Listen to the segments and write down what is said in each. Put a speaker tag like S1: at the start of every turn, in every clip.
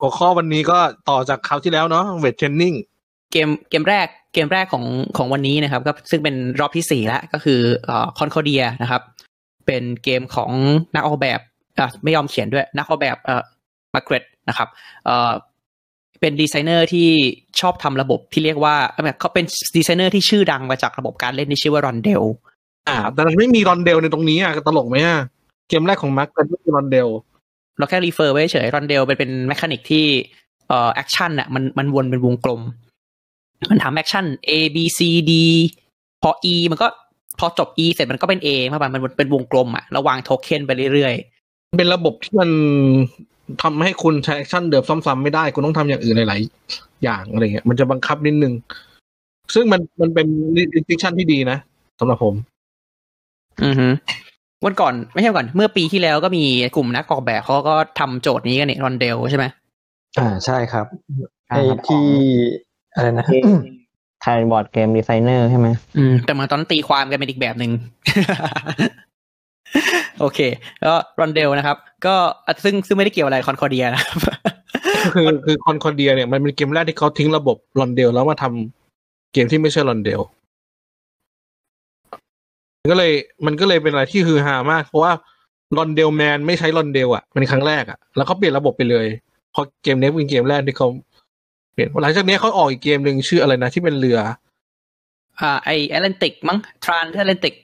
S1: หัวข้อวันนี้ก็ต่อจากคราวที่แล้วเนาะ weight training game เก
S2: มแรกเกมแรกของของวันนี้นะครับ ก็ซึ่งเป็นรอบที่สี่แล้วก็คือเอ่อ Concordia นะครับ เป็นเกมของนักออกแบบอะไม่ยอมเขียนด้วย นักออกแบบเอ่อ Mac Gerdts นะครับเอ่อเป็นดีไซเนอร์ที่ชอบทำระบบที่เรียกว่าแบบเขาเป็นดีไซเนอร์ที่ชื่อดังมาจากระบบการเล่นที่ชื่อว่า rondel อ่า
S1: แต่มันไม่มี rondel ในตรงนี้อะตลกไหมอะเกมแรกของ Mac เป็นไม่มี rondel เรา
S2: แค่ refer ไว้เฉย rondel เป็นเป็น mechanic ที่เอ่อ action อะมันมันวนเป็นวงกลม มันทำ action A B C D พอ E มันก็พอจบ E เสร็จมันก็เป็น A มาแบบมันเป็นวงกลมอะระวางโทเค็นไปเรื่อย
S1: เป็นระบบที่มันทำให้คุณใช้ action เดิมซ้ำๆไม่ได้ คุณต้องทำอย่างอื่นหลายๆอย่างอะไรเงี้ย มันจะบังคับนิดนึง ซึ่งมันมันเป็นdecision ที่ดีนะสำหรับผม
S2: ๆอือฮึ วันก่อนไม่ใช่วันก่อน เมื่อปีที่แล้วก็มีกลุ่มนักออกแบบเขาก็ทำโจทย์นี้กันเนี่ย rondel ใช่ไหม
S3: อ่าใช่ครับ
S4: อ่า
S3: ไอ้
S4: ครับ
S3: ที่อะไรนะ
S4: ที่ Thai Board Game Designer ใช่ไหม
S2: อืม แต่เหมือนตอนนั้นตีความกันเป็นอีกแบบหนึ่งโอเคแล้ว rondel นะครับ ก็ซึ่งซึ่งไม่ได้เกี่ยวอะไร Concordia นะครับ
S1: คือคือ Concordia เนี่ยมันเป็นเกมแรกที่เขาทิ้งระบบ rondel แล้วมาทำเกมที่ไม่ใช่รอนเดล มันก็เลยมันก็เลยเป็นอะไรที่ฮือฮามาก เพราะว่ารอนเดลแมนไม่ใช้รอนเดลอะเป็นครั้งแรกอะแล้วเขาเปลี่ยนระบบไปเลยเพอเกมนี้เป็นเกมแรกที่เขาเปลี่ยนหลังจากนี้เขาออกอีกเกมหนึ่งชื่ออะไรนะที่เป็นเรือ
S2: อ่าไอแอตแลนติกมั้งทรานแอตแลนติก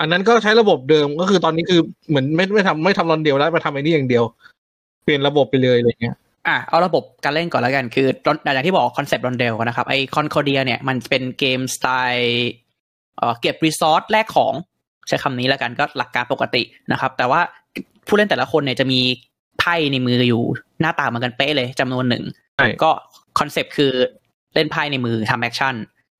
S1: อันนั้นก็ใช้ระบบเดิมก็คือตอนนี้คือเหมือนไม่ไม่ทำไม่ทำรอนเดลแล้วมาทำไอ้นี่อย่างเดียว เปลี่ยนระบบไปเลยอะไรเงี้ย
S2: อะเอาระบบการเล่นก่อนแล้วกันคือตอนอย่างที่บอก concept rondel นะครับไอ Concordia เนี่ยมันเป็นเกมสไตล์ เอ่อเก็บ resource แลกของใช้คำนี้แล้วกันก็หลักการปกตินะครับ แต่ว่าผู้เล่นแต่ละคนเนี่ยจะมีไพ่ในมืออยู่หน้าตาเหมือนกันเป๊ะเลยจำนวนหนึ่ง
S1: ใช่
S2: ก็ concept คือเล่นไพ่ในมือทำ action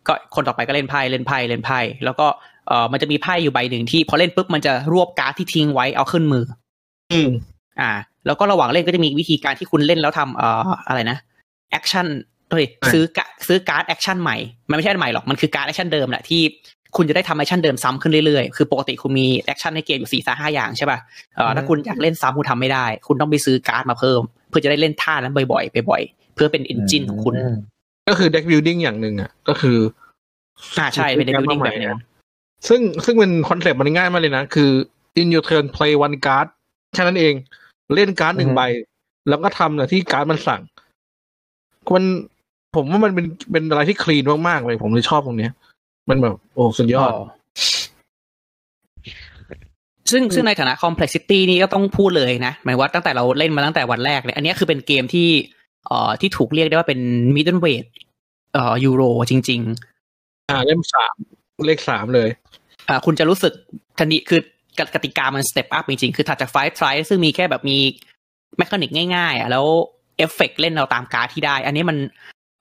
S2: ก็คนต่อไปก็เล่นไพ่เล่นไพ่เล่นไพ่แล้วก็เอ่อมันจะมีไพ่อยู่ใบหนึ่งที่พอเล่นปุ๊บมันจะรวบการ์ดที่ทิ้งไว้เอาขึ้นมือ
S1: อืม
S2: อ่า แล้วก็ระหว่างเล่นก็จะมีวิธีการที่คุณเล่นแล้วทำเอ่ออะไรนะ action เฮ้ย
S1: อ่า
S2: ซื้อกะซื้อการ์ด action ใหม่ มันไม่ใช่อันใหม่หรอกมันคือการ์ด action เดิมแหละที่ คุณจะได้ทำ action เดิมซ้ำขึ้นเรื่อยๆ คือปกติคุณมี action ในเกมอยู่สี่ห้าอย่างใช่ป่ะเอ่อถ้าคุณอยากเล่นซ้ำคุณทำไม่ได้ คุณต้องไปซื้อการ์ดมาเพิ่ม เพื่อจะได้เล่นท่านั้นบ่อยๆบ่อยๆเพื่อเป็น engine ของคุณ
S3: อืม
S1: ก็คือ deck building อย่างหนึ่งอะก็คือ
S2: อ่าใช่เป็น deck building
S1: ใหม่
S2: แบบหนึ่ง
S1: ซึ่งซึ่งเป็นคอนเซปต์มันง่ายมากเลยนะ คือ in your turn play one card แค่นั้นเองเล่นการ์ดหนึ่ง
S3: อือฮึ
S1: ใบ แล้วก็ทำนะที่การ์ดมันสั่งมันผมว่ามันเป็นเป็นอะไรที่คลีนมากๆเลยผมเลยชอบตรงเนี้ย มันแบบ โอ้สุดยอด
S2: ซึ่งซึ่งในฐานะ complexity นี่ก็ต้องพูดเลยนะ หมายว่าตั้งแต่เราเล่นมาตั้งแต่วันแรกเลยอันนี้คือเป็นเกมที่เอ่อที่ถูกเรียกได้ว่าเป็น middle weight เอ่อยูโรจริง
S1: อ่าเล่มสามเลขสามเลย
S2: ๆอ่า คุณจะรู้สึกทันทีคือกกติกามัน step up จริง ๆ คือถัดจาก five try ซึ่งมีแค่แบบมีแมคานิกง่าย ๆอะแล้วเอฟเฟกเล่นเอาตามการ์ดที่ได้ อันนี้มัน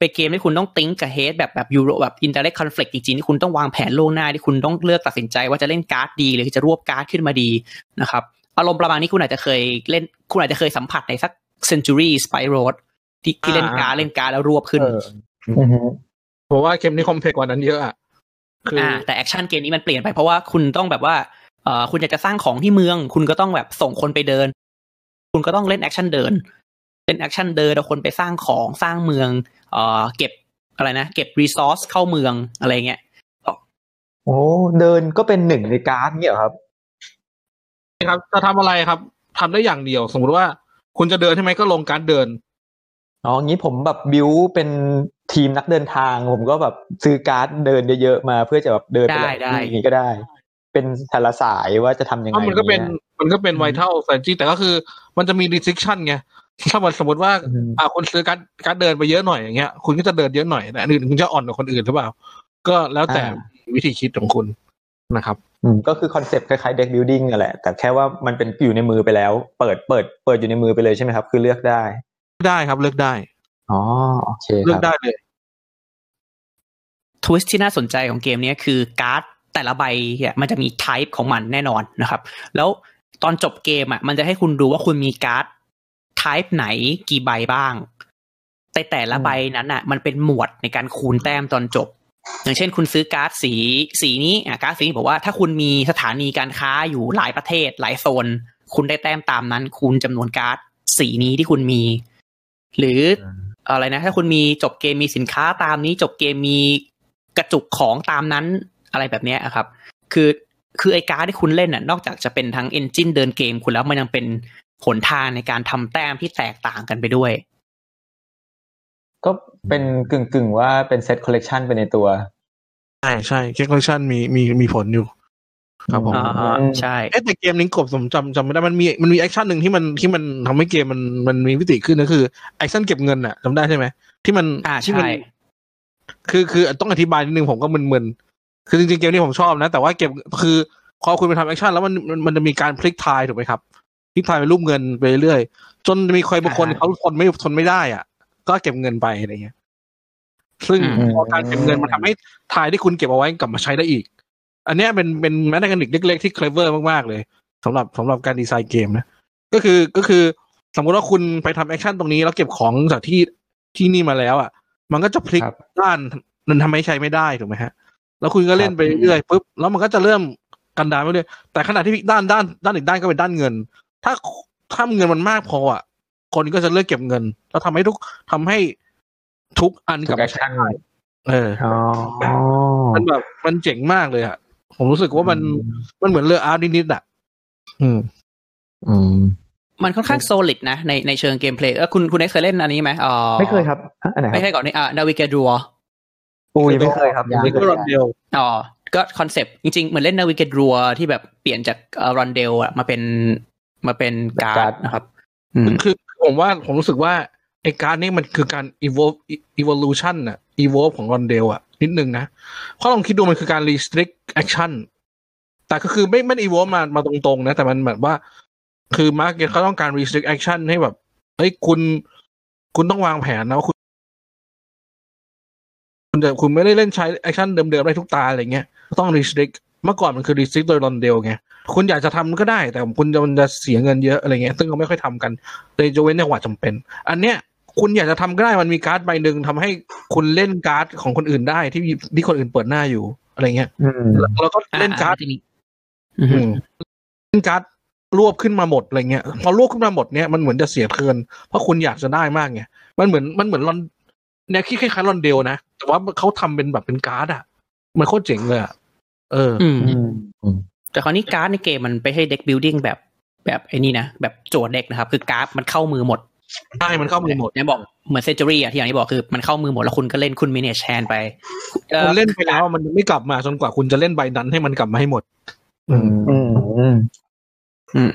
S2: เป็นเกมที่คุณต้องติ้งกับเฮดแบบแบบยูโรแบบอินเ r อร์เ c คอนฟ lict จริงๆที่คุณต้องวางแผนล่วงหน้าที่คุณต้องเลือกตัดสินใจว่าจะเล่นการ์ดดีหรือจะรวบการ์ดขึ้นมาดีนะครับอารมณ์ประมาณนี้คุณอาจจะเคยเล่นคุณอาจจะเคยสัมผัสในสัก Century Spice Road ที่ที่เล่นการ์ด
S1: อ่า
S2: เล่นการ์ดแล้วรวบขึ้น
S3: เออ
S4: อือฮึ
S1: เพราะว่าเกมนี้ complex กว่านั้นเยอะอะคืออ่า
S2: แต่ action เกมนี้มันเปลี่ยนไปเพราะว่าคุณต้องแบบว่าเอ่อคุณอยากจะสร้างของที่เมือง คุณก็ต้องแบบส่งคนไปเดิน คุณก็ต้องเล่น action เดินเล่น action เดินเอาคนไปสร้างของสร้างเมือง เอ่อเก็บอะไรนะเก็บ resource เข้าเมืองอะไรเงี้ย
S3: โอ้เดินก็เป็นหนึ่งในการ์ดเนี่ยเหรอครับ
S1: ครับจะทำอะไรครับทำได้อย่างเดียว สมมติว่า คุณจะเดินใช่ไหมก็ลงการดเดิน
S3: อ๋องี้ผมแบบบิวเป็นทีมนักเดินทาง ผมก็แบบซื้อการ์ดเดินเยอะๆมาเพื่อจะแบบเดินไป
S2: ได้
S3: หลาย
S2: ได้
S3: ที่อย่างนี้ก็ได้ เป็นแต่ละสายว่าจะทำยัง
S1: เพ
S3: ไง
S1: ราะมันก็เป็น
S3: ย
S1: มันก็เป็นไวท์เท่าสตรจีแต่ก็คือ มันจะมี restriction ไง ถ้ามันสมมติว่า
S3: อืม
S1: อ่าคุณซื้อการการเดินไปเยอะหน่อยอย่างเงี้ย คุณก็จะเดินเยอะหน่อยแต่อันอื่นคุณจะอ่อนกว่าคนอื่นหรือเปล่า ก็แล้วแต่วิธีคิดของคุณนะครับ
S3: อืมก็คือ concept คล้ายๆ deck building นั่นแหละ แต่แค่ว่ามันเป็นอยู่ในมือไปแล้ว เปิดเปิด เปิดอยู่ในมือไปเลยใช่ไหมครับ คือเลือกได้
S1: ได้ครับเลือกได้
S3: อ๋อโอเคครับ
S1: เลือกได้เลย
S2: twist ที่น่าสนใจของเกมเนี้ยคือการ์ดแต่ละใบเนี่ยมันจะมี type ของมันแน่นอนนะครับ แล้วตอนจบเกมอะมันจะให้คุณดูว่าคุณมีการ์ด type ไหนกี่ใบบ้าง แต่แต่ละใบนั้นอะ มันเป็นหมวดในการคูณแต้มตอนจบ อย่างเช่น คุณซื้อการ์ดสีสีนี้อะการ์ดสีนี้บอกว่าถ้าคุณมีสถานีการค้าอยู่หลายประเทศหลายโซน คุณได้แต้มตามนั้น คูณจำนวนการ์ดสีนี้ที่คุณมี หรืออะไรนะ ถ้าคุณมีจบเกมมีสินค้าตามนี้จบเกมมีกระจุกของตามนั้นอะไรแบบเนี้ยครับ คือคือไอ้การ์ดที่คุณเล่นน่ะ นอกจากจะเป็นทั้ง engine เดินเกมคุณแล้วมันยังเป็น หนทางในการทำแต้มที่แตกต่างกันไปด้วย
S3: ก็เป็นกึ่งกึ่งๆว่าเป็น set collection ไปในตัว
S1: ใช่ใช่ set collection มีมีมีผลอยู่ ครับผม
S2: อ่าใช่
S1: เอ๊ะแต่เกมนี้กบผมจำจำไม่ได้มันมีมันมี action หนึ่งที่มันที่มันทำให้เกมมันมันมีมิติขึ้นก็คือ action เก็บเงินอะจำได้ใช่ไหมที่มัน
S2: อ่า
S1: ที่มัน
S2: ใช่
S1: คือคือต้องอธิบายนิดนึงผมก็มึนๆคือจริงๆเกมนี้ผมชอบนะ แต่ว่าเกมคือพอคุณไปทำ action แล้วมันมันมันจะมีการพลิก tile ถูกไหมครับ พลิก tile เป็นรูปเงินไปเรื่อยจนมีใครบางคน
S2: อ่า
S1: เขาทนไม่ทนไม่ได้อะ ก็เก็บเงินไปอะไรเงี้ย ซึ่ง
S2: อืม
S1: พอการเก็บเงินมันทำให้ tile ที่คุณเก็บเอาไว้กลับมาใช้ได้อีก อันเนี้ยเป็นเป็น mechanic เล็กๆที่ clever มากๆเลยสำหรับสำหรับการดีไซน์เกมนะก็คือก็คือสมมติว่าคุณไปทำ action ตรงนี้แล้วเก็บของจากที่ที่นี่มาแล้วอะ มันก็จะพลิก
S3: ครับ
S1: ด้านมันทำให้ใช้ไม่ได้ถูกไหมฮะ แล้วคุณก็เล่นไปเรื่อยๆปุ๊บแล้วมันก็จะเริ่มกันดานไปเรื่อยแต่ขณะที่ด้านด้านด้านอีกด้านก็เป็นด้านเงิน ถ้าถ้าเงินมันมากพออะคนก็จะเลิกเก็บเงิน แล้วทำให้ทุกทำให้ทุกอันก
S3: ทุ
S1: ลับ
S3: กแอ
S1: มา
S3: ค
S1: ใช้
S3: ชั่น
S1: ได้เออ
S3: อ๋อ
S1: มันแบบมันเจ๋งมากเลยอะ ผมรู้สึกว่ามันมันเหมือนเรืออาร์ตนิดๆอะ อืม
S4: อืม
S2: มันค่อนข้างโซลิดนะในในเชิงเกมเพลย์เออคุณคุณได้เคยเล่นอันนี้ไหมอ๋อ
S3: ไม่เคยครับอันไหนค
S2: ไม่
S3: รับ
S2: ใช่ก่อนนี่อ่านาวิเกดัว
S3: อุ้ยไม่เคยครับ
S4: ยัง
S1: นี่ก็รอนเดียว
S2: อ๋อก็คอนเซปต์จริงๆ เหมือนเล่นนาวิเกดัวที่แบบเปลี่ยนจากรอนเดลอะมาเป็น มาเป็นการ์ดนะครับอืม
S1: คือผมว่าผมรู้สึกว่าไอ้การดนี่มันคือการ evolve evolution น่ะ evolve ของรอนเดลอะนิดนึงนะเพราะลองคิดดูมันคือการ restrict action แต่ก็คือไม่ไม่ได้ evolve มามาตรงๆนะ แต่มันแบบว่า คือ Mac Gerdts เขาต้องการ restrict action ให้แบบเฮ้ยคุณ คุณต้องวางแผนนะว่าคุณคุณจะคุณไม่ได้เล่นใช้ action เดิมๆได้ทุกตาอะไรเงี้ยต้อง restrict เมื่อก่อนมันคือ restrict โดย rondel ไง คุณอยากจะทำก็ได้ แต่คุณจะมันจะเสียเงินเยอะอะไรเงี้ยซึ่งเขาไม่ค่อยทำกันเลยยกเว้นในจังหวะจำเป็น อันเนี้ยคุณอยากจะทำก็ได้มันมีการ์ดใบหนึ่งทำให้คุณเล่นการ์ดของคนอื่นได้ที่ที่คนอื่นเปิดหน้าอยู่อะไรเงี้ย
S3: อืม
S1: แล้วแล้วก็เล่นการ์ด
S2: อ่าจะมีอือฮึ
S1: อืมเล่นการ์ดรวบขึ้นมาหมดอะไรเงี้ยพอรวบขึ้นมาหมดเนี้ยมันเหมือนจะเสีย turn เพราะคุณอยากจะได้มากไงมันเหมือนมันเหมือนรอนแนวคิดคล้ายๆ rondel นะแต่ว่าเขาทำเป็นแบบเป็นการ์ดอะ มันโคตรเจ๋งเลยอะเออ
S2: อืม
S3: อืม
S2: แต่คราวนี้การ์ดในเกมมันไปให้ deck buil l ดิ้งแบบแบบไอ้นี่นะ แบบโจทย์ deck นะครับ คือการ์ดมันเข้ามือหมด
S1: ใช่มันเข้ามือหมด
S2: เนี่ยบอกเหมือน Century อะที่อย่างที่บอกคือมันเข้ามือหมดแล้วคุณก็เล่นคุณ manage hand ไปอ่อ
S1: คุณเล่นไปแล้วมันยังไม่กลับมาจนกว่าคุณจะเล่นใบนั้นให้มันกลับมาให้หมดอืม
S3: อืมอืม
S2: อืม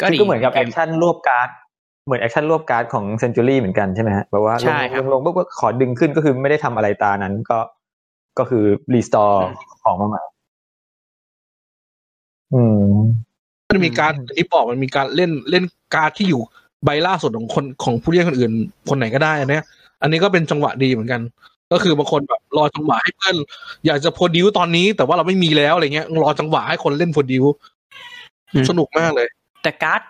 S2: ก็ดี
S3: ก็เหมือนกับ action รวบการ์ดเหมือน action รวบการ์ดของ Century เหมือนกันใช่ไหมฮะแบบว่าล
S2: ใช่
S3: ง
S2: ครับ
S3: ลงลงปุ๊บก็ขอดึงขึ้นก็คือไม่ได้ทำอะไรตานั้นก็ก็คือ restore ของมาใหม่ อืม
S1: มันมีการที่บอกมันมีการเล่นเล่นการ์ดที่อยู่ใบล่าสุดของคนของผู้เล่นคนอื่น คนไหนก็ได้อันเนี้ย อันนี้ก็เป็นจังหวะดีเหมือนกัน ก็คือบางคนแบบรอจังหวะให้เพื่อนอยากจะ produce ตอนนี้ แต่ว่าเราไม่มีแล้วอะไรเงี้ยรอจังหวะให้คนเล่น produce
S2: อืม
S1: สนุกมากเลย
S2: แต่การ์ด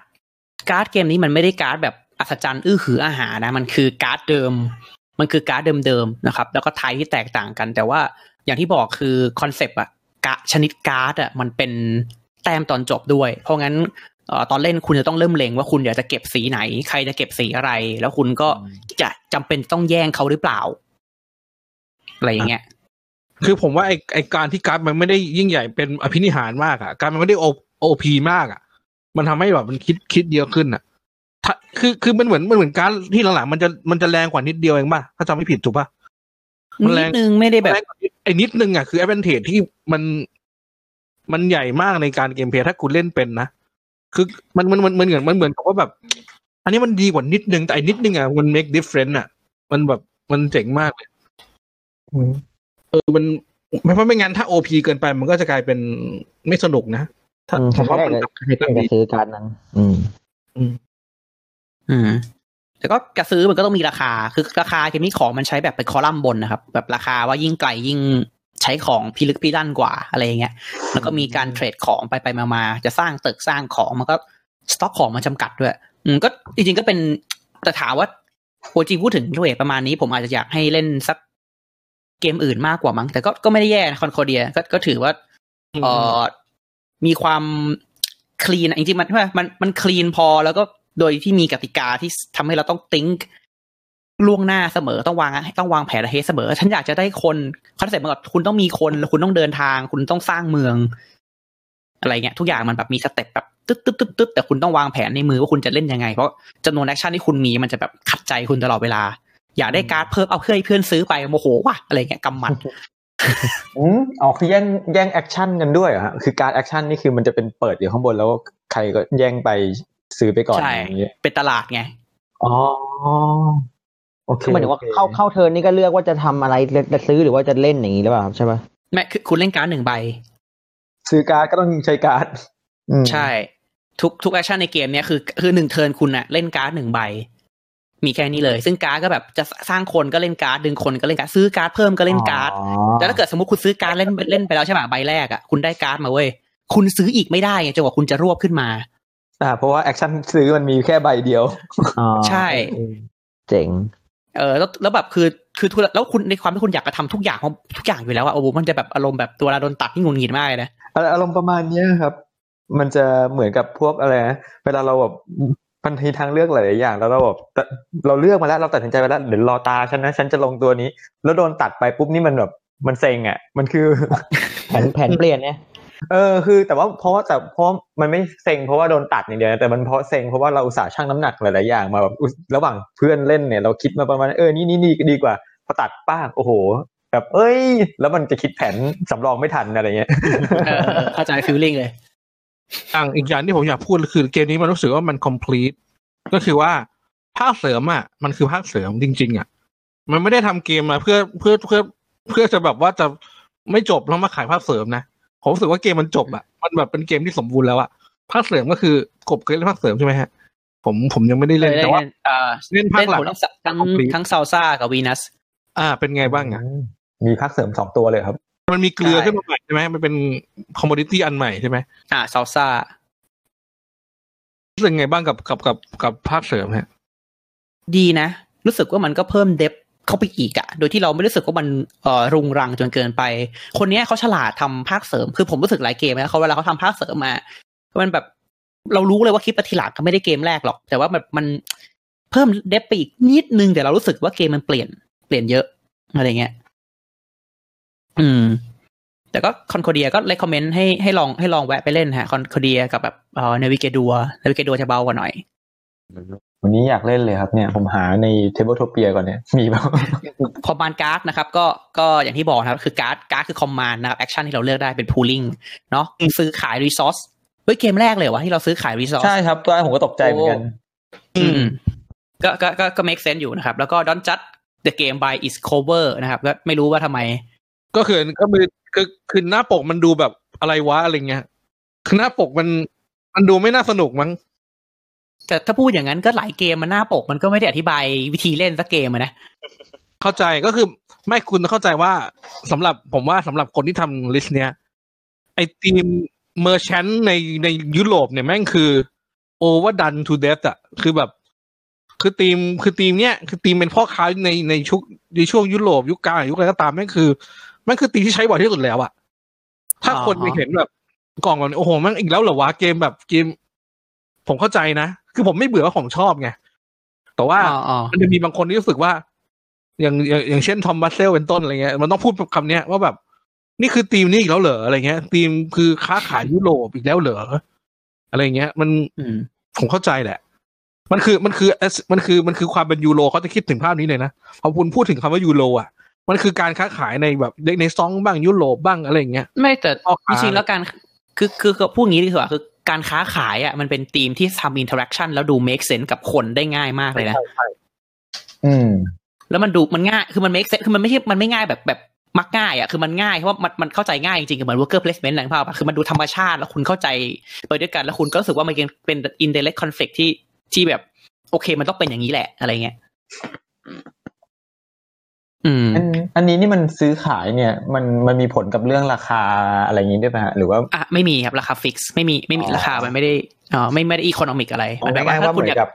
S2: การ์ดเกมนี้มันไม่ได้การ์ดแบบอัศจรรย์อื้อหืออาหารนะ มันคือการ์ดเดิม มันคือการ์ดเดิมๆนะครับ แล้วก็ tile ที่แตกต่างกัน แต่ว่าอย่างที่บอกคือ concept อะกะชนิดการ์ดอะมันเป็น แต้มตอนจบด้วย เพราะงั้นเอ่อตอนเล่นคุณจะต้องเริ่มเล็งว่าคุณอยากจะเก็บสีไหน ใครจะเก็บสีอะไร แล้วคุณก็จะจำเป็นต้องแย่งเขาหรือเปล่า อะไรอย่างเงี้ย
S1: คือผมว่าไอไอการที่การ์ดมันไม่ได้ยิ่งใหญ่เป็นอภินิหารมากอะการ์ดมันไม่ได้โอ OP มากอะมันทำให้แบบมันคิดคิดเยอะขึ้นอะถ้าคือคือมันเหมือนมันเหมือนการ์ดที่หลังๆมันจะมันจะแรงกว่านิดเดียวเองป่ะถ้าจำไม่ผิดถูกป่ะมันแรงนิ
S2: ดนึงไม่ได้แบบ
S1: แรงกว่านิดไอ้นิดนึงอะคือ advantage ที่มัน มันใหญ่มากในการเกมเพลย์ถ้าคุณเล่นเป็นนะคือมันมันมันมันเหมือนมันเหมือนกับว่าแบบ อันนี้มันดีกว่านิดนึงแต่อันนิดนึงอะมัน make difference อะ มันแบบมันเจ๋งมากเลย
S3: อืม
S1: เออมันไม่เพราะไม่งั้นถ้าโอพีเกินไปมันก็จะกลายเป็นไม่สนุกนะถ้า
S4: อืม
S1: ผมว่า
S4: ผม
S1: มัน
S4: ก็
S1: ทำให้
S4: อยากจะ
S1: ดี
S4: ซื้อการ์ดนั้นอืม
S2: อืมแต่ก็กระซื้อมันก็ต้องมีราคา คือราคาเกมนี้ของมันใช้แบบเป็นคอลัมน์บนนะครับ แบบราคาว่ายิ่งไกลยิ่ง ใช้ของพิลึกพิลั่นกว่าอะไรอย่างเงี้ย แล้วก็มีการเทรดของไปไปมามาจะสร้างตึกสร้างของมันก็สต็อกของมันจำกัดด้วย อืมก็จริงๆก็เป็นแต่ถามว่าโอจริงพูดถึงเรทประมาณนี้ ผมอาจจะอยากให้เล่นสักเกมอื่นมากกว่ามั้งแต่ก็ก็ไม่ได้แย่นะคอนโคเดียก็ก็ถือว่าเอ่อมีความคลีนจริงๆมันมันมันคลีนพอแล้วก็โดยที่มีกติกาที่ทำให้เราต้อง think ล่วงหน้าเสมอต้องวางต้องวางแผนเฮเสมอ ฉันอยากจะได้คน concept มันแบบคุณต้องมีคนแล้วคุณต้องเดินทาง คุณต้องสร้างเมือง อะไรเงี้ยทุกอย่างมันแบบมี step แบบตึ๊ดตึ๊ดตึ๊ดตึ๊ดแต่คุณต้องวางแผนในมือว่าคุณจะเล่นยังไง เพราะจำนวน action ที่คุณมีมันจะแบบขัดใจคุณตลอดเวลา อยากได้การ์ดเพิ่มเอาเพื่อนให้เพื่อนซื้อไปโมโหว่ะอะไรเงี้ยกำหมัด
S3: อืมอ๋อคือแย่งแย่ง action กันด้วยเหรอฮะคือการ action นี่คือมันจะเป็นเปิดอยู่ข้างบนแล้วใครก็แย่งไปซื้อไปก่อน
S2: ใช่
S3: อย่างเงี้ย
S2: เป็นตลาดไง
S3: อ๋อ โอเค
S5: คือหมายถึงว่า
S3: โอค
S5: เข้าเข้า turn นี่ก็เลือกว่าจะทำอะไรจะซื้อหรือว่าจะเล่นอย่างนี้หรือเปล่าครับใช่ปะ
S2: ไม่คือคุณเล่นการ์ดหนึ่งใบ
S3: ซื้อการ์ดก็ต้องใช้การ์ดอืม
S2: ใช่ ทุกทุก action ในเกมเนี้ยคือคือหนึ่ง turn คุณอะเล่นการ์ดหนึ่งใบ มีแค่นี้เลย ซึ่งการ์ดก็แบบจะสร้างคนก็เล่นการ์ดดึงคนก็เล่นการ์ดซื้อการ์ดเพิ่มก็เล่นการ์ด
S3: อ๋อ
S2: แล้วถ้าเกิดสมมติคุณซื้อการ์ดเล่นเล่นไปแล้วใช่ไหมใบแรกอะคุณได้การ์ดมาเว้ยคุณซื้ออีกไม่ได้ไงจนกว่าคุณจะรวบขึ้นมา
S3: อ่า เพราะว่า action ซื้อมันมีแค่ใบเดียว
S5: อ๋อ
S2: ใช่
S5: เจ๋ง
S2: เออแล้วแล้วแบบคือคือทุแล้วคุณในความที่คุณอยากจะทำทุกอย่างของทุกอย่างอยู่แล้วอะโอ้โหมันจะแบบอารมณ์แบบตัวเวลาโดนตัดทีหงุดหงิดมากเลยนะ
S3: อารมณ์ประมาณเนี้ยครับ มันจะเหมือนกับพวกอะไรนะเวลาเราแบบมันมีทางเลือกหลายๆอย่าง แล้วเราแบบตเราเลือกมาแล้วเราตัดสินใจไปแล้วเดี๋ยวรอตาฉันนะฉันจะลงตัวนี้ แล้วโดนตัดไปปุ๊บนี่มันแบบมันเซ็งอะ มันคือ
S5: แผนแผนเปลี่ยนเนี่ย
S3: เออคือแต่ว่าเพราะว่าแต่เพราะมันไม่เซ็งเพราะว่าโดนตัดอย่างเดียวนะแต่มันเพราะเซ็งเพราะว่าเราอุตส่าห์ชั่งน้ำหนักหลายๆอย่างมาแบบอุ๊ยระหว่างเพื่อนเล่นเนี่ยเราคิดมาประมาณเออนี่นี่นี่ดีกว่าพอตัดป้ากโอ้โหแบบเอ้ย แล้วมันจะคิดแผนสำรองไม่ทันอะไรเงี้ย
S2: เออเออเข้าใจฟีลลิ่งเลย
S1: อย่างอีกอย่างที่ผมอยากพูดคือเกมนี้มันรู้สึกว่ามัน complete ก็คือว่าภาคเสริมอะมันคือภาคเสริมจริง ๆ อะ มันไม่ได้ทำเกมมาเพื่อเพื่อเพื่อเพื่อจะแบบว่าจะไม่จบแล้วมาขายภาคเสริมนะ ผมรู้สึกว่าเกมมันจบอะมันแบบเป็นเกมที่สมบูรณ์แล้วอะภาคเสริมก็คือกบเคยเล่นภาคเสริมใช่ไหมฮะ ผมผมยังไม่ได้เล่นแต่ว่า
S2: เอ่อ
S1: เล่นภาค
S2: เล่น
S1: หลัก
S2: หมดทั้งสทั้ง
S1: complete
S2: ทั้งซาลซ่ากับวีนัส
S1: อ่า เป็นไงบ้างอะ
S3: มีพักเสริมสองตัวเลยครับ
S1: มันมีเกลือ
S2: ใช่
S1: ขึ้นมาใหม่ใช่ไหมมันเป็นคอมม o ดิตี้อันใหม่ใช่ไหม
S2: อ่าซาลซ่า
S1: รู้สึกไงบ้างกับกับกับกับภาคเสริมฮะ
S2: ดีนะ รู้สึกว่ามันก็เพิ่ม depth เข้าไปอีกอะโดยที่เราไม่รู้สึกว่ามันเอ่อรุงรังจนเกินไป คนเนี้ยเขาฉลาดทำภาคเสริม คือผมรู้สึกหลายเกมนะเขาเวลาเขาทำภาคเสริมมา มันแบบเรารู้เลยว่าคลิปปฏิหลักก็ไม่ได้เกมแรกหรอก แต่ว่าแบบมันเพิ่ม depth ไปอีกนิดนึงแต่เรารู้สึกว่าเกมมันเปลี่ยนเปลี่ยนเยอะอะไรเงี้ย อืม แต่ก็ Concordia ก็ recommend ให้ให้ลองให้ลองแวะไปเล่นฮะ Concordia กับแบบเอ่อ Navegador เ Navegador จะเบากว่าหน่อย
S3: วันนี้อยากเล่นเลยครับเนี่ยผมหาใน Tabletopia ก่อนเนี่ยมีบ้าง
S2: command card นะครับก็ก็อย่างที่บอกนะครับคือการ์ดการ์ดคือ command นะครับ action ที่เราเลือกได้เป็น pooling เนาะซื้อขาย resource เฮ้ยเกมแรกเลยวะที่เราซื้อขาย resource
S3: ใช่ครับตัวผมก็ตกใจเหมือนกัน
S2: อืมก็ก็ก็ก็ make sense อยู่นะครับ แล้วก็ don't judge the game by its cover นะครับก็ไม่รู้ว่าทำไม
S1: ก็คือก็คือคือคือหน้าปกมันดูแบบอะไรวะอะไรเงี้ยคือหน้าปกมันมันดูไม่น่าสนุกมั้ง
S2: แต่ถ้าพูดอย่างนั้นก็หลายเกมมันหน้าปกมันก็ไม่ได้อธิบายวิธีเล่นสักเกมนะ
S1: เข้าใจก็คือไม่คุณเข้าใจว่าสำหรับผมว่าสำหรับคนที่ทำ list เนี้ยไอ theme merchant ในในยุโรปเนี่ยแม่งคือ overdone to death อะคือแบบ คือทีมคือทีมเนี้ยคือทีมเป็นพ่อค้าในในชุกในช่วงยุโรปยุคกลางยุคอะไรก็ตามแม่งคือแม่งคือทีมที่ใช้บ่อยที่สุดแล้วอะถ้าคนไปเห็นแบบกล่องแบบนี้โอ้โหแม่งอีกแล้วเหรอวะเกมแบบเกม ผมเข้าใจนะ คือผมไม่เบื่อว่าของชอบไงแต่ว่า
S2: อ๋ออ๋อ
S1: มันจะมีบางคนที่รู้สึกว่า อย่างอย่างอย่างเช่นทอมบัสเซลเป็นต้นอะไรเงี้ย มันต้องพูดคำเนี้ยว่าแบบ นี่คือทีมนี้อีกแล้วเหรออะไรเงี้ยทีมคือค้าขายยุโรปอีกแล้วเหรออะไรเงี้ย มัน
S2: อืม
S1: ผมเข้าใจแหละ มันคือมันคือมันคือมันคือความเป็นยูโรเขาจะคิดถึงภาพนี้เลยนะพอคุณพูดถึงคำว่ายูโรอะมันคือการค้าขายในแบบในในซองบ้างยุโรปบ้างอะไรอย่างเงี้ย
S2: ไม่แต่
S1: พ่อค้าจ
S2: ริงๆแล้วการคือคือคือพูดงี้ดีกว่าคือ การค้าขายอะมันเป็นทีมที่ทำ interaction แล้วดู make sense กับคนได้ง่ายมากเลยนะ
S3: อืม
S2: แล้วมันดูมันง่ายคือมัน make sense คือมันไม่ใช่มันไม่ง่ายแบบแบบมักง่ายอะคือมันง่ายเพราะว่ามันมันเข้าใจง่ายจริงๆเหมือน worker placement อะไรพวกนี้คือมันดูธรรมชาติแล้วคุณเข้าใจไปด้วยกันแล้วคุณก็รู้สึกว่ามันเป็นเป็น indirect conflict ที่ที่แบบ โอเค มันต้องเป็นอย่างนี้แหละอะไรเงี้ย อืม
S3: อันอันนี้นี่มันซื้อขายเนี่ย มันมันมีผลกับเรื่องราคาอะไรอย่างนี้ด้วยไหมฮะหรือว่า
S2: อะไม่มีครับราคา fix ไม่มีไม่มี
S3: อ๋อ
S2: ราคามันไม่ได้อ่าไม่ไม่ได้ economic อะไรมันแบบว่า
S3: ง่ายๆ
S2: ถ้า
S3: ว่าเห
S2: คุณ
S3: มือ
S2: อยานก
S3: กับ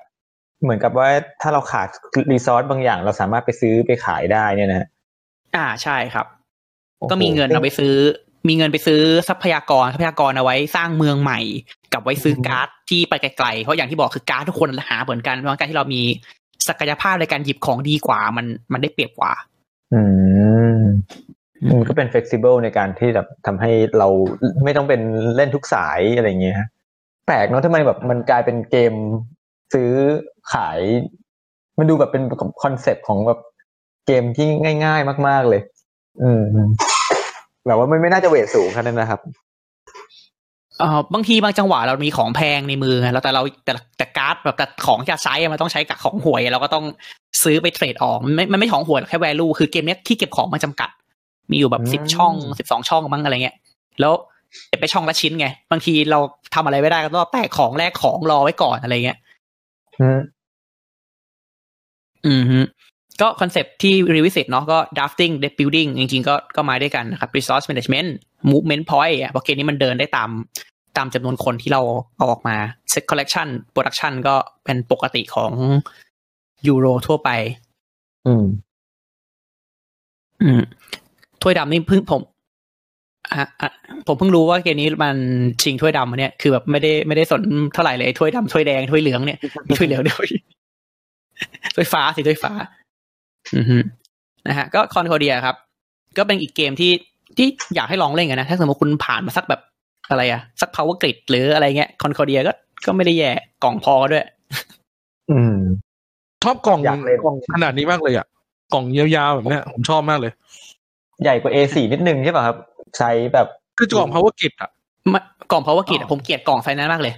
S3: เหมือนกับว่าถ้าเราขาด resource บางอย่าง เราสามารถไปซื้อไปขายได้เนี่ยนะฮะ
S2: อ่าใช่ครับ
S3: โอ้โห
S2: ก็มีเงินเอาไปซื้อ มีเงินไปซื้อทรัพยากรทรัพยากรเอาไว้สร้างเมืองใหม่ กับไว้ซื้อการ์ดที่ไปไกลๆเพราะอย่างที่บอกคือการ์ดทุกคนหาเหมือนกันเพราะการที่เรามีศักยภาพในการหยิบของดีกว่ามันมันได้เปรียบกว่า
S3: อืมมันก็เป็น flexible ในการที่แบบทำให้เราไม่ต้องเป็นเล่นทุกสายอะไรเงี้ยแปลกเนาะทำไมแบบมันกลายเป็นเกมซื้อขาย มันดูแบบเป็นconcept ของแบบเกมที่ง่าย ๆ มาก ๆเลย อืมแบบว่ามันไม่น่าจะ weight สูงขนาดนั้นนะครับ
S2: เออบางทีบางจังหวะเรามีของแพงในมือไงแล้วแต่เราแต่แต่การ์ดแบบแต่ของที่จะใช้อะมันต้องใช้กับของห่วยเราก็ต้องซื้อไป trade ออกมันไม่มันไม่ของห่วยหรอกแค่ value คือเกมเนี้ยที่เก็บของมันจำกัด มีอยู่แบบ
S3: อืม
S2: สิบช่องสิบสองช่องมั้งอะไรเงี้ย แล้วเก็บไปช่องละชิ้นไง บางทีเราทำอะไรไม่ได้ก็ต้องแตกของแลกของรอไว้ก่อนอะไรเงี้ย
S3: อืม
S2: อืมฮึก็คอนเซปที่ revisit เนาะก็ drafting deck building จริงๆก็ก็มาด้วยกันนะครับ resource management movement point อะเพราะเกมนี้มันเดินได้ตามตามจำนวนคนที่เราเอาออกมา set collection production ก็เป็นปกติของยูโรทั่วไป
S5: อืม
S2: อืม ถ้วยดำนี่เพิ่งผมอะอะผมเพิ่งรู้ว่าเกมนี้มันชิงถ้วยดำมาเนี่ยคือแบบไม่ได้ไม่ได้สนเท่าไหร่เลยถ้วยดำถ้วยแดงถ้วยเหลืองเนี่ยมีถ้วยเหลืองด้วยถ้วยฟ้าสิถ้วยฟ้า อือฮึนะฮะ ก็คอนโคเดียครับ ก็เป็นอีกเกมที่ ที่อยากให้ลองเล่นกันนะ ถ้าสมมติคุณผ่านมาสักแบบอะไรอะสัก power grid หรืออะไรเงี้ยคอนโคเดียก็ก็ไม่ได้แย่กล่องพอด้วย
S3: อืม
S1: ชอบกล่อง
S3: อยากเล่น
S1: กล่องขนาดนี้มากเลยอะ กล่องยาวๆแบบเนี้ยผมชอบมากเลย
S3: ใหญ่กว่า A4 นิดนึงใช่ป่ะครับไซส์แบบ
S1: คือกล่อง power grid อะ
S2: มากล่อง power grid อะผมเกลียดกล่องไซส์นั้นมากเลย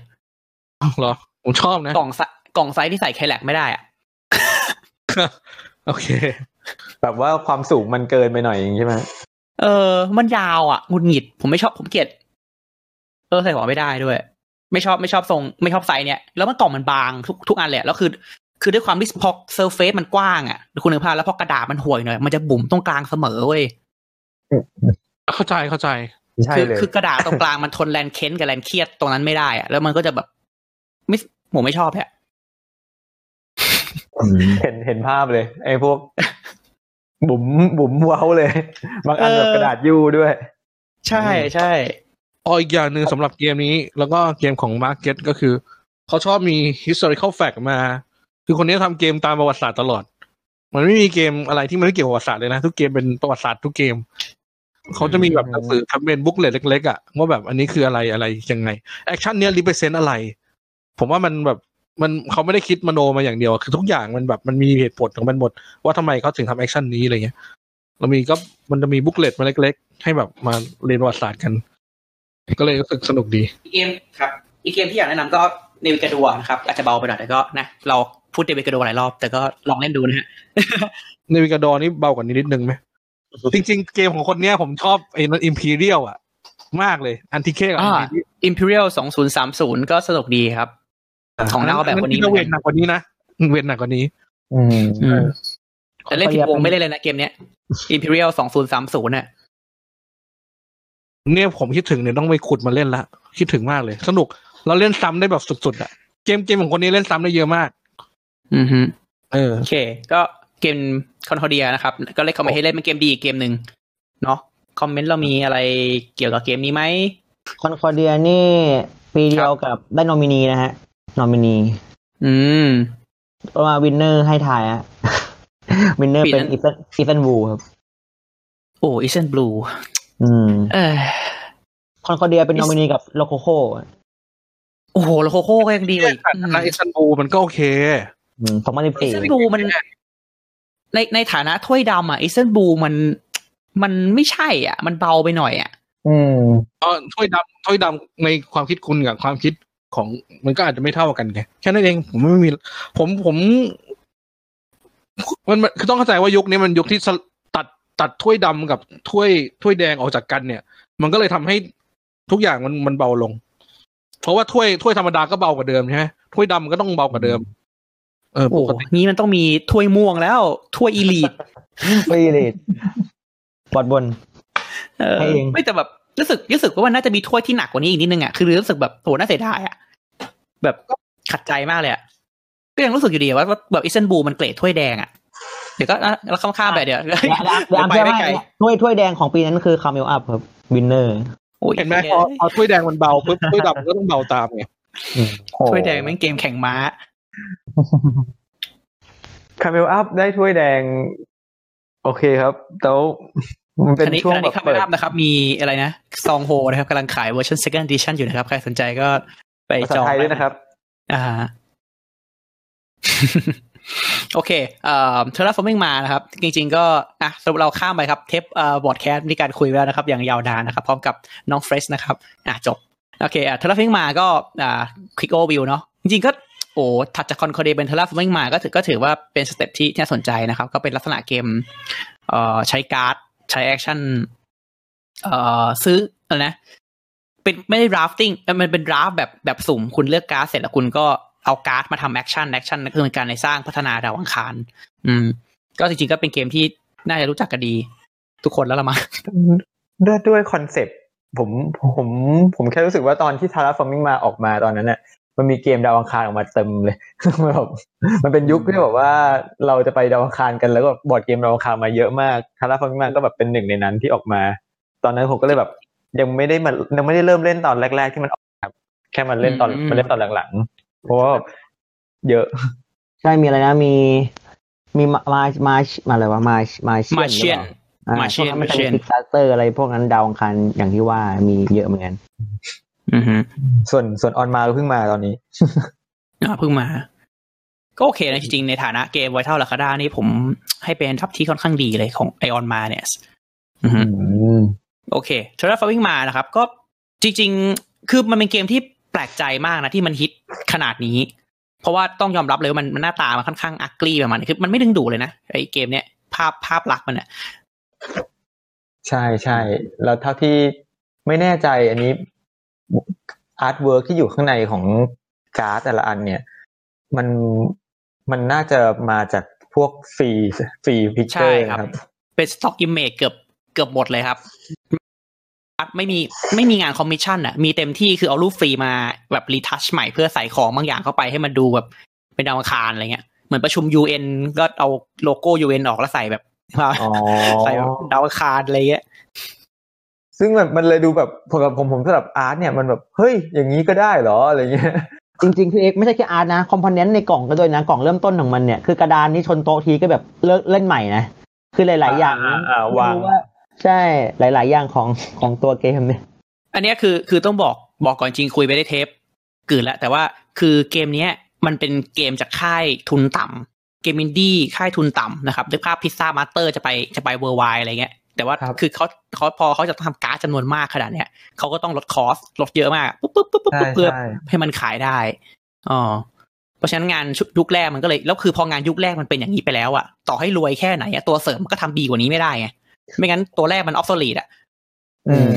S1: เหรอ ผมชอบนะ
S2: กล่องไซกล่องไซส์ที่ใส่ Kallax ไม่ได้อะ
S1: โอเค
S3: แบบว่าความสูงมันเกินไปหน่อยอย่างงี้ใช่ไหม
S2: เออ มันยาวอะหงุดหงิด ผมไม่ชอบผมเกลียด เออใส่หัวไม่ได้ด้วย ไม่ชอบไม่ชอบทรง ไม่ชอบไซส์เนี่ย แล้วมันกล่องมันบางทุกทุกอันเลยอะแล้วคือ คือด้วยความที่พอเซอร์เฟซมันกว้างอะคุณนึกภาพแล้วพอกระดาษมันห่วยหน่อยมันจะบุ๋มตรงกลางเสมอเว้ย
S1: เข้าใจเข้าใจ
S3: ใช่
S2: คือ
S3: เลย
S2: คือกระดาษตรงกลางมันทนแรงเค้นกับแรงเครียดตรงนั้นไม่ได้อะแล้วมันก็จะแบบ ไม่ผมไม่ชอบแฮะ
S5: อืม
S3: เห็นเห็นภาพเลย ไอ้พวก บุ๋มบุ๋มเว้าเลย บางอันแบบกระดาษยูด้วย
S2: ใช่ใช่
S1: อ๋ออีกอย่างหนึ่งสำหรับเกมนี้ แล้วก็เกมของ Market ก็คือ เขาชอบมี historical fact มา คือคนนี้ทำเกมตามประวัติศาสตร์ตลอด มันไม่มีเกมอะไรที่มันไม่เกี่ยวกับประวัติศาสตร์เลยนะ ทุกเกมเป็นประวัติศาสตร์ทุกเกม เขาจะมีแบบหนังสือทำเป็น booklet เล็กๆอะว่าแบบอันนี้คืออะไรอะไรยังไง action เนี้ย represent อะไร ผมว่ามันแบบ มันเขาไม่ได้คิดมโนมาอย่างเดียว คือทุกอย่างมันแบบมันมีเหตุผลของมันหมด ว่าทำไมเขาถึงทำ action นี้อะไรเงี้ยเรามีก็มันจะมี booklet มาเล็ก ๆ ให้แบบมาเรียนประวัติศาสตร์กัน ก็เลยรู้สึกสนุกดี
S2: อีกเกมครับ อีกเกมที่อยากแนะนำก็ Navegador นะครับ อาจจะเบาไปหน่อยแต่ก็นะเราพูด Navegador หลายรอบ แต่ก็ลองเล่นดูนะฮะ
S1: Navegador นี่เบากว่านี้นิดนึงไหมจริง ๆ เกมของคนเนี้ยผมชอบไอ้นั่น Imperial อะมากเลย Antike กับ
S2: อ่า
S1: Imperial
S2: Imperial 2030ก็สนุกดีครับ ของเน่าแบบวันนี้
S1: ก็เวนหนักกว่านี้นะเวนหนักกว่านี้
S3: อืม
S2: อืมแต่เล่นผิดวงไม่เล่นเลยนะเกมเนี้ย Imperial 2030น่ะ
S1: เนี่ยผมคิดถึงเนี่ยต้องไปขุดมาเล่นละคิดถึงมากเลย สนุกเราเล่นซ้ำได้แบบสุดๆอะเกมเกมของคนนี้เล่นซ้ำได้เยอะมาก
S2: อือฮึ
S1: เออ
S2: โอเค ก็เกม Concordia นะครับ ก็เลย recommend ให้เล่นเป็นเกมดีอีกเกมหนึ่งเนาะ comment เรามีอะไรเกี่ยวกับเกมนี้ไหม
S5: Concordia นี่ปีเดียวกับได้นอมินีนะฮะ นอมินี
S2: อืม
S5: ก็มาวินเนอร์ให้ถ่ายฮะวินเนอร์
S2: ปี
S5: เป็
S2: นั้นน
S5: อีเซนอีเซนบูครับ
S2: โอ้อีเซนบลู
S5: อืม
S2: เออ
S5: คอนคอร์เดียเป็นนอมินีกับโลโคโค
S2: โอ้โหแล้วโคโค่ก็ยังดีกว่าอีก
S1: แต่นะไอซันบูมันก็โอเค
S5: สองพันสิบ
S2: อี
S5: สี่
S2: เซนบลูมัน ในในฐานะถ้วยดำอะอีเซนบลูมัน มันไม่ใช่ อะ มันเบาไปหน่อยอะ
S3: อืม
S1: เออถ้วยดำถ้วยดำในความคิดคุณกับความคิด ของมันก็อาจจะไม่เท่ากันไงแค่นั้นเองผมไม่มี ผมผมมันมันคือต้องเข้าใจว่ายุคนี้มันยุคที่สลตัดตัดถ้วยดำกับถ้วยถ้วยแดงออกจากกันเนี่ย มันก็เลยทำให้ทุกอย่างมันมันเบาลง เพราะว่าถ้วยถ้วยธรรมดาก็เบากว่าเดิมใช่ไหมถ้วยดำก็ต้องเบากว่าเดิม เออป
S2: โอ้
S1: กติ
S2: นี้มันต้องมีถ้วยม่วงแล้ว ถ้วยอีลีท
S5: ฟรีเลดบอดบน
S2: เออ
S5: ให้เอง
S2: ไม่แต่แบบรู้สึกรู้สึกว่ามันน่าจะมีถ้วยที่หนักกว่านี้อีกนิดนึงอะคือรู้สึกแบบโหน่าเสียดายอะ แบบขัดใจมากเลยอะก็ยังรู้สึกอยู่ดีว่าว่าแบบ Istanbul มันเกรดถ้วยแดงอะเดี๋ยวก็อะแล้วข้ามๆไปเดี๋ยว
S5: เดี๋ยวเดี๋ยว
S2: ไป
S5: เดี๋ยว
S2: ไม่
S5: ไม่
S2: ไกล
S5: ถ้วยถ้วยแดงของปีนั้นคือ Camel Up ครับ winner
S2: โอ้ย
S1: เห็นไหมพอพอถ้วยแดงมันเบาปุ๊บถ้วยดำก็ต้องเบาตามไง
S2: ถ้วยแดงแม่งเกมแข่งม้า
S3: Camel Up ได้ถ้วยแดง โอเคครับแต่ว่ามันเป็น
S2: อันนี้
S3: ช่วง
S2: อัน
S3: แบ
S2: นี้
S3: บ
S2: คาเม
S3: เปิด
S2: ล่านะครับ มีอะไรนะซองโฮนะครับกำลังขายเวอร์ชัน second edition อยู่นะครับ ใครสนใจก็ ไปจอง
S3: ไทยด้วยนะครับ
S2: อ่าโอเคเอ่อเทอร์ฟอร์มิงมานะครับ จริง ๆ ก็อะสรุปเราข้ามไปครับ เทปเอ่อบอร์ดแคสมีการคุยแล้วนะครับ อย่างยาวนานนะครับ พร้อมกับน้องเฟรชนะครับ อะจบ โอเคอะเทอร์ฟอร์มิงมาก็อ่าคลิกโอวิวเนาะจริงๆก็โอ้ถัดจาก Concordia เป็น Terraforming Mars ก็ถือก็ถือว่าเป็น step ที่ที่น่าสนใจนะครับ ก็เป็นลักษณะเกมเอ่อใช้การ์ด ใช้ action เอ่อซื้ออะไรนะ เป็นไม่ได้ drafting มันเป็น draft แบบแบบสุ่มคุณเลือกการ์ดเสร็จแล้วคุณก็เอาการ์ดมาทำ action action ก็คือเป็นการในสร้างพัฒนาดาวอังคาร อืม ก็จริงๆก็เป็นเกมที่น่าจะรู้จักกันดี ทุกคนแล้วละมั้ง
S3: ด้วยด้วย concept ผมผมผมแค่รู้สึกว่าตอนที่ Terraforming Mars ออกมาตอนนั้นเนี่ยมันมีเกมดาวอังคารออกมาเต็มเลยมันแบบมันเป็นยุคที่แบบว่าเราจะไปดาวอังคารกันแล้วก็บอร์ดเกมดาวอังคารมาเยอะมาก Terraforming Mars ก็แบบเป็นหนึ่งในนั้นที่ออกมา ตอนนั้นผมก็เลยแบบ ยังไม่ได้มายังไม่ได้เริ่มเล่นตอนแรก ๆ ที่มันออกครับแค่มันเล่นตอน
S2: อืม
S3: มันเล่นตอนหลังๆเพราะว่าเยอะ
S5: ใช่มีอะไรนะมีมีมามามามาอะไรวะมา
S2: Martian Martian
S5: อ่า
S2: Martian
S5: พวกนั้นมันจะมี
S2: Martian
S5: ซิกซัสเตอร์อะไรพวกนั้นดาวอังคารอย่างที่ว่ามีเยอะเหมือนกัน
S2: อือฮึ
S3: ส่วนส่วน On Mars ก็เพิ่งมาตอนนี้
S2: อ่าเพิ่งมา ก็โอเคนะจริงๆในฐานะเกม weight เท่า Lacerda นี่ผมให้เป็น top ที่ค่อนข้างดีเลยของไอ On Mars เนี่ยอือฮึ โอเค Terraforming Mars นะครับ ก็จริง ๆ คือมันเป็นเกมที่แปลกใจมากนะที่มันฮิตขนาดนี้ เพราะว่าต้องยอมรับเลยว่ามันมันหน้าตามันค่อนข้าง ugly ประมาณนี้คือมันไม่ดึงดูดเลยนะไอเกมเนี้ยภาพภาพลักษณ์มันอะ
S3: ใช่ใช่แล้วเท่าที่ไม่แน่ใจอันนี้ artwork ที่อยู่ข้างในของการ์ดแต่ละอันเนี่ย มันมันน่าจะมาจากพวกฟรี free picture
S2: ใช่ครับ
S3: ครับ
S2: เป็น stock image เกือบ เกือบหมดเลยครับไม่มีไม่มีงานคอมมิชชั่นอะมีเต็มที่คือเอารูปฟรีมาแบบ retouch ใหม่เพื่อใส่ของบางอย่างเข้าไปให้มันดูแบบเป็นดาวอังคารอะไรเงี้ยเหมือนประชุม UN ก็เอาโลโก้ UN ออกแล้วใส่แบบ
S3: อ๋อ
S2: ใส่แบบดาวอังคารอะไรเงี้ย
S3: ซึ่งแบบมันเลยดูแบบผมกับผมผมสำหรับ art เนี่ยมันแบบเฮ้ยอย่างนี้ก็ได้เหรออะไรเงี้ย
S5: จริงๆคือเอ็กไม่ใช่แค่ art นะ component ในกล่องก็ด้วยนะกล่องเริ่มต้นของมันเนี่ยคือกระดานนี้ชนโต๊ะทีก็แบบเลิกเล่นใหม่นะคือหลาย ๆ อย่าง
S3: อ่าอ่าอ่าวาง
S5: ไม่รู้ ใช่หลาย ๆ อย่างของของตัวเกมเนี่ย
S2: อันเนี้ยคือคือต้องบอกบอกก่อนจริงคุยไปได้เทปกืนแล้วแต่ว่าคือเกมเนี้ยมันเป็นเกมจากค่ายทุนต่ำเกมอินดี้ค่ายทุนต่ำนะครับด้วยภาพพิซซ่ามาสเตอร์จะไปจะไปเวอร์ไวอะไรเงี้ย แต่ว่า
S3: ครับ
S2: คือเขาเขาพอเขาจะทำการ์ดจำนวนมากขนาดเนี้ยเขาก็ต้องลดคอสลดเยอะมากปุ๊บปุ๊บปุ๊บปุ๊บ
S3: ใช่
S2: ปุ๊บเพื่อ
S3: ใช่
S2: ให้มันขายได้อ๋อเพราะฉะนั้นงานชุดยุคแรกมันก็เลยแล้วคือพองานยุคแรกมันเป็นอย่างนี้ไปแล้วอะต่อให้รวยแค่ไหนอะตัวเสริมมันก็ทำดีกว่านี้ไม่ได้ไง ไม่งั้นตัวแรกมัน obsolete อะ
S3: อืม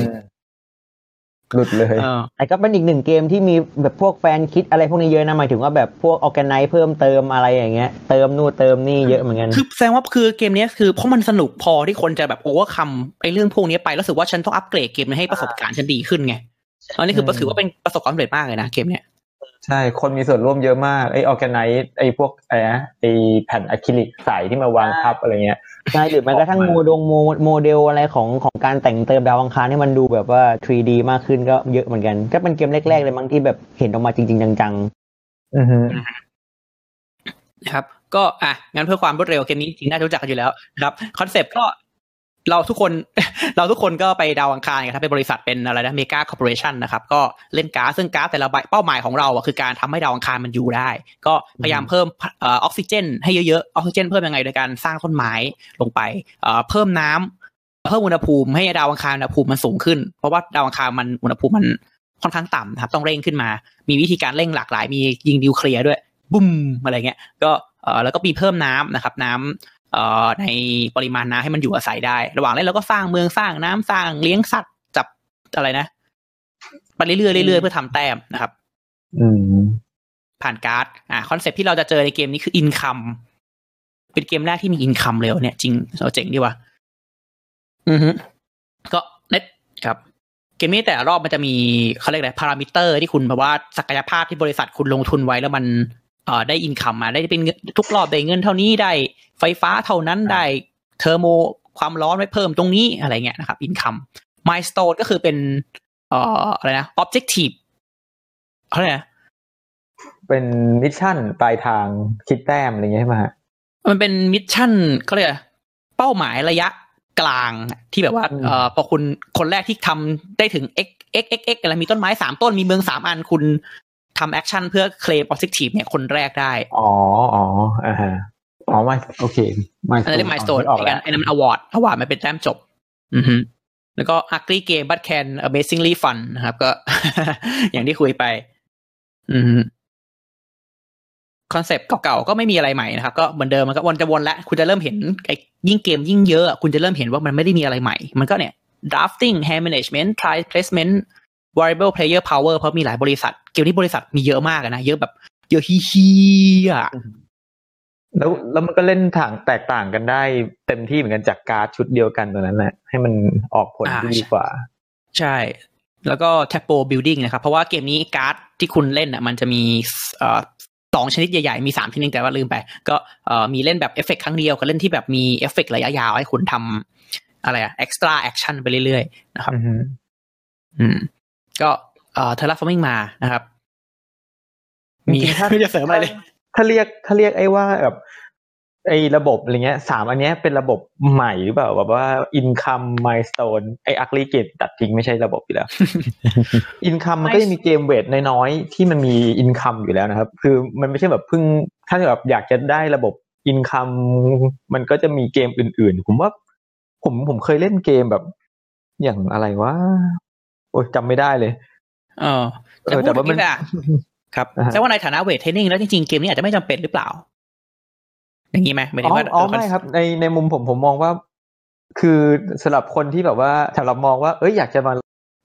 S3: หลุดเลย
S2: เออ
S5: แต่ก็เป็นอีกหนึ่งเกมที่มีแบบพวก fan kit อะไรพวกนี้เยอะนะหมายถึงว่าแบบพวก organizer เพิ่มเติมอะไรอย่างเงี้ย เติมนู่นเติมนี่เยอะเหมือนกัน
S2: คือแสดงว่าคือเกมเนี้ยคือเพราะมันสนุกพอที่คนจะแบบ overcome ไอ้เรื่องพวกนี้ไปแล้วรู้สึกว่าฉันต้องอัปเกรดเกมนี้ให้ประสบการณ์ฉันดีขึ้นไงอันนี้คือ
S3: อืม
S2: ถือว่าเป็นประสบความสำเร็จมากเลยนะเกมเนี้ย
S3: ใช่ คนมีส่วนร่วมเยอะมากไอ้ organize ไอ้พวกไอ้นะไอ้แผ่นอะคริลิกใสที่มาวางทับอะไรเงี้ย
S5: ใช่หรือแม้กระทั่ง
S3: ออก
S5: โม
S3: มา
S5: ดงโมโมเดลอะไรของของการแต่งเติมดาวอังคารให้มันดูแบบว่า 3D มากขึ้นก็เยอะเหมือนกัน ก็เป็นเกมแรก ๆ เลยมั้งที่แบบเห็นออกมาจริง ๆ จัง
S3: อือฮึ
S2: นะครับ ก็อะงั้นเพื่อความรวดเร็วเกมนี้จริงๆน่าจะรู้จักกันอยู่แล้วนะครับ concept ก็ เราทุกคนเราทุกคนก็ไปดาวอังคารกันครับเป็นบริษัทเป็นอะไรนะ mega corporation นะครับ ก็เล่นการ์ดซึ่งการ์ดแต่ละใบเป้าหมายของเราอะคือการทำให้ดาวอังคารมันอยู่ได้ ก็พยายามเพิ่มออกซิเจน ให้เยอะๆออกซิเจน เพิ่มยังไงโดยการสร้างต้นไม้ลงไปเพิ่มน้ำเพิ่มอุณหภูมิให้ดาวอังคารอุณหภูมิมันสูงขึ้น เพราะว่าดาวอังคารมันอุณหภูมิมันค่อนข้างต่ำครับต้องเร่งขึ้นมา มีวิธีการเร่งหลากหลาย มียิงนิวเคลียร์ด้วยบุ้มอะไรเงี้ยก็เออแล้วก็มีเพิ่มน้ำนะครับน้ำเอ่อ ในปริมาณน้ำให้มันอยู่อาศัยได้ ระหว่างเล่นเราก็สร้างเมืองสร้างน้ำสร้างเลี้ยงสัตว์จับอะไรนะไปเรื่อยๆเรื่อยๆเพื่อทำแต้มนะครับ
S3: อืม
S2: ผ่านการ์ด อ่า concept ที่เราจะเจอในเกมนี้คือ income เป็นเกมแรกที่มี income เลยเนี่ย จริงเราเจ๋งดีว่ะอือฮึก็เน็ตครับ เกมนี้แต่ละรอบมันจะมีเขาเรียกอะไรพารามิเตอร์ที่คุณแบบว่าศักยภาพที่บริษัทคุณลงทุนไว้แล้วมัน เอ่อได้ income มาได้เป็นเงินทุกรอบได้เงินเท่านี้ได้ไฟฟ้าเท่านั้นได้ thermo ความร้อนไว้เพิ่มตรงนี้อะไรเงี้ยนะครับ income milestone ก็คือเป็นเอ่ออะไรนะ objective เขาเรียกอะไรนะ
S3: เป็น mission ปลายทางคิดแต้มอะไรเงี้ยใช่ไหมฮะ
S2: มันเป็น mission เขาเรียกอะไรเป้าหมายระยะกลางที่แบบว่า
S3: อืม
S2: เอ่อพอคุณคนแรกที่ทำได้ถึง x x x x อะไรมีต้นไม้สามต้นมีเมืองสามอันคุณ ทำ action เพื่อ claim objective เนี่ยคนแรกได้
S3: อ๋ออ๋ออ่าฮะอ๋อไม่โอเคไม่
S2: อันนั้นเรียก milestone
S3: ออก
S2: อีก
S3: แล้
S2: อั
S3: วน
S2: อันนั้นมัน award award มันเป็นแต้มจบ อือฮึแล้วก็ ugly game but can amazingly fun นะครับ ก็ อย่างที่คุยไป อืม concept เก่าๆก็ไม่มีอะไรใหม่นะครับ ก็เหมือนเดิมมันก็วนจะวนแล้วคุณจะเริ่มเห็นไอ้ยิ่งเกมยิ่งเยอะ คุณจะเริ่มเห็นว่ามันไม่ได้มีอะไรใหม่ มันก็เนี่ย drafting hand management tile placement variable player power เพราะมีหลายบริษัท เกมที่บริษัทมีเยอะมากอะนะ เยอะแบบเยอะฮีๆอะ
S3: แล้วแล้วมันก็เล่นทางแตกต่างกันได้เต็มที่เหมือนกันจากการ์ดชุดเดียวกันตัวนั้นแหละให้มันออกผลที่
S2: อ่า
S3: ดีกว่า
S2: ใช่ แล้วก็ tableau building นะครับ เพราะว่าเกมนี้การ์ดที่คุณเล่นอะ มันจะมีเอ่อสองชนิดใหญ่ๆ มีสามชนิดแต่ว่าลืมไป ก็เอ่อมีเล่นแบบเอฟเฟกครั้งเดียวกับเล่นที่แบบมีเอฟเฟกระยะยาวให้คุณทำอะไรอะ extra action ไปเรื่อยๆ นะครับ
S3: อือฮึ
S2: อืมก็เอ่อ terraforming มานะครับ มี
S3: จริงๆถ้า
S2: ไม่จะเสริมอะไรเลย
S3: ถ้าเรียกถ้าเรียกไอ้ว่าแบบไอ้ระบบอะไรเงี้ยสามอันเนี้ยเป็นระบบใหม่หรือเปล่าแบบว่า income milestone ไอ้ ugly gate ตัดทิ้งไม่ใช่ระบบอยู่แล้ว income มันก็ยังมีเกมเวทน้อยๆที่มันมี income อยู่แล้วนะครับ คือมันไม่ใช่แบบเพิ่งถ้าแบบอยากจะได้ระบบ income มันก็จะมีเกมอื่นๆ ผมว่า ผมผมเคยเล่นเกมแบบ อย่างอะไรวะโอ้ยจำไม่ได้เลย
S2: เออ
S3: เออแต่ว่ามัน
S2: พูดอย่างครับ
S3: อ่าฮะ
S2: แต่ว่าในฐานะ weight training แล้วจริงๆ เกมนี้อาจจะไม่จำเป็นหรือเปล่า อย่างนี้ไหมหมายถึงว่า
S3: อ๋ออ๋อ
S2: เออ
S3: ไม่ครับ ในในมุมผมผมมองว่า คือสำหรับคนที่แบบว่าสำหรับมองว่า เอ้ยอยากจะมา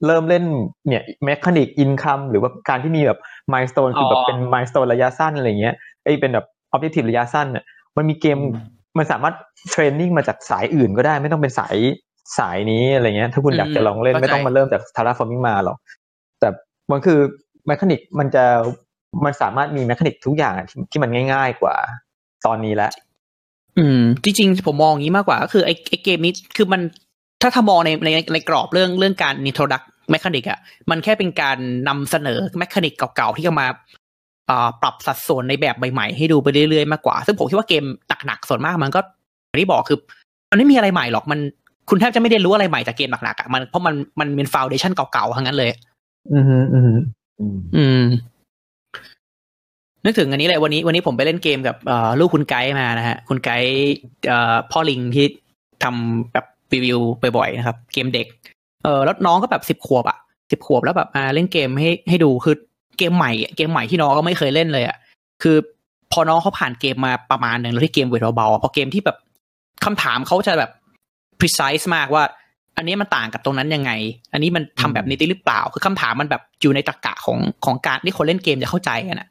S3: เริ่มเล่นเนี่ย mechanic income หรือว่าการที่มีแบบมายส t ตนคือแบบเป็นมายส t ตนระยะสั้นอะไรเงี้ยไอ้ยเป็นแบบ objective ระยะสั้นเนี่ยมันมีเกมมันสามารถ training มาจากสายอื่นก็ได้ ไม่ต้องเป็นสายสายนี้อะไรเงี้ย ถ้าคุณอยากจะลองเล่นไม่ต้องมาเริ่มจาก Terraforming Mars หรอกแต่ มันคือ mechanic มันจะมันสามารถมี mechanic ทุกอย่างที่ที่มันง่าย ๆกว่าตอนนี้แล้ว
S2: อืม จริงๆ ผมมองอย่างนี้มากกว่า ก็คือไอ้ไอ้เกมนี้คือมันถ้าถ้ามองในในในกรอบเรื่องเรื่องการ introduce mechanic อะมันแค่เป็นการนำเสนอ mechanic เก่าๆ ที่จะมาอ่าปรับสัดส่วนในแบบใหม่ๆ ให้ดูไปเรื่อยๆ มากกว่า ซึ่งผมคิดว่าเกมหนักๆ ส่วนมากมันก็อย่างที่บอกคือ มันไม่มีอะไรใหม่หรอกมันคุณแทบจะไม่ได้รู้อะไรใหม่จากเกมหนักๆอะมันเพราะมันมันเป็นฟาวเดชันเก่าๆทั้งนั้นเลย
S3: อืมอืม
S4: อืม
S2: นึกถึงอันนี้เลยวันนี้วันนี้ผมไปเล่นเกมกับลูกคุณไกด์มานะฮะ คุณไกด์พ่อลิงที่ทำแบบรีวิวบ่อยๆนะครับ เกมเด็ก เออแล้วน้องก็แบบสิบขวบอะสิบขวบแล้วแบบมาเล่นเกมให้ให้ดูคือเกมใหม่เกมใหม่ที่น้องก็ไม่เคยเล่นเลยอะคือพอน้องเขาผ่านเกมมาประมาณหนึ่งแล้วที่เกมเวทเบาๆอะพอเกมที่แบบคำถามเขาจะแบบ precise มากว่า อันนี้มันต่างกับตรงนั้นยังไง อันนี้มันทำแบบนี้ได้หรือเปล่า คือคำถามมันแบบอยู่ในตรรกะของของการที่คนเล่นเกมจะเข้าใจกันอะ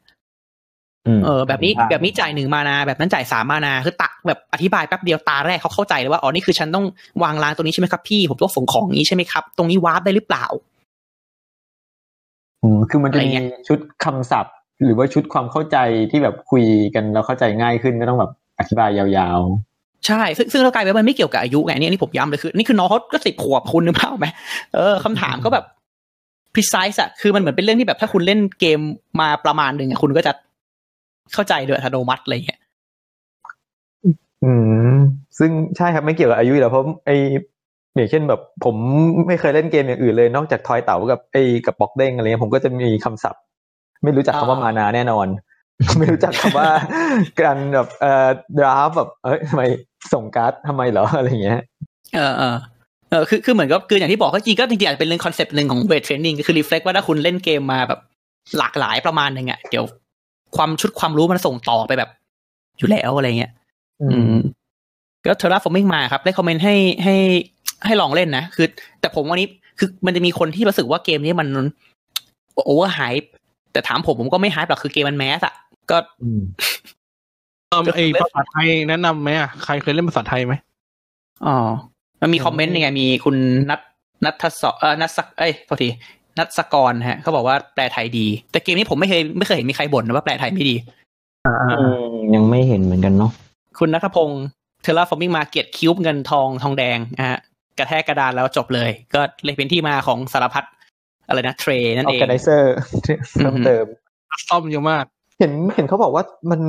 S5: ม
S2: เออแบบนี้
S5: ใช่
S2: แบบนี้จ่ายหนึ่งมานา แบบนั้นจ่ายสามมานา คือตะแบบอธิบายแป๊บเดียวตาแรกเขาเข้าใจเลยว่าอ๋อนี่คือฉันต้องวางรางตรงนี้ใช่ไหมครับพี่ ผมต้องส่งของนี้ใช่ไหมครับ ตรงนี้วาร์ปได้หรือเปล่า
S3: อืมคือมันจะ
S2: อะไร
S3: มี
S2: เงี้ย
S3: ชุดคำศัพท์ หรือว่าชุดความเข้าใจที่แบบคุยกันแล้วเข้าใจง่ายขึ้นไม่ต้องแบบอธิบายยาว
S2: ใช่ ซึ่งซึ่งเรากลายเป็นว่ามันไม่เกี่ยวกับอายุไงเนี่ยนี่ผมย้ำเลยคือนี่คือน้องเขาก็สิบขวบคุณนึกภาพออกไหมเออคำถามก็แบบ precise อะคือมันเหมือนเป็นเรื่องที่แบบถ้าคุณเล่นเกมมาประมาณหนึ่งอะคุณก็จะเข้าใจโดยอัตโนมัติอะไรเงี้ย
S3: ๆอืม ซึ่งใช่ครับไม่เกี่ยวกับอายุอยู่แล้วเพราะไออย่างเช่นแบบ ผมไม่เคยเล่นเกมอย่างอื่นเลยนอกจากทอยเต๋ากับไอกับป๊อกเด้งอะไรเงี้ยผมก็จะมีคำศัพท์ ไม่รู้จักคำว่า mana แน่นอน ไม่รู้จักคำว่าการแบบเอ่อ draft แบบเอ้ยทำไมส่งการ์ดทำไมเหรออะไรเงี้ย
S2: เออเออเออคือคือเหมือนก็คืออย่างที่บอกก็จริงก็จริงๆอาจจะเป็นเรื่อง concept หนึ่งของ weight training ก็คือ reflect ว่าถ้าคุณเล่นเกมมาแบบหลากหลายประมาณหนึ่งอะเดี๋ยวความชุดความรู้มันส่งต่อไปแบบ อยู่แล้วอะไรเงี้ย อืมก็ Terraforming Mars ครับ ได้ comment ให้ให้ให้ลองเล่นนะ คือ แต่ผมวันนี้คือมันจะมีคนที่รู้สึกว่าเกมนี้มัน overhype แต่ถามผมผมก็ไม่ hype หรอกคือเกมมัน mass อะ ก็
S4: อืม
S1: เออไอภาษาไทยแนะนำไหมอะใครเคยเล่นภาษาไทยไหม
S2: อ๋อมันมี comment ยังไง มีคุณนัทนัทศเออนัทสักเอ้ยโทษทีนัทสกรฮะเขาบอกว่าแปลไทยดี แต่เกมนี้ผมไม่เคยไม่เคยเห็นมีใครบ่นนะว่าแปลไทยไม่ดี
S5: อืมยังไม่เห็นเหมือนกันเนาะ
S2: คุณนัทพงศ์เทเลฟอร์มิงมาเก็ตคิวบ์เงินทองทองแดงนะฮะกระแทกกระดานแล้วจบเลย ก็เลยเป็นที่มาของสารพัดอะไรนะเทรนั่น
S3: ออ
S2: เอง
S3: แกไนเซอร์เพิ่มเติม
S1: ซ่อมเยอะมาก
S3: เห็นเห็นเขาบอกว่ามัน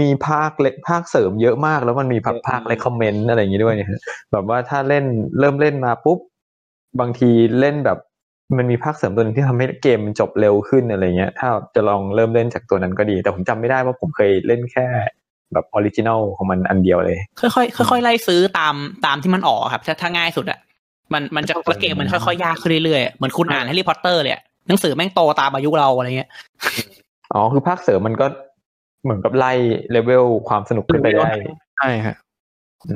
S3: มีภาคเล็กภาคเสริมเยอะมาก แล้วมันมีภาคภาคเลคคอมเมนต์อะไรอย่างงี้ด้วยเนี่ยฮะแบบว่าถ้าเล่นเริ่มเล่นมาปุ๊บบางทีเล่นแบบมันมีภาคเสริมตัวหนึงที่ทำให้เกมมันจบเร็วขึ้นอะไรเงี้ย ถ้าจะลองเริ่มเล่นจากตัวนั้นก็ดี แต่ผมจำไม่ได้ว่าผมเคยเล่นแค่แบบ original ของมันอันเดียวเลย
S2: ค่อยๆค่อยๆไล่ซื้อตามตามที่มันออกครับ ถ้าถ้าง่ายสุดอะมันมันจะแล้วเกมมันค่อยๆยากขึ้นเรื่อยๆเหมือนคุณอ่าน Harry Potter เลยอะหนังสือแม่งโตตามอายุเราอะไรเงี้ย
S3: อ๋อคือภาคเสริมมันก็เหมือนกับไล่เลเวลความสนุกขึ้นไปได้
S1: ใช่ฮะ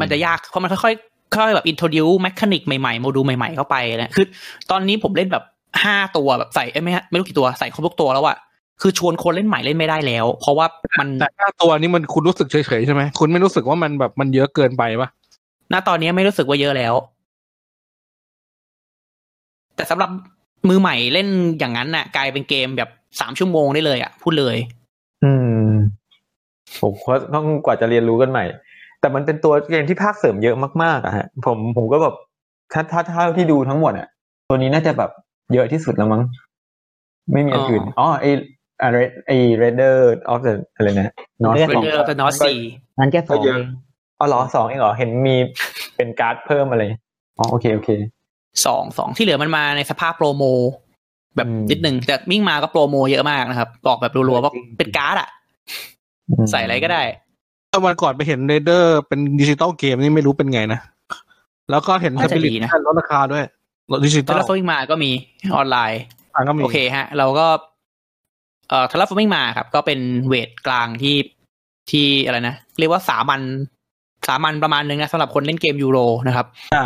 S2: มันจะยากเพราะมันค่อยๆค่อยๆแบบ introduce mechanic ใหม่ๆโมดูลใหม่ๆเข้าไปนะคือ ตอนนี้ผมเล่นแบบห้าตัวแบบใส่เอ้ยไม่ฮะไม่รู้กี่ตัวใส่ครบทุกตัวแล้วอะคือชวนคนเล่นใหม่เล่นไม่ได้แล้ว เพราะว่ามัน
S1: แต่ถ้าตัวนี้มันคุณรู้สึกเฉยๆใช่ไหมคุณไม่รู้สึกว่ามันแบบมันเยอะเกินไปปะ
S2: ณตอนนี้ไม่รู้สึกว่าเยอะแล้ว แต่สำหรับมือใหม่เล่นอย่างนั้นน่ะ กลายเป็นเกมแบบ สามชั่วโมงได้เลยอะ พูดเลย
S3: อืมผมว่าต้องกว่าจะเรียนรู้กันใหม่ แต่มันเป็นตัวเกมที่ภาคเสริมเยอะมากๆอะฮะผมผมก็แบบถ้าถ้าถ้าที่ดูทั้งหมดอะตัวนี้น่าจะแบบเยอะที่สุดแล้วมั้งไม่มีอันอื่นอ๋อไออะไรไอ Raider of the อะไรนะ North
S5: เรื่อง
S2: เร
S5: ของ
S2: เดอร์ตนอสสี่
S5: นั้นแค่สอง
S3: ก็เย
S5: เอ
S3: อะ
S5: ง
S3: อ๋อเหรอสองเองเหรอเห็นมีเป็นการ์ดเพิ่มอะไรอ๋อโอเคโอเค
S2: สองสองที่เหลือมันมาในสภาพโปรโม แบบ
S3: อืม
S2: นิดนึงแต่วิ่งมาก็โปรโมเยอะมากนะครับบอกแบบรัวๆว่าเป็นการ์ดอะใส่อะไรก็ได้
S1: เอาวันก่อนไปเห็นเรเดอร์เป็นดิจิตอลเกมนี่ไม่รู้เป็นไงนะ แล้วก็เห็นส
S2: น่าจะ
S1: ปิริต
S2: ดีนะ
S1: ลดราคาด้วยลดดิจิตอ
S2: ทา
S1: ล
S2: ร์ฟวิ่งมาก็มีออนไลน์
S1: อะก็มี
S2: โอเคฮะ เราก็เอ่อทาร์ฟวิ่งมาครับ ก็เป็นเวทกลางที่ที่อะไรนะ เรียกว่าสามัญสามัญประมาณนึงนะสำหรับคนเล่นเกมยูโรนะครับ
S1: อ่า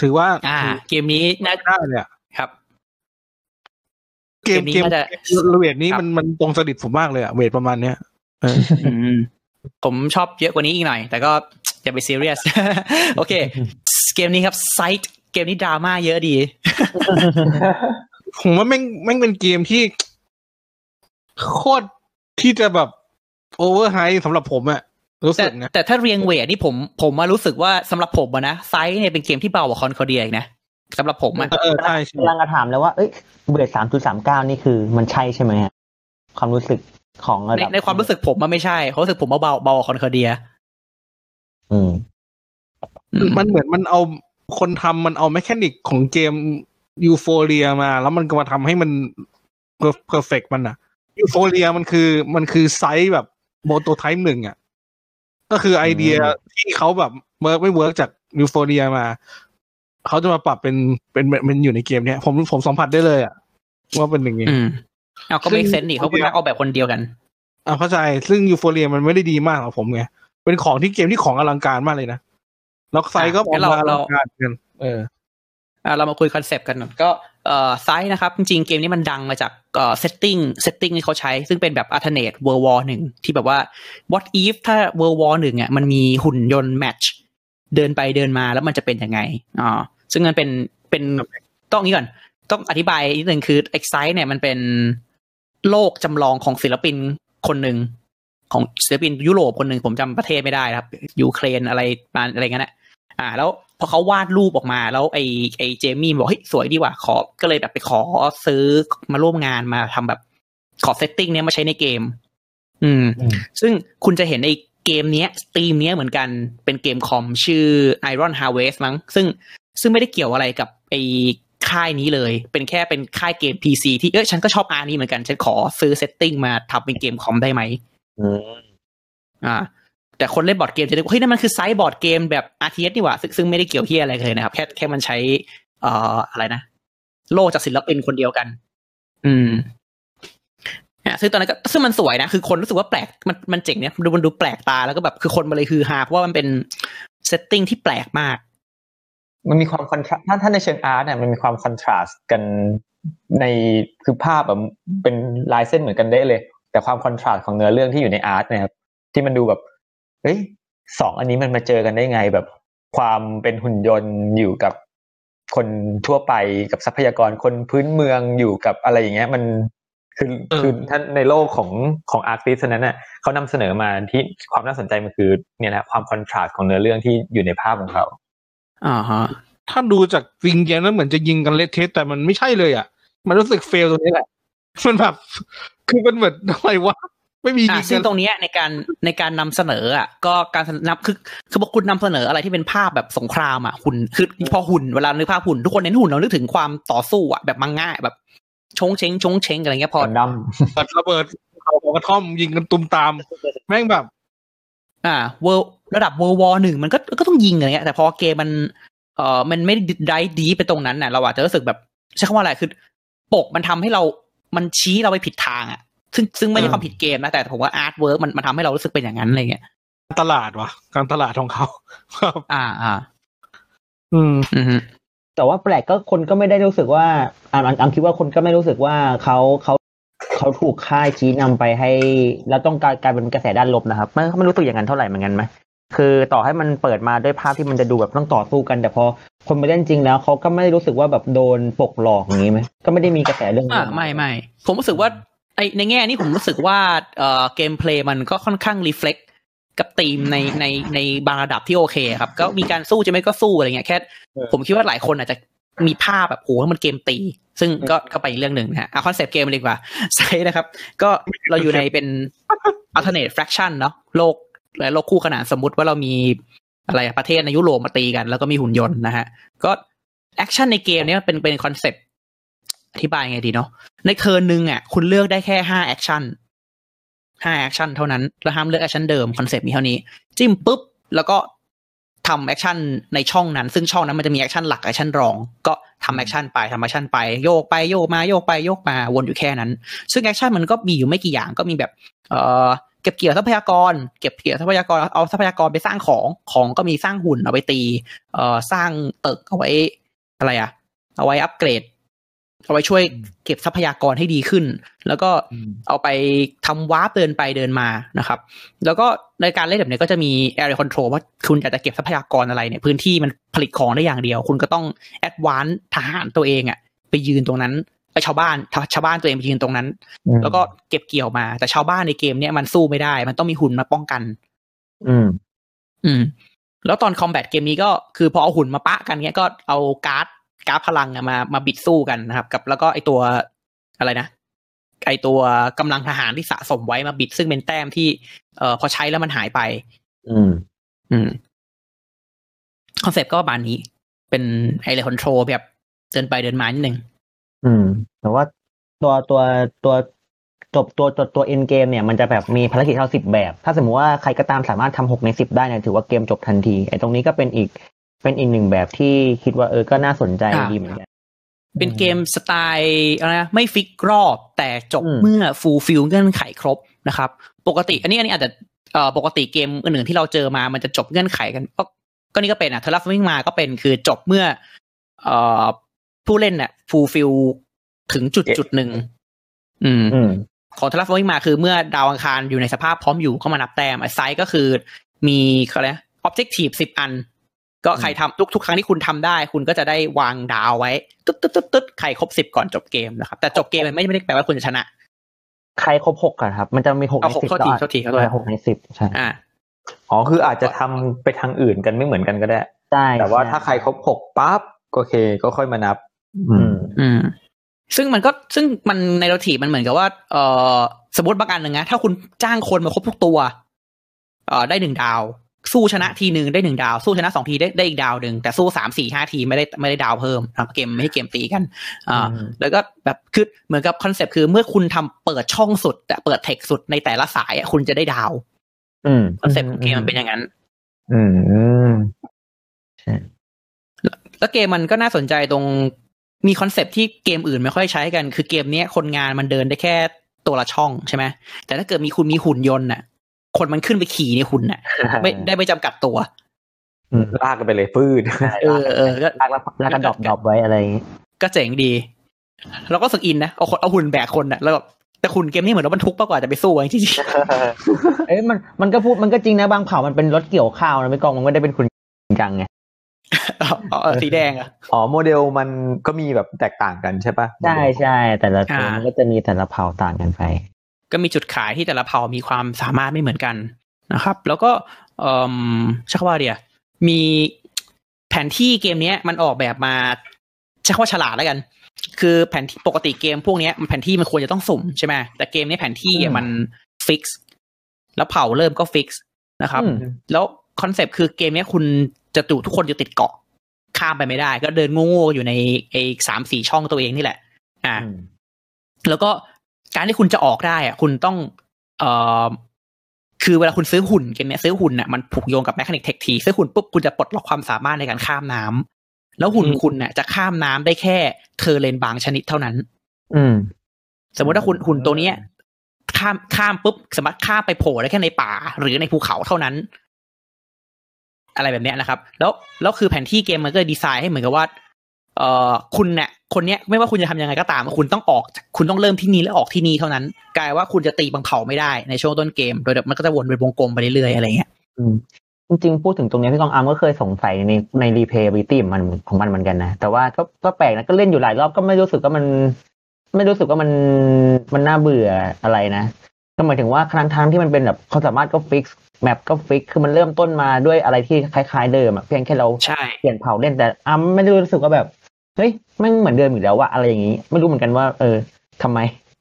S1: ถือว่า
S2: อ่า เกมนี้น่า
S1: ได้เลยอะ
S2: ครับ
S1: เกม
S2: เกมนี้
S1: เกม
S2: น่าจะ
S1: เวทนี้
S2: ครับ
S1: มันมันตรงสดิตผมมากเลยอะเวทประมาณเนี้ยเออ
S2: อืมผมชอบเยอะกว่านี้อีกหน่อย แต่ก็อย่าไปซีเรียส โอเค เกมนี้ครับไซต์เกมนี้ดราม่าเยอะดี
S1: ผมว่าแม่งแม่งเป็นเกมที่ โคตรที่จะแบบโอเวอร์ไฮสำหรับผมอะรู้
S2: แต่
S1: สึกนะ
S2: แต่ถ้าเรียง weight นี่ผม ผมมารู้สึกว่าสำหรับผมอะนะไซส์เนี่ยเป็นเกมที่เบากว่า Concordia อีกนะ สำหรับผมอะ
S1: เออใช่ใช่
S5: กำลังจะถามแล้วว่าเอ้ยเบรดสามจุดสามเก้านี่คือมันใช่ใช่ไหมฮะความรู้สึกของระ
S2: ใน
S5: ดับ
S2: ในความรู้สึกผมมันไม่ใช่เขามรู้สึกผมว่าเบาเบากว่า Concordiaอื
S5: ม
S2: อืม
S1: มันเหมือนมันเอาคนทำมันเอา mechanic ของเกมEuphoria มา แล้วมันก็มาทำให้มัน perfect มันอะ Euphoria มันคือมันคือไซส์แบบ prototype หนึ่งอะก็คือไอเดียที่เขาแบบ work ไม่ work จาก Euphoria มา เขาจะมาปรับเป็นเป็นเป็นอยู่ในเกมเนี้ยผมผมสัมผัสได้เลยอะว่าเป็นอย่างงี้
S2: อืมเอาก็ไม่เซนนี่เขาเป็นนักออกแบบคนเดียวกัน
S1: อ่าเข้าใจซึ่ง Euphoria มันไม่ได้ดีมากหรอกผมไงเป็นของที่เกมที่ของอลังการมากเลยนะแล้วไซส์ก็ออก
S2: งั้นเรา
S1: มาอลั
S2: เรา
S1: งการเหมือนกันเออ
S2: อะเรามาคุย concept กันหน่อยก็เอ่อไซส์นะครับ จริงๆเกมนี้มันดังมาจากเอ่อ setting setting ที่เขาใช้ ซึ่งเป็นแบบ alternate world war หนึ่งที่แบบว่า what if ถ้า world war หนึ่งอะมันมีหุ่นยนต์ mech เดินไปเดินมาแล้วมันจะเป็นยังไงอ่า ซึ่งมันเป็นเป็นต้องนี้ก่อน ต้องอธิบายนิดนึงคือ Scythe เนี่ยมันเป็นโลกจำลองของศิลปินคนหนึ่งของศิลปินยุโรปคนหนึ่งผมจำประเทศไม่ได้ครับยูเครนอะไรมาอะไรเงี้ยนะอ่า แล้วพอเขาวาดรูปออกมา แล้วไอ้ไอ้เจมี่บอกเฮ้ยสวยดีว่ะขอก็เลยแบบไปขอซื้อมาร่วมงานมาทำแบบขอ setting เนี้ยมาใช้ในเกม อืม
S5: อืม
S2: ซึ่งคุณจะเห็นในเกมเนี้ยธีมเนี้ยเหมือนกันเป็นเกมคอมชื่อ Iron Harvest มั้ง ซึ่ง ซึ่งไม่ได้เกี่ยวอะไรกับไอ้ค่ายนี้เลย เป็นแค่เป็นค่ายเกม PC ที่เอ้ยฉันก็ชอบ art นี้เหมือนกันฉันขอซื้อ setting มาทำเป็นเกมคอมได้ไหม
S5: อืม
S2: อ่า แต่คนเล่นบอร์ดเกมจะนึกว่าเฮ้ยนั่นมันคือไซส์บอร์ดเกมแบบ RTS นี่หว่าซึ่งซึ่งไม่ได้เกี่ยวเฮียอะไรเลยนะครับ แค่แค่มันใช้ เอ่ออะไรนะ โลกจากศิลปินคนเดียวกัน อืมอะซึ่งตอนนั้นก็ซึ่งมันสวยนะ คือคนรู้สึกว่าแปลกมันมันเจ๋งเนี่ยดูมันดูแปลกตาแล้วก็แบบคือคนมาเลยคือฮาเพราะว่ามันเป็น setting ที่แปลกมาก
S3: มันมีความ contrast ถ้าถ้าในเชิง art เนี่ยมันมีความ contrast กันในคือภาพแบบเป็นลายเส้นเหมือนกันได้เลย แต่ความคอนทราสต์ของเนื้อเรื่องที่อยู่ในอาร์ตเนะครับที่มันดูแบบเฮ้ยสองอันนี้มันมาเจอกันได้ไงแบบ ความเป็นหุ่นยนต์อยู่กับคนทั่วไปกับทรัพยากรคนพื้นเมืองอยู่กับอะไรอย่างเงี้ย มันคือคือท่านในโลกของของอาร์ติสนั้นน่ะเขานำเสนอมาที่ความน่าสนใจมันคือเนี่ยนะความคอนทราสต์ของเนื้อเรื่องที่อยู่ในภาพของเขา
S2: อ่าฮะ
S1: ถ้าดูจากวิงเกมแล้วเหมือนจะยิงกันเละเทะแต่มันไม่ใช่เลยอะ มันรู้สึกเฟลตรงนี้แหละ มันแบบ คือมันเหมือนอะไรวะไม่มี
S2: อะ
S1: ยิง
S2: ซึ่
S1: กั
S2: ง
S1: น
S2: ตรงเนี้ยในการในการนำเสนออะก็การนับคือคือบอกคุณนำเสนออะไรที่เป็นภาพแบบสงครามอะหุ่นคือพอหุ่นเวลานึกภาพหุ่นทุกคนเน้นหุ่นเรานึกถึงความต่อสู้อะแบบมังง่ายแบบ ชงเชงชงเชงอะไรเงี้ยพอ
S3: กันดั้ม
S1: ปัดระเบิดเขาของกระท่อมยิงกันตุมตาม แม่งแบบ
S2: อ่าเวระดับเวอร์วอหนึ่งมันก็ก็ต้องยิงอะไรเงี้ยแต่พอเกมมันเอ่อมันไม่ได้ดีไปตรงนั้นน่ะ เราอาจจะรู้สึกแบบใช้คำว่าอะไรคือปกมันทำให้เรามันชี้เราไปผิดทางอะ ซึ่งซึ่งไม่ใช่ความผิดเกมนะแต่ผมว่า artwork มันมันทำให้เรารู้สึกเป็นอย่างนั้นอะไรเงี้ย
S1: ตลาดวะการตลาดของเขาครับ
S2: อ่าอ่า
S1: อืม
S2: อือฮึ
S5: แต่ว่าแปลกก็คนก็ไม่ได้รู้สึกว่าอ่าอาร์มคิดว่าคนก็ไม่รู้สึกว่าเขาเขา เขาถูกค่ายชี้นำไปให้ แล้วต้องการกลายเป็นกระแสด้านลบนะครับไม่ไม่รู้สึกอย่างนั้นเท่าไหร่เหมือนกันไหมคือต่อให้มันเปิดมาด้วยภาพที่มันจะดูแบบต้องต่อสู้กัน แต่พอคนไปเล่นจริงแล้วเขาก็ไม่ได้รู้สึกว่าแบบโดนปกหลอกอย่างนี้ไหมก็ไม่ได้มีกระแสเรื่อง
S2: อ่า
S5: นี้
S2: ไม่ไม่ผมรู้สึกว่าไอในแง่นี้ผมรู้สึกว่าเอ่อ gameplay มันก็ค่อนข้าง reflect กับธีมในในในบางระดับที่โอเคครับ ก็มีการสู้จะไม่ก็สู้อะไรเงี้ยแค่ผมคิดว่าหลายคนอาจจะ มีภาพแบบโอ้โหมันเกมตี ซึ่งก็ก็ไปอีกเรื่องหนึ่งนะฮะเอา concept เกมมาดีกว่าใช่นะครับ ก็เราอยู่ในเป็น alternate fiction เนาะโลกและโลกคู่ขนานสมมุติว่าเรามีอะไรอะประเทศในยุโรปมาตีกัน แล้วก็มีหุ่นยนต์นะฮะ ก็ action ในเกมเนี้ยเป็นเป็น concept อธิบายไงดีเนาะใน turn หนึ่งอะคุณเลือกได้แค่ห้า action ห้า action เท่านั้น แล้วห้ามเลือก action เดิม concept มีเท่านี้ จิ้มปุ๊บ แล้วก็ ทำ action ในช่องนั้น ซึ่งช่องนั้นมันจะมี action หลัก action รอง ก็ทำ action ไปทำ action ไปโยกไปโยกมาโยกไปโยกมาวนอยู่แค่นั้น ซึ่ง action มันก็มีอยู่ไม่กี่อย่างก็มีแบบเอ่อเก็บเกี่ยวทรัพยากร เก็บเกี่ยวทรัพยากรเอาทรัพยากรไปสร้างของของก็มีสร้างหุ่นเอาไปตีเอ่อสร้างตึกเอาไว้อะไรอะเอาไว้อัปเกรด เอาไว้ช่วยเก็บทรัพยากรให้ดีขึ้น แล้วก็เอาไปทำ warp เดินไปเดินมานะครับ แล้วก็ในการเล่นแบบนี้ก็จะมี area control ว่าคุณอยากจะเก็บทรัพยากรอะไรเนี่ย พื้นที่มันผลิตของได้อย่างเดียว คุณก็ต้อง advance ทหารตัวเองอะไปยืนตรงนั้นไปชาวบ้านชาวบ้านตัวเองไปยืนตรงนั้น แล้วก็เก็บเกี่ยวมา แต่ชาวบ้านในเกมเนี้ยมันสู้ไม่ได้ มันต้องมีหุ่นมาป้องกัน
S5: อืม
S2: อืมแล้วตอน combat เกมนี้ก็คือพอเอาหุ่นมาปะกันเนี้ยก็เอาการ์ด การ์ดพลังอะมามา bid สู้กันนะครับ กับแล้วก็ไอตัวอะไรนะไอตัวกำลังทหารที่สะสมไว้มา bid ซึ่งเป็นแต้มที่เอ่อพอใช้แล้วมันหายไป
S5: อืม
S2: อืม concept ก็ประมาณนี้ เป็น area control แบบเดินไปเดินมานิดนึง
S5: อืม แต่ว่าตัวตัวตัวจบตัวตัวตัว end game เนี่ยมันจะแบบมีภารกิจเท่าสิบแบบ ถ้าสมมติว่าใครก็ตามสามารถทำหกในสิบได้เนี่ยถือว่าเกมจบทันทีไอ้ตรงนี้ก็เป็นอีก เป็นอีกหนึ่งแบบที่คิดว่าเออก็น่าสนใจ
S2: อ่า
S5: ดีเหมือนกัน
S2: เป็นเกมสไตล์อะไรนะไม่ fix รอบแต่จบ
S5: อืม
S2: เมื่อ fulfill เงื่อนไขครบนะครับ ปกติ อันนี้อันนี้อาจจะเอ่อปกติเกมอื่นๆที่เราเจอมามันจะจบเงื่อนไขกัน ก็ก็นี่ก็เป็นอะ Terraforming Mars ก็เป็นคือจบเมื่อเอ่อผู้เล่นเนี่ย fulfill ถึงจุดจุดหนึ่งอืม
S5: อืม
S2: ของ Terraforming Mars คือเมื่อดาวอังคารอยู่ในสภาพพร้อมอยู่เข้ามานับแต้มไอ้ไซส์ก็คือมีเขาเรียกออบเจกตีฟสิบอัน ก็ใครทำทุกทุกครั้งที่คุณทำได้ คุณก็จะได้วางดาวไว้ตึ๊ดตึ๊ดตึ๊ดตึ๊ดใครครบสิบก่อนจบเกมนะครับแต่จบเกมมันไม่ไม่ได้แปลว่าคุณจะชนะ
S5: ใครครบหกอะครับ มันจะมีหก
S2: เอา
S5: ใน
S2: หก
S5: สิบ
S2: โทษทีโทษทีขอโทษ
S5: หกในสิบใช่
S2: อ่า
S3: อ๋อคืออาจจะทำไปทางอื่นกันไม่เหมือนกันก็ได้
S5: ใช่
S3: แต่ว่า
S5: ช่
S3: ถ้าใครครบหกปั๊บก็โอเค ก็ค่อยมานับ อื
S5: อื
S3: ม
S5: ม
S2: อืม ซึ่งมันก็ซึ่งมันในโรทีมันเหมือนกับว่า เออสมมติบางอันหนึ่งนะถ้าคุณจ้างคนมาครบทุกตัว เออได้หนึ่งดาว สู้ชนะทีหนึ่งได้หนึ่งดาว สู้ชนะสองทีได้ได้อีกดาวหนึ่งแต่สู้สามสี่ห้าทีไม่ได้ไม่ได้ดาวเพิ่มนะครับเกมไม่ให้เกมตีกันอ่า
S5: อืม
S2: แล้วก็แบบคือเหมือนกับ concept คือเมื่อคุณทำเปิดช่องสุดแต่เปิด tech สุดในแต่ละสายอะคุณจะได้ดาว
S5: อืม
S2: concept ของเกมมันเป็นอย่างนั้น
S3: อืม
S5: ใช่
S2: แล้วเกมมันก็น่าสนใจตรงมีคอนเซปต์ที่เกมอื่นไม่ค่อยใช้กัน คือเกมเนี้ยคนงานมันเดินได้แค่ตัวละช่องใช่ไหมแต่ถ้าเกิดมีคุณมีหุ่นยนต์น่ะ คนมันขึ้นไปขี่ในหุ่นน่ะ ไม่ได้ไม่จำกัดตัว
S5: อืม
S3: ลากกันไปเลยฟืด
S2: เออเออก็
S5: ลากแล้วลากกระดอบดอบไว้อะไรอย่างงี้
S2: ก็เจ๋งดีเราก็รู้สึกอินนะเอาคนเอาหุ่นแบกคนน่ะแล้วแบบแต่หุ่นเกมนี้เหมือนรถบรรทุกมากกว่าจะไปสู้อะจริง
S5: เอ้ยมันมันก็พูดมันก็จริงนะบางเผ่ามันเป็นรถเกี่ยวข้าวนะไม่กองมันไม่ได้เป็นคุณจริงจังไง
S2: ๆเอาเอาเอาสีแดงอะ
S3: อ๋อโมเดลมันก็มีแบบแตกต่างกันใช่ปะ
S5: ใช่ใช่แต่ละตัว
S2: อ่ามั
S5: มันก็จะมีแต่ละเผ่าต่างกันไป
S2: ก็มีจุดขายที่แต่ละเผ่ามีความสามารถไม่เหมือนกันนะครับ แล้วก็เอ่อใช้คำว่าเดียมีแผนที่เกมเนี้ยมันออกแบบมาใช้คำว่าฉลาดแล้วกัน คือแผนที่ปกติเกมพวกเนี้ยมันแผนที่มันควรจะต้องสุ่มใช่ไหมแต่เกมนี้แผนที่อะมันฟิกซ์แล้วเผ่าเริ่มก็ fix นะครับ
S5: อืม
S2: แล้ว concept คือเกมเนี้ยคุณจะตูทุกคนจะติดเกาะข้ามไปไม่ได้ ก็เดินโง่ๆอยู่ในไอ้สามสี่ช่องตัวเองนี่แหละ อ่า
S5: อืม
S2: แล้วก็ การที่คุณจะออกได้อะคุณต้อง เอ่อคือเวลาคุณซื้อหุ่นเกมเนี้ยซื้อหุ่นน่ะมันผูกโยงกับ mechanic tech tree ซื้อหุ่นปุ๊บคุณจะปลดล็อกความสามารถในการข้ามน้ำแล้วหุ่น
S1: อืม
S2: คุณน่ะจะข้ามน้ำได้แค่ terrain บางชนิดเท่านั้น
S5: อืม
S2: สมมติถ้าคุณหุ่นตัวเนี้ย ข้ามข้ามปุ๊บสามารถข้ามไปโผล่ได้แค่ในป่า หรือในภูเขาเท่านั้น อะไรแบบเนี้ยนะครับ แล้วแล้วคือแผนที่เกมมันก็ดีไซน์ให้เหมือนกับว่า เอ่อคุณเนี่ยคนเนี้ยไม่ว่าคุณจะทำยังไงก็ตาม คุณต้องออกจากคุณต้องเริ่มที่นี่แล้วออกที่นี่เท่านั้น กลายว่าคุณจะตีบังเผาไม่ได้ในช่วงต้นเกม โดยแบบมันก็จะวนเป็นวงกลมไปเรื่อยๆอะไรเงี้ย
S5: อืมจริงๆ พูดถึงตรงเนี้ยพี่กองอาร์มก็เคยสงสัยในในรีเพย์บิตี้มันของมันเหมือนกันนะ แต่ว่าก็ก็แปลกนะ ก็เล่นอยู่หลายรอบก็ไม่รู้สึกว่ามัน ไม่รู้สึกว่ามันมันน่าเบื่ออะไรนะก็หมายถึงว่าครั้งทั้งที่มันเป็นแบบความสามารถก็ fix map ก็ fix คือมันเริ่มต้นมาด้วยอะไรที่คล้าย ๆ เดิมอะเพียงแค่เรา
S2: ใช่
S5: เปลี่ยนเผ่าเล่นแต่อาร์มไม่ได้รู้สึกว่าแบบ เฮ้ยแม่งเหมือนเดิมอีกแล้วว่าอะไรอย่างนี้ ไม่รู้เหมือนกันว่า เออทำไม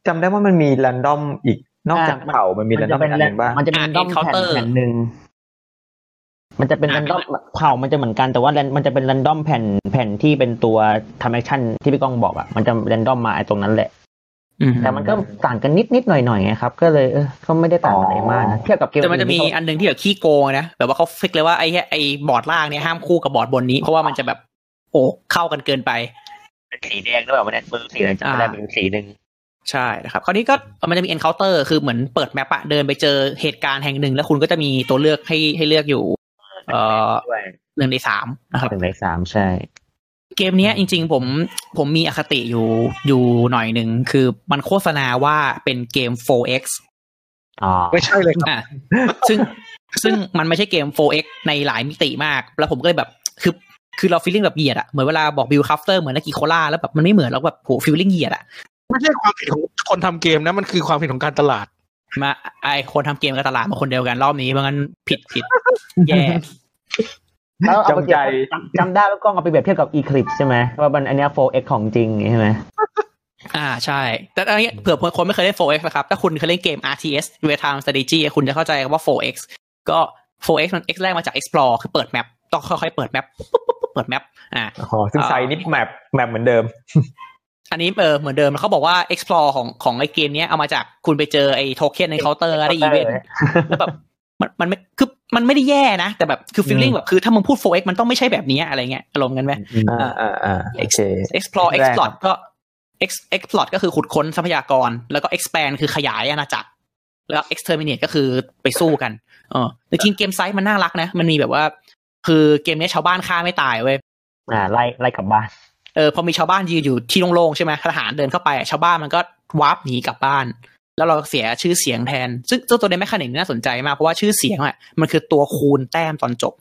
S3: จำได้ว่ามันมี random อีกนอกจาก
S5: อ่ามัน
S3: เผ่ามันมี random
S5: เป็น
S3: อันหนึ่งบ้าง
S5: มันจะเป็น random แผ่น
S2: encounter
S5: แผ่นหนึ่งมันจะเป็น
S2: อ่า
S5: random เผ่ามันจะเหมือนกันแต่ว่า ran- มันจะเป็น random แผ่นแผ่นที่เป็นตัวทำ action ที่พี่ก้องบอกอะมันจะ random มาไอ้ตรงนั้นแหละ
S2: อืม
S5: แต่มันก็ต่างกันนิดนิดๆหน่อยหน่อยๆไงครับ ก็เลยเออก็ไม่ได้ต่างอะไรมากนะเทียบกับเกม
S2: แต่มันจะมี
S5: อื่ที่
S2: อันหนึงที่แบบขี้โกงนะแบบว่าเขา fix เลยว่าไอ้ไอ้บอร์ดล่างเนี่ยห้ามคู่กับบอร์ดบนนี้เพราะว่ามันจะแบบ โอ้เข้ากันเกินไป
S5: เป็นสีแดงด้วยมันมือสีอะไรจำไม่ได้
S2: อ่า
S5: เป็นสีหนึ่ง
S2: ใช่นะครับคราวนี้ก็มันจะมี encounter คือเหมือนเปิด map อะเดินไปเจอเหตุการณ์แห่งหนึ่ง แล้วคุณก็จะมีตัวเลือกให้ให้เลือกอยู่ เอ่อ
S5: ด้วย
S2: หนึ่งในสามนะครับ
S5: หนึ่งในสามใช่
S2: เกมเนี้ยจริงๆผมผมมีอคติอยู่อยู่หน่อยหนึ่งคือมันโฆษณาว่าเป็นเกม 4X
S5: อ๋อ
S1: ไม่ใช่เลยครับ
S2: อะซึ่งซึ่งมันไม่ใช่เกม 4X ในหลายมิติมาก แล้วผมก็เลยแบบ คือ คือเรา feeling แบบเหยียดอะเหมือนเวลาบอก Viticulture เหมือน Agricola แล้วแบบมันไม่เหมือนแล้วแบบโห feeling เหยียดอะ
S1: ไม่ใช่ความผิดของคนทำเกมนะมันคือความผิดของการตลาด
S2: มาไอคนทำเกมกับตลาดมาคนเดียวกันรอบนี้เพราะงั้นผิดผิดแย่
S5: แล้วเอาไป
S3: จำใจ
S5: จำจำได้ว่าก้องเอาไปเปรียบเทียบกับ Eclipse ใช่ไหมว่ามันอันเนี้ย 4X ของจริงใช่ไหม
S2: อ่าใช่ แต่อันนี้เผื่อคนไม่เคยเล่น 4X นะครับ ถ้าคุณเคยเล่นเกม RTS Real Time Strategy คุณจะเข้าใจว่า 4X ก็ 4X มัน X แรกมาจาก explore คือเปิด map ต้องค่อยๆเปิด map ปุ๊บปุ๊บปุ๊บเปิดแมปอ่า
S3: อ๋อซึ่ง Scythe นี่ map map เหมือนเดิม
S2: อันนี้เออเหมือนเดิมแล้วเขาบอกว่า explore ของของไอเกมเนี้ยเอามาจากคุณไปเจอไอ token encounter ได้อีเวนต์แล้วแบบมันมันไม่คือมันไม่ได้แย่นะ แต่แบบคือ feeling แบบคือถ้ามึงพูด 4X มันต้องไม่ใช่แบบนี้อะไรเงี้ยอารมณ์กันไหม
S3: อ่าอ่าอ่าโอเค
S2: explore
S3: แรก
S2: exploit ก็ ex exploit ก็คือขุดค้นทรัพยากร แล้วก็ expand คือขยายอาณาจักร แล้ว exterminate ก็คือไปสู้กันเออแต่จริงเกมไซส์มันน่ารักนะ มันมีแบบว่า คือเกมนี้ชาวบ้านฆ่าไม่ตายเว้ย
S5: อ่าไล่ไล่กลับบ้าน
S2: เออพอมีชาวบ้านยืนอยู่ที่โล่งๆใช่ไหมทหารเดินเข้าไปอะชาวบ้านมันก็ warp หนีกลับบ้าน แล้วเราเสียชื่อเสียงแทน ซึ่งเจ้าตัวใน mechanic น่าสนใจมากเพราะว่าชื่อเสียงอะมันคือตัวคูณแต้มตอนจบ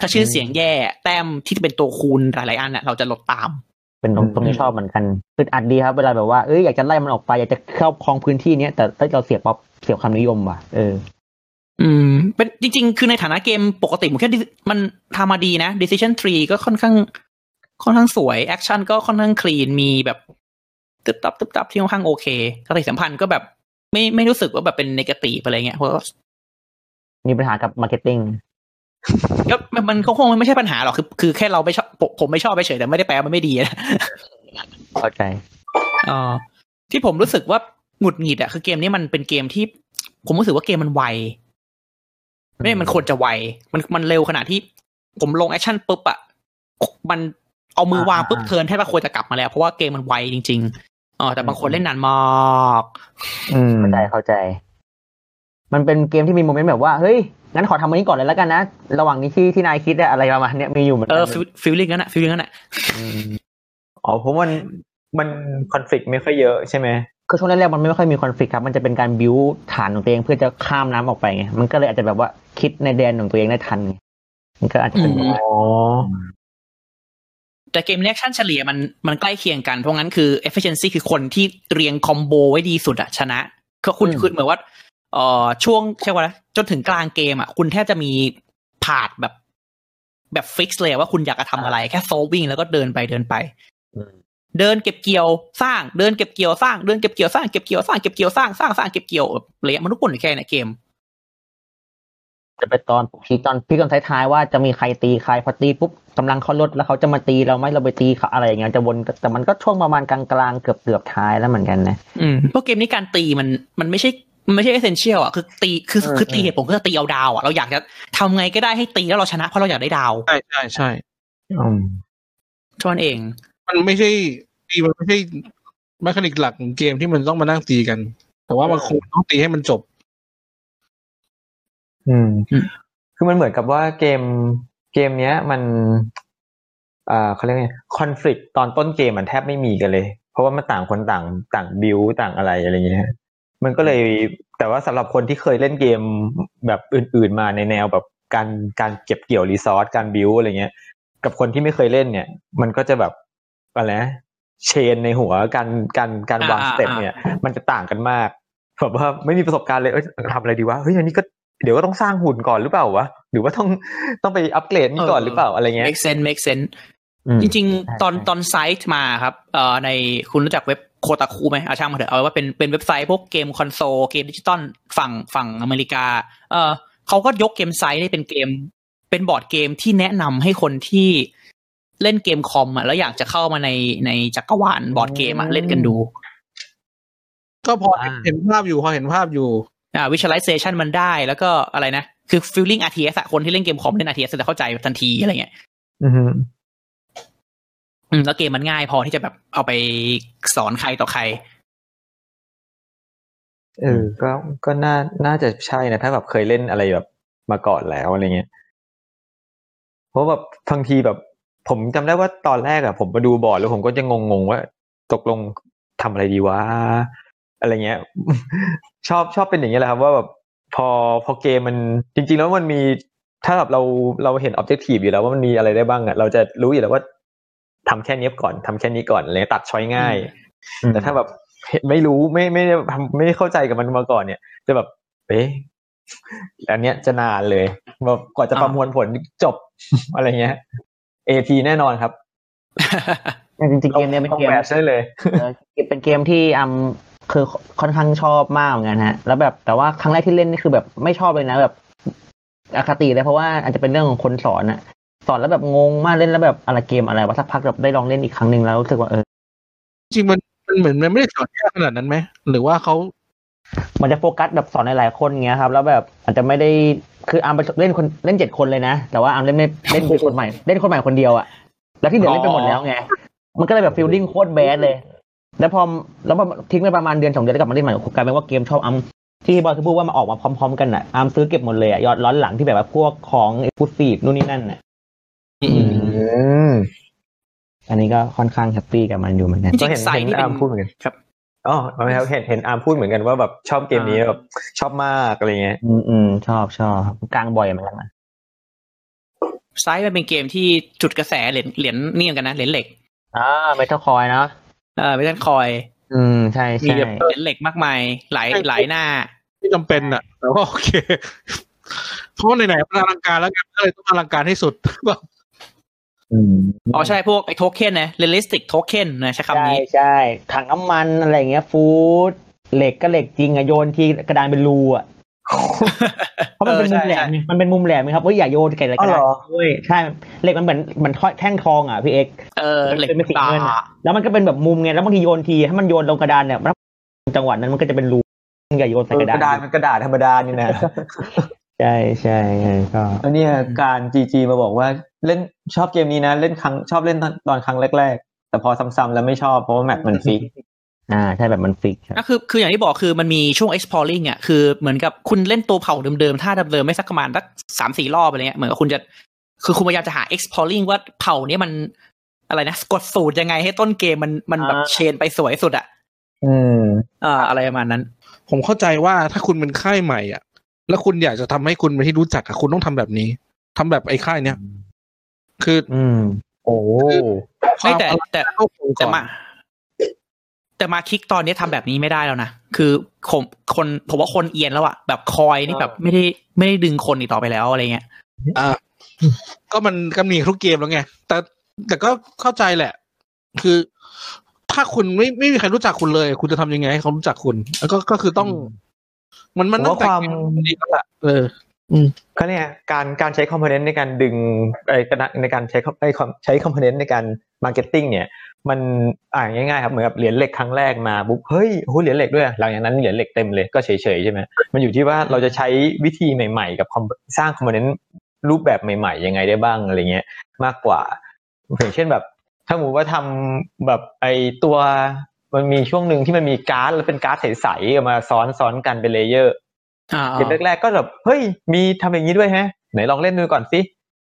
S2: ถ้าชื่อเสียงแย่แต้มที่เป็นตัวคูณหลายๆอันอะเราจะลดตาม
S5: เป็นตรงตรงที่ชอบเหมือนกันคืออัดดีครับเวลาแบบว่าเอ้ยอยากจะไล่มันออกไปอยากจะเข้าครองพื้นที่เนี้ยแต่เอ้ยเราเสียป๊อปเสียความนิยมว่ะเออ
S2: อืมเป็นจริง ๆ คือในฐานะเกมปกติผมแค่ dis- มันทำมาดีนะ decision tree ก็ค่อนข้าง ค่อนข้างสวย action ก็ค่อนข้าง clean มีแบบตึบตับตึบตับที่ค่อนข้างโอเคปฏิสัมพันธ์ก็แบบ ไม่ไม่รู้สึกว่าแบบเป็น negative อะไรเงี้ยเพราะว่า
S5: มีปัญหากับ marketingก็
S2: มันมันคงไม่ใช่ปัญหาหรอกคือ คือแค่เราไม่ชอบผมผมไม่ชอบไปเฉยแต่ไม่ได้แปลว่ามันไม่ดีนะ
S5: เข้าใจ
S2: อ๋อที่ผมรู้สึกว่าหงุดหงิดอะคือเกมนี้มันเป็นเกมที่ ผมรู้สึกว่าเกมมันไว ไม่มันควรจะไว มันมันเร็วขนาดที่ ผมลง action ปุ๊บอะมันเอามือวางปุ๊บ
S5: อ่า
S2: turn แทบจะควรจะกลับมาแล้ว เพราะว่าเกมมันไวจริงๆอ๋อแต่บางคนเล่นนานมาก
S3: อืม
S5: เข้าใจเข้าใจ มันเป็นเกมที่มี moment แบบว่าเฮ้ยงั้นขอทำอันนี้ก่อนเลยแล้วกันนะ ระหว่างนี้ที่ที่นายคิดอะอะไรประมาณเนี้ยมีอยู่เหมือน
S2: เอ
S5: กั
S2: อ feel feeling นั้นอะ feeling นั้นอะ
S5: ม
S3: อ๋อเพราะมันมันคอน FLICT ไม่ค่อยเยอะใช่ไหม
S5: คือช่วงแรกๆมันไม่ค่อยมี conflict ครับมันจะเป็นการบิวฐานของตัวเองเพื่อจะข้ามน้ำออกไปไงมันก็เลยอาจจะแบบว่าคิดในแดนของตัวเองได้ทันไงมันก็อาจจะเป็น
S2: อืม
S3: อ๋อ
S2: แต่เกม action เฉลี่ยมันมันใกล้เคียงกัน เพราะงั้นคือ efficiency คือคนที่เรียง combo ไว้ดีสุดอะชนะ ก็คุณคุณเหมือนว่าเอ่อช่วงใช่ไหมจนถึงกลางเกมอะคุณแทบจะมีผาดแบบแบบฟิกซ์เลยอะว่าคุณอยากจะทำอะไรแค่โซวิ่งแล้วก็เดินไปเดินไป เดินเก็บเกี่ยวสร้างเดินเก็บเกี่ยวสร้างเดินเก็บเกี่ยวสร้างเก็บเกี่ยวสร้างเก็บเกี่ยวสร้างสร้างสร้างเก็บเกี่ยวเละมันทุกคนแค่ในเกม
S5: จะเป็นตอนพีตอนพี่ตอนท้ายๆว่าจะมีใครตีใครพอตีปุ๊บกำลังเขาลดแล้วเขาจะมาตีเราไหมเราไปตีเขาอะไรอย่างเงี้ยจะวนแต่มันก็ช่วงประมาณกลางๆเกือบเกือบท้ายแล้วเหมือนกันนะ
S2: อืมเพราะเกมนี้การตีมันมันไม่ใช่มันไม่ใช่ essential อะคือตีคือ
S5: เออ
S2: คือตี
S5: เออ
S2: เหตุผลคือตีเอาดาวอะเราอยากจะทำไงก็ได้ให้ตีแล้วเราชนะเพราะเราอยากได้ดาว
S1: ใช่ใช่ใช่
S5: อืม
S2: เท่านั้นเอง
S1: มันไม่ใช่ตีมันไม่ใช่ mechanic หลักของเกมที่มันต้องมานั่งตีกัน แต่ว่ามันคงต้องตีให้มันจบ
S3: อืม
S2: อืม
S3: คือมันเหมือนกับว่าเกมเกมเนี้ย มันอ่าเขาเรียกไงคอน FLICT ตอนต้นเกมมันแทบไม่มีกันเลย เพราะว่ามันต่างคนต่างต่างบิวต่างอะไรอะไรเงี้ยมันก็เลย แต่ว่าสำหรับคนที่เคยเล่นเกมแบบอื่น ๆมาในแนวแบบการการเก็บเกี่ยวรีซอสการบิวอะไรเงี้ย กับคนที่ไม่เคยเล่นเนี่ย มันก็จะแบบ อะไรนะเชนในหัวการการการวาง
S2: อ่า
S3: สเต็ป
S2: อ่า
S3: เนี่ย มันจะต่างกันมากแบบว่าไม่มีประสบการณ์เลยเอ้ยทำอะไรดีวะเฮ้ยอันนี้ก็เดี๋ยวก็ต้องสร้างหุ่นก่อนหรือเปล่าวะหรือว่าต้องต้องไปอัปเกรดนี่ก่อนหรือเปล่าอะไรเงี้ย
S2: make sense make sense
S3: อืม
S2: จริง
S5: ใช่
S2: ๆตอน
S5: ใช่
S2: ตอน Scythe มาครับเอ่อในคุณรู้จักเว็บ Kotaku ไหมเอาช่างมันเถอะเอาไว้ว่าเป็นเป็นเว็บไซต์พวกเกมคอนโซลเกมดิจิตอลฝั่งฝั่งอเมริกา เออเขาก็ยกเกม Scythe นี่เป็นเกม เป็นบอร์ดเกมที่แนะนำให้คนที่ เล่นเกมคอมอะแล้วอยากจะเข้ามาในในจักรวาลบอร์ดเกมอะเล่นกันดู
S1: ก็พอ
S5: อ่า
S1: เห็นภาพอยู่พอเห็นภาพอยู่
S2: อ่า visualization มันได้แล้วก็อะไรนะ คือ feeling RTS อะคนที่เล่นเกมคอมเล่น RTS จะเข้าใจทันทีอะไรเงี้ย
S3: อือฮึ
S2: อืมแล้วเกมมันง่ายพอที่จะแบบเอาไปสอนใครต่อใคร
S3: เออ ก็ ก็น่า น่าจะใช่นะ ถ้าแบบเคยเล่นอะไรแบบมาก่อนแล้วอะไรเงี้ย เพราะแบบบางทีแบบ ผมจำได้ว่าตอนแรกอะผมมาดูบอร์ดแล้วผมก็จะงงๆว่า ตกลงทำอะไรดีวะอะไรเงี้ย ชอบชอบเป็นอย่างเงี้ยแหละครับ ว่าแบบพอพอเกมมันจริง ๆ แล้วมันมีถ้าแบบเราเราเห็นออบเจกตีฟอยู่แล้วว่ามันมีอะไรได้บ้างอะเราจะรู้อยู่แล้วว่าทำแค่นี้ก่อนทำแค่นี้ก่อนอะไรเลยตัดช้อยง่าย แต่ถ้าแบบเห็นไม่รู้ไม่ไม่ได้ทำไม่ได้เข้าใจกับมันมาก่อนเนี่ย จะแบบเอ๊ะอันเนี้ยจะนานเลยแบบกว่าจะประมวลผลจบอะไรเงี้ย AP แน่นอนครับ
S5: จริงๆเกมเนี้ยเป็น
S3: ต้อง
S5: เกม
S3: แมทได้เลย
S5: เออเป็นเกมที่อัมคือค่อนข้างชอบมากเหมือนกันฮะ แล้วแบบแต่ว่าครั้งแรกที่เล่นนี่คือแบบไม่ชอบเลยนะแบบอคติเลยเพราะว่าอาจจะเป็นเรื่องของคนสอนอะสอนแล้วแบบงงมากเล่นแล้วแบบอะไรเกมอะไรวะสักพักแบบได้ลองเล่นอีกครั้งหนึ่งแล้วรู้สึกว่าเออ
S1: จริงๆมันมันเหมือนมันไม่ได้สอนยากขนาดนั้นไหมหรือว่าเขา
S5: มันจะโฟกัสแบบสอนหลายๆคนเงี้ยครับ แล้วแบบอาจจะไม่ได้คืออาร์มไปเล่นคนเล่นเจ็ดคนเลยนะ แต่ว่าอาร์มเล่นไม่เล่นเป็นคนใหม่เล่นคนใหม่คนเดียวอะแล้วที่เหลือเล่นไปหมดแล้วไงมันก็เลยแบบฟีลลิ่งโคตรแบดเลย แล้วพอแล้วพอทิ้งไปประมาณเดือนสองเดือนแล้วกลับมาเล่นใหม่กลายเป็นว่าเกมชอบอาร์มที่บอยคือพูดว่ามาออกมาพร้อม ๆ กันอะอาร์มซื้อเก็บหมดเลยอะยอดร้อนหลังที่แบบว่าพวกของฟูดฟีดนู่นนี่นั่นอะ
S1: อืม
S3: อืม
S5: อันนี้ก็ค่อนข้างแฮปปี้กับมันอยู่เหมือนกัน
S2: จริงๆ
S3: ก็เห็น
S2: ไซต์
S3: เห็น
S2: นี่เป็น
S3: อาร์มพูดเหมือนกัน
S2: ครับ
S3: อ๋อไม่ครับเห็นเห็นอาร์มพูดเหมือนกันว่าแบบชอบเกมนี้แบบชอบมากอะไรเงี้ย
S5: อืมอืมชอบชอบกลางบ่อยเหมือนกันนะ
S2: Scytheมันเป็นเกมที่จุดกระแสเหรียญเหรียญนี่เหมือนกันนะเหรียญเหล็ก
S5: อ่า metal coin เนาะ
S2: เออไม่ใช่ coinอื
S5: มใช่
S2: มี
S5: ใช่
S2: แบบเหรียญเหล็กมากมาย หลายหลายหน้า
S1: ไม่จำเป็นอะแต่ว่าโอเคเพราะว่าไหนๆมันอลังการแล้วกันก็เลยต้องอลังการให้สุดแบบ
S5: อืม
S2: อ๋อใช่พวกไอ้โทเค็นนะ realistic token นะใช้คำ
S5: ใช่
S2: นี้
S5: ใช่ถังน้ำมันอะไรเงี้ยฟู้ดเหล็กก็เหล็กจริงอะโยนทีกระดานเป็นรูอะเพราะมันเป็นมุมแหลมไงมันเป็นมุมแหลมไงครับเฮ้ยอย่าโยนไก่กระ
S3: อ๋อเหร
S5: ดาษ
S3: อ
S5: เว้ยใช่เหล็กมันเหมือนเหมือนแท่งทองอะพี่เอก
S2: เออเหล็ก
S5: เป็นสี
S2: ตา
S5: เงินอะแล้วมันก็เป็นแบบมุมไงแล้วบางทีโยนทีถ้ามันโยนลงกระดานเนี่ยจังหวะนั้นมันก็จะเป็นรูอย่าโยนใส่
S3: เออก
S5: ระ
S3: กระดา
S5: ดา
S3: ษ
S5: น
S3: มันกระดาษธรรมดานี่นะ
S5: ใช่ใช่ใช่ก็
S3: แล้วเนี่ยการจีจีมาบอกว่า เล่นชอบเกมนี้นะ เล่นครั้งชอบเล่นตอนตอนครั้งแรก ๆ แต่พอซ้ำๆแล้วไม่ชอบเพราะว่าแมปมันฟิก
S5: อ่าใช่แบบมันฟิก
S2: ก็คือคืออย่างที่บอกคือมันมีช่วง exploring อะคือเหมือนกับคุณเล่นตัวเผ่าเดิมๆท่าเดิมๆไม่สักประมาณสักสามสี่รอบอะไรเงี้ยเหมือนกับคุณจะคือคุณพยายามจะหา exploring ว่าเผ่าเนี้ยมันอะไรนะกดสูตรยังไงให้ต้นเกมมันมันแบบเชนไปสวยสุดอะ
S3: อืม
S2: อ่าอะไรประมาณนั้น
S1: ผมเข้าใจว่าถ้าคุณเป็นค่ายใหม่อะ แล้วคุณอยากจะทำให้คุณเป็นที่รู้จักอะคุณต้องทำแบบนี้ทำแบบไอ้ค่ายเนี้ย คือ
S5: อืม
S3: โอ้
S2: ไม่แต่แต่
S1: เข้าโครงก่
S2: แต่
S1: อน
S2: มาแต่มาคิกตอนนี้ทำแบบนี้ไม่ได้แล้วนะ คือคนคนผมว่าคนเอียนแล้วอะแบบคอยนี่แบบไม่ได้ไม่ได้ดึงคนอีกต่อไปแล้วอะไรเงี้ย
S1: อ่าก็มันก็มีทุกเกมแล้วไง แต่แต่ก็เข้าใจแหละ คือถ้าคุณไม่ไม่มีใครรู้จักคุณเลย คุณจะทำยังไงให้เขารู้จักคุณ แล้วก็ก็คือต้อง มันมัน
S3: ผม
S1: ต้อง
S3: ว่าความ
S1: ดีแล้วล่ะเออ
S3: ก็เนี่ยการการใช้ component ในการดึงไอ้ในการใช้ไอ้ใช้ component ในการ marketing เนี่ย มันอ่านง่ายๆครับเหมือนกับเหรียญเหล็กครั้งแรกมาปุ๊บเฮ้ยโอ้เหรียญเหล็กด้วย หลังจากนั้นเหรียญเหล็กเต็มเลยก็เฉยๆใช่ไหมมันอยู่ที่ว่าเราจะใช้วิธีใหม่ๆ กับสร้าง component รูปแบบใหม่ๆ ยังไงได้บ้างอะไรเงี้ยมากกว่าอย่างเช่นแบบ ถ้าสมมติว่าทำแบบไอตัวมันมีช่วงหนึ่งที่มันมีการ์ดแล้วเป็นการ์ดใสๆมาซ้อนซ้อนกันเป็น layer เกมแรกๆก็แบบเฮ้ยมีทำอย่างนี้ด้วยแฮะไหนลองเล่นดูก่อนสิ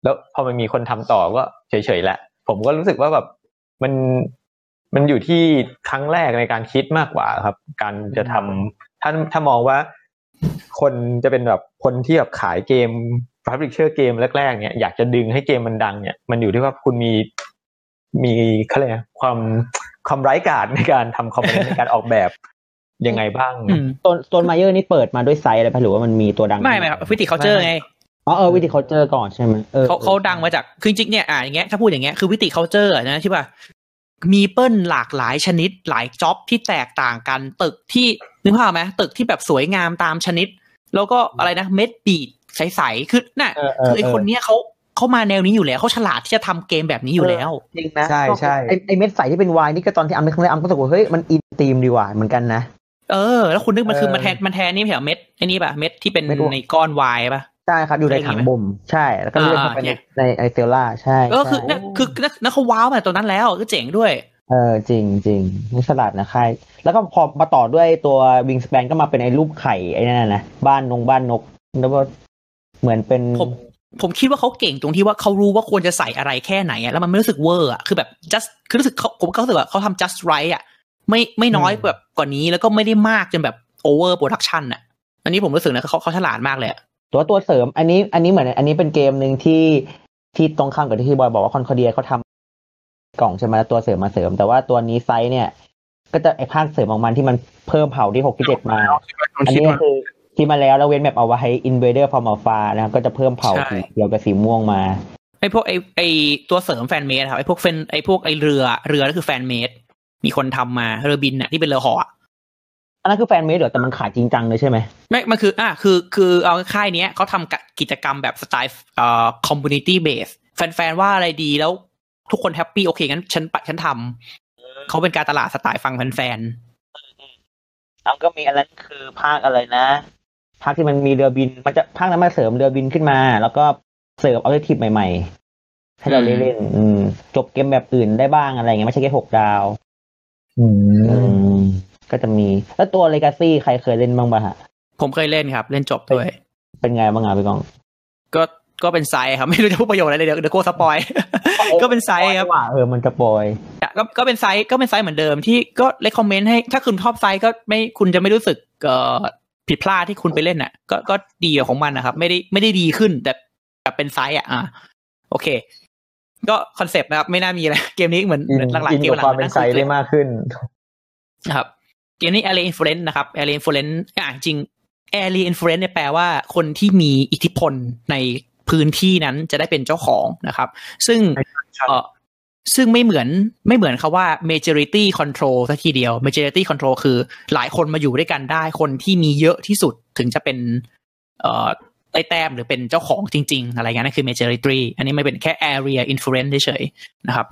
S3: แล้วพอมันมีคนทำต่อก็เฉยๆแหละ ผมก็รู้สึกว่าแบบมันมันอยู่ที่ครั้งแรกในการคิดมากกว่าครับ การจะทำถ้าถ้ามองว่าคนจะเป็นแบบคนที่แบบขายเกม publisher เกมแรกๆเนี่ยอยากจะดึงให้เกมมันดังเนี่ยมันอยู่ที่ว่าคุณมีมีเขาเรียกอะไรความความไร้กาดในการทำคอมเมนต์ในการออกแบบ ยังไงบ้าง
S2: อืม
S5: โซนโซนมาเยอร์นี่เปิดมาด้วยไซส์อะไรปะหรือว่ามันมีตัวดัง
S2: ไม่ไม่ครับวิติเขาเจอไง
S5: อ๋อเออวิธีเขาเจอก่อนใช่ไหมเออ
S2: เขาเขาดังมาจากคือจริงๆเนี่ยอ่าอย่างเงี้ยถ้าพูดอย่างเงี้ยคือวิติเคาเจอร์นะที่ว่ามีเปิ้ลหลากหลายชนิดหลายจ็อบที่แตกต่างกันตึกที่นึกภาพไหมตึกที่แบบสวยงามตามชนิด แล้วก็อะไรนะเม็ดบีดใสๆคือน่ะ
S5: เออเอ
S2: คืออไอคนเนี้ยเขาเขามาแนวนี้อยู่แล้วเขาฉลาดที่จะทำเกมแบบนี้อยู่แล้ว
S5: จริงนะ
S3: ใช่ใช่
S5: ไอไอเม็ดใสที่เป็นไวน์นี่ก็ตอนที่อัมไปครั้งแรกอัมก็รู้สึกว่าเฮ้ยมันอินทีมดีว่าเหมือนกันนะ
S2: เออ แล้วคุณนึกมันคือ
S5: เออ
S2: มันแทนมันแทนนี่ไม่ใช่เหรอเม็ดไอ้นี่ป่ะเม็ดที่เป็น
S5: เม็ด
S2: ในก้อนไวน์ป่ะ
S5: ใช่ครับอยู่ในถังบ่มใช่ แล้วก็เลื่อนเข้าไป
S2: อ่า
S5: ใน
S2: เนี่ย
S5: ในไอเซลล่าใช่
S2: เออคือ
S5: ใช่
S2: เนี่ยคือนั่นนั่นเขาว้าวมาตอนนั้นแล้วก็เจ๋งด้วย
S5: เออจริงจริงนี่ฉลาดนะค่ายแล้วก็พอมาต่อด้วยตัววิงส p ปนก็มาเป็นไอ้รูปไข่ไอ้นั่นนะนะบ้านนงบ้านนกแล้วก็เหมือนเป็น
S2: ผมผมคิดว่าเขาเก่งตรงที่ว่าเขารู้ว่าควรจะใส่อะไรแค่ไหนอะแล้วมันไม่รู้สึกเวอร์อะคือแบบ just คือรู้สึกเขาผมก็รู้สึกว่าเขาทำ just right อะ ไม่ไม่น้อยแบบกว่านี้แล้วก็ไม่ได้มากจนแบบ over production อะอันนี้ผมรู้สึกนะเขาเขาฉลาดมากเลยอะ
S5: ตัวตัวเสริม อันนี้อันนี้เหมือนอันนี้เป็นเกมหนึ่งที่ที่ตรงข้ามกับที่พี่บอยบอกว่า Concordia เขาทำกล่องใช่ไหมแล้วตัวเสริมมาเสริม แต่ว่าตัวนี้ไซส์เนี่ย ก็จะไอภาคเสริมของมันที่มันเพิ่มเผ่าที่หกที่เจ็ดมา
S1: มัน
S5: อัน
S1: คิด
S5: นี้
S1: ว่า
S5: คือที่มาแล้วแล้วเว้นแบบเอาไว้ให้ Invaders from Afar นะครับก็จะเพิ่มเผ่า
S2: ใช่
S5: สีเขียวกับสีม่วงมา
S2: ไอพวกไอไอตัวเสริม fan-made ครับไอพวกเฟนไอพวกไอเรือเรือนั่นคือ fan-made มีคนทำมาเรือบินอะที่เป็นเรือเหาะอะ
S5: อันนั้นคือ fan-made เหรอแต่มันขายจริงจังเลยใช่ไหม
S2: ไม่มันคือ อะคือคือเอาค่ายเนี้ยเขาทำกะกิจกรรมแบบสไตล์เอ่อ community base แฟนๆว่าอะไรดีแล้วทุกคน happy โอเคงั้นฉันปะฉันทำเขาเป็นการตลาดสไตล์ฟังแฟน
S5: แล้วก็มีอันนั้นคือภาคอะไรนะภาคที่มันมีเรือบิน มันจะภาคนั้นมาเสริมเรือบินขึ้นมา แล้วก็เสิร์ฟเอาทีใหม่ ๆ ให้เราเล่นๆอืมจบเกมแบบอื่นได้บ้างอะไรเงี้ยไม่ใช่แค่หกดาว
S3: อืม
S5: อืม ก็จะมี แล้วตัว legacy ใครเคยเล่นบ้างปะฮะ
S2: ๆผมเคยเล่นครับ เล่นจบด้วย
S5: เป็นไงบ้างอะพี่กอง
S2: ก็ก็เป็นไซส์ครับไม่รู้จะพูดประโยชน์อะไรเลยเดี๋ยวเดี๋ยวกลัว spoil ก็เป็นไซส์ครับ
S5: ว่าเออมันจะปอย
S2: ก็ก็เป็น Scythe ก็เป็น Scythe เหมือนเดิมที่ก็ recommend ให้ถ้าคุณชอบ Scythe ก็ไม่คุณจะไม่รู้สึกเอ่อผิดพลาดที่คุณไปเล่นอะ ก็ก็ดีกว่าของมันนะครับ ไม่ได้ไม่ได้ดีขึ้นแต่แต่เป็นไซส์อะ อ่าโอเค ก็คอนเซปต์นะครับ ไม่น่ามีอะไรเกมนี้เหมือน
S3: อิน
S2: หลัง
S3: อิ
S2: ๆ
S3: น
S2: เกม
S3: กับ
S2: หลัง
S3: ความเป็นไซส์ได้มากขึ้น
S2: นะครับ เกมนี้ Area Influence นะครับ Area Influence อะจริง Area Influence เนี่ยแปลว่าคนที่มีอิทธิพลในพื้นที่นั้นจะได้เป็นเจ้าของนะครับ ซึ่งเออซึ่งไม่เหมือนไม่เหมือนคาว่า majority control สักทีเดียว majority control คือหลายคนมาอยู่ด้วยกันได้ คนที่มีเยอะที่สุดถึงจะเป็นเอ่อ ได้แต้มหรือเป็นเจ้าของจริง ๆ อะไรเงี้ยนั่นคือ majority อันนี้ไม่เป็นแค่ area influence เฉยๆนะครับ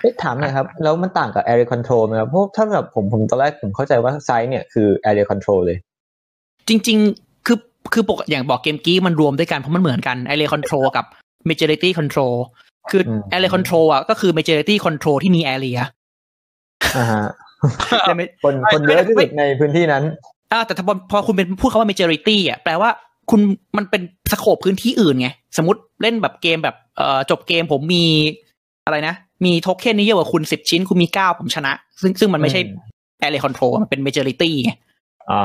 S3: เอ๊ะถามหน่อยครับ แล้วมันต่างกับ area control ไหมครับเพราะถ้าแบบผมผมตอนแรกผมเข้าใจว่าไซส์เนี่ยคือ area control เลย
S2: จริง ๆ คือคือปกอย่างบอกเกมกี้มันรวมด้วยกันเพราะมันเหมือนกัน area control กับ majority control คืออ
S3: ม
S2: area control อะก็คือ majority control ที่มี area
S3: อ่าฮะ
S2: แต่ไม่
S3: คนคนเยอะที่สุดในพื้นที่นั้น
S2: อ่าแต่ถ้าพอพอคุณเป็นพูดคำว่า majority อะแปลว่า คุณมันเป็นสโคปพื้นที่อื่นไง สมมติเล่นแบบเกมแบบเอ่อจบเกมผมมีอะไรนะ มีโทเค็นนี้เยอะกว่าคุณสิบชิ้น คุณมีเก้าผมชนะ ซึ่งซึ่งมันไม่ใช่
S3: อืม
S2: area control มันเป็น majority ไง
S3: อ่า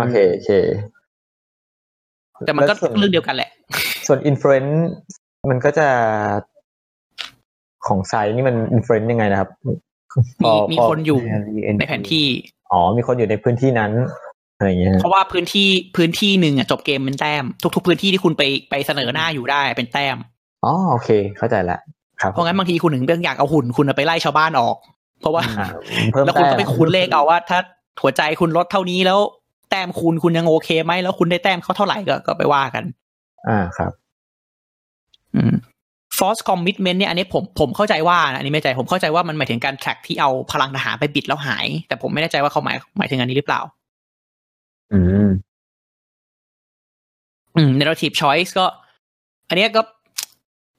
S3: โอเคโอเค
S2: แต่มันก็
S3: ล้วส่ว
S2: เรื่องเดียวกันแหละ
S3: ส่วน influence มันก็จะของไซส์นี่มัน influence ยังไงนะครับพ
S2: มี
S3: อ
S2: มี
S3: พอ
S2: คนอยู่ในแผนที่
S3: อ๋อ มีคนอยู่ในพื้นที่นั้น อะไรอย่างเงี้ย
S2: เพราะว่าพื้นที่พื้นที่หนึ่งอะจบเกมเป็นแต้ม ทุก ๆ พื้นที่ที่คุณไปไปเสนอหน้าอยู่ได้เป็นแต้ม
S3: อ๋อโอเค เข้าใจละครับ
S2: เพราะงั้นบางทีคุณถึงเรื่องอยากเอาหุ่นคุณไปไล่ชาวบ้านออก เพราะว่า
S3: อ่าเพิ่ม
S2: แล้วคุณ
S3: แต้
S2: ก็
S3: ม
S2: ไปคูณเลขเอาว่า ถ้าหัวใจคุณลดเท่านี้แล้ว แต้มคูณคุณยังโอเคไหมแล้วคุณได้แต้มเขาเท่าไหร่ก็ก็ไปว่ากัน
S3: อ่าครับ
S2: อืม force commitment เนี่ยอันนี้ผมผมเข้าใจว่านะอันนี้ไม่ใจผมเข้าใจว่ามันหมายถึงการแทร็กที่เอาพลังทหารไปบิดแล้วหาย แต่ผมไม่แน่ใจว่าเขาหมายหมายถึงอันนี้หรือเปล่า
S3: อืม
S2: อืม narrative choice ก็ อันเนี้ยก็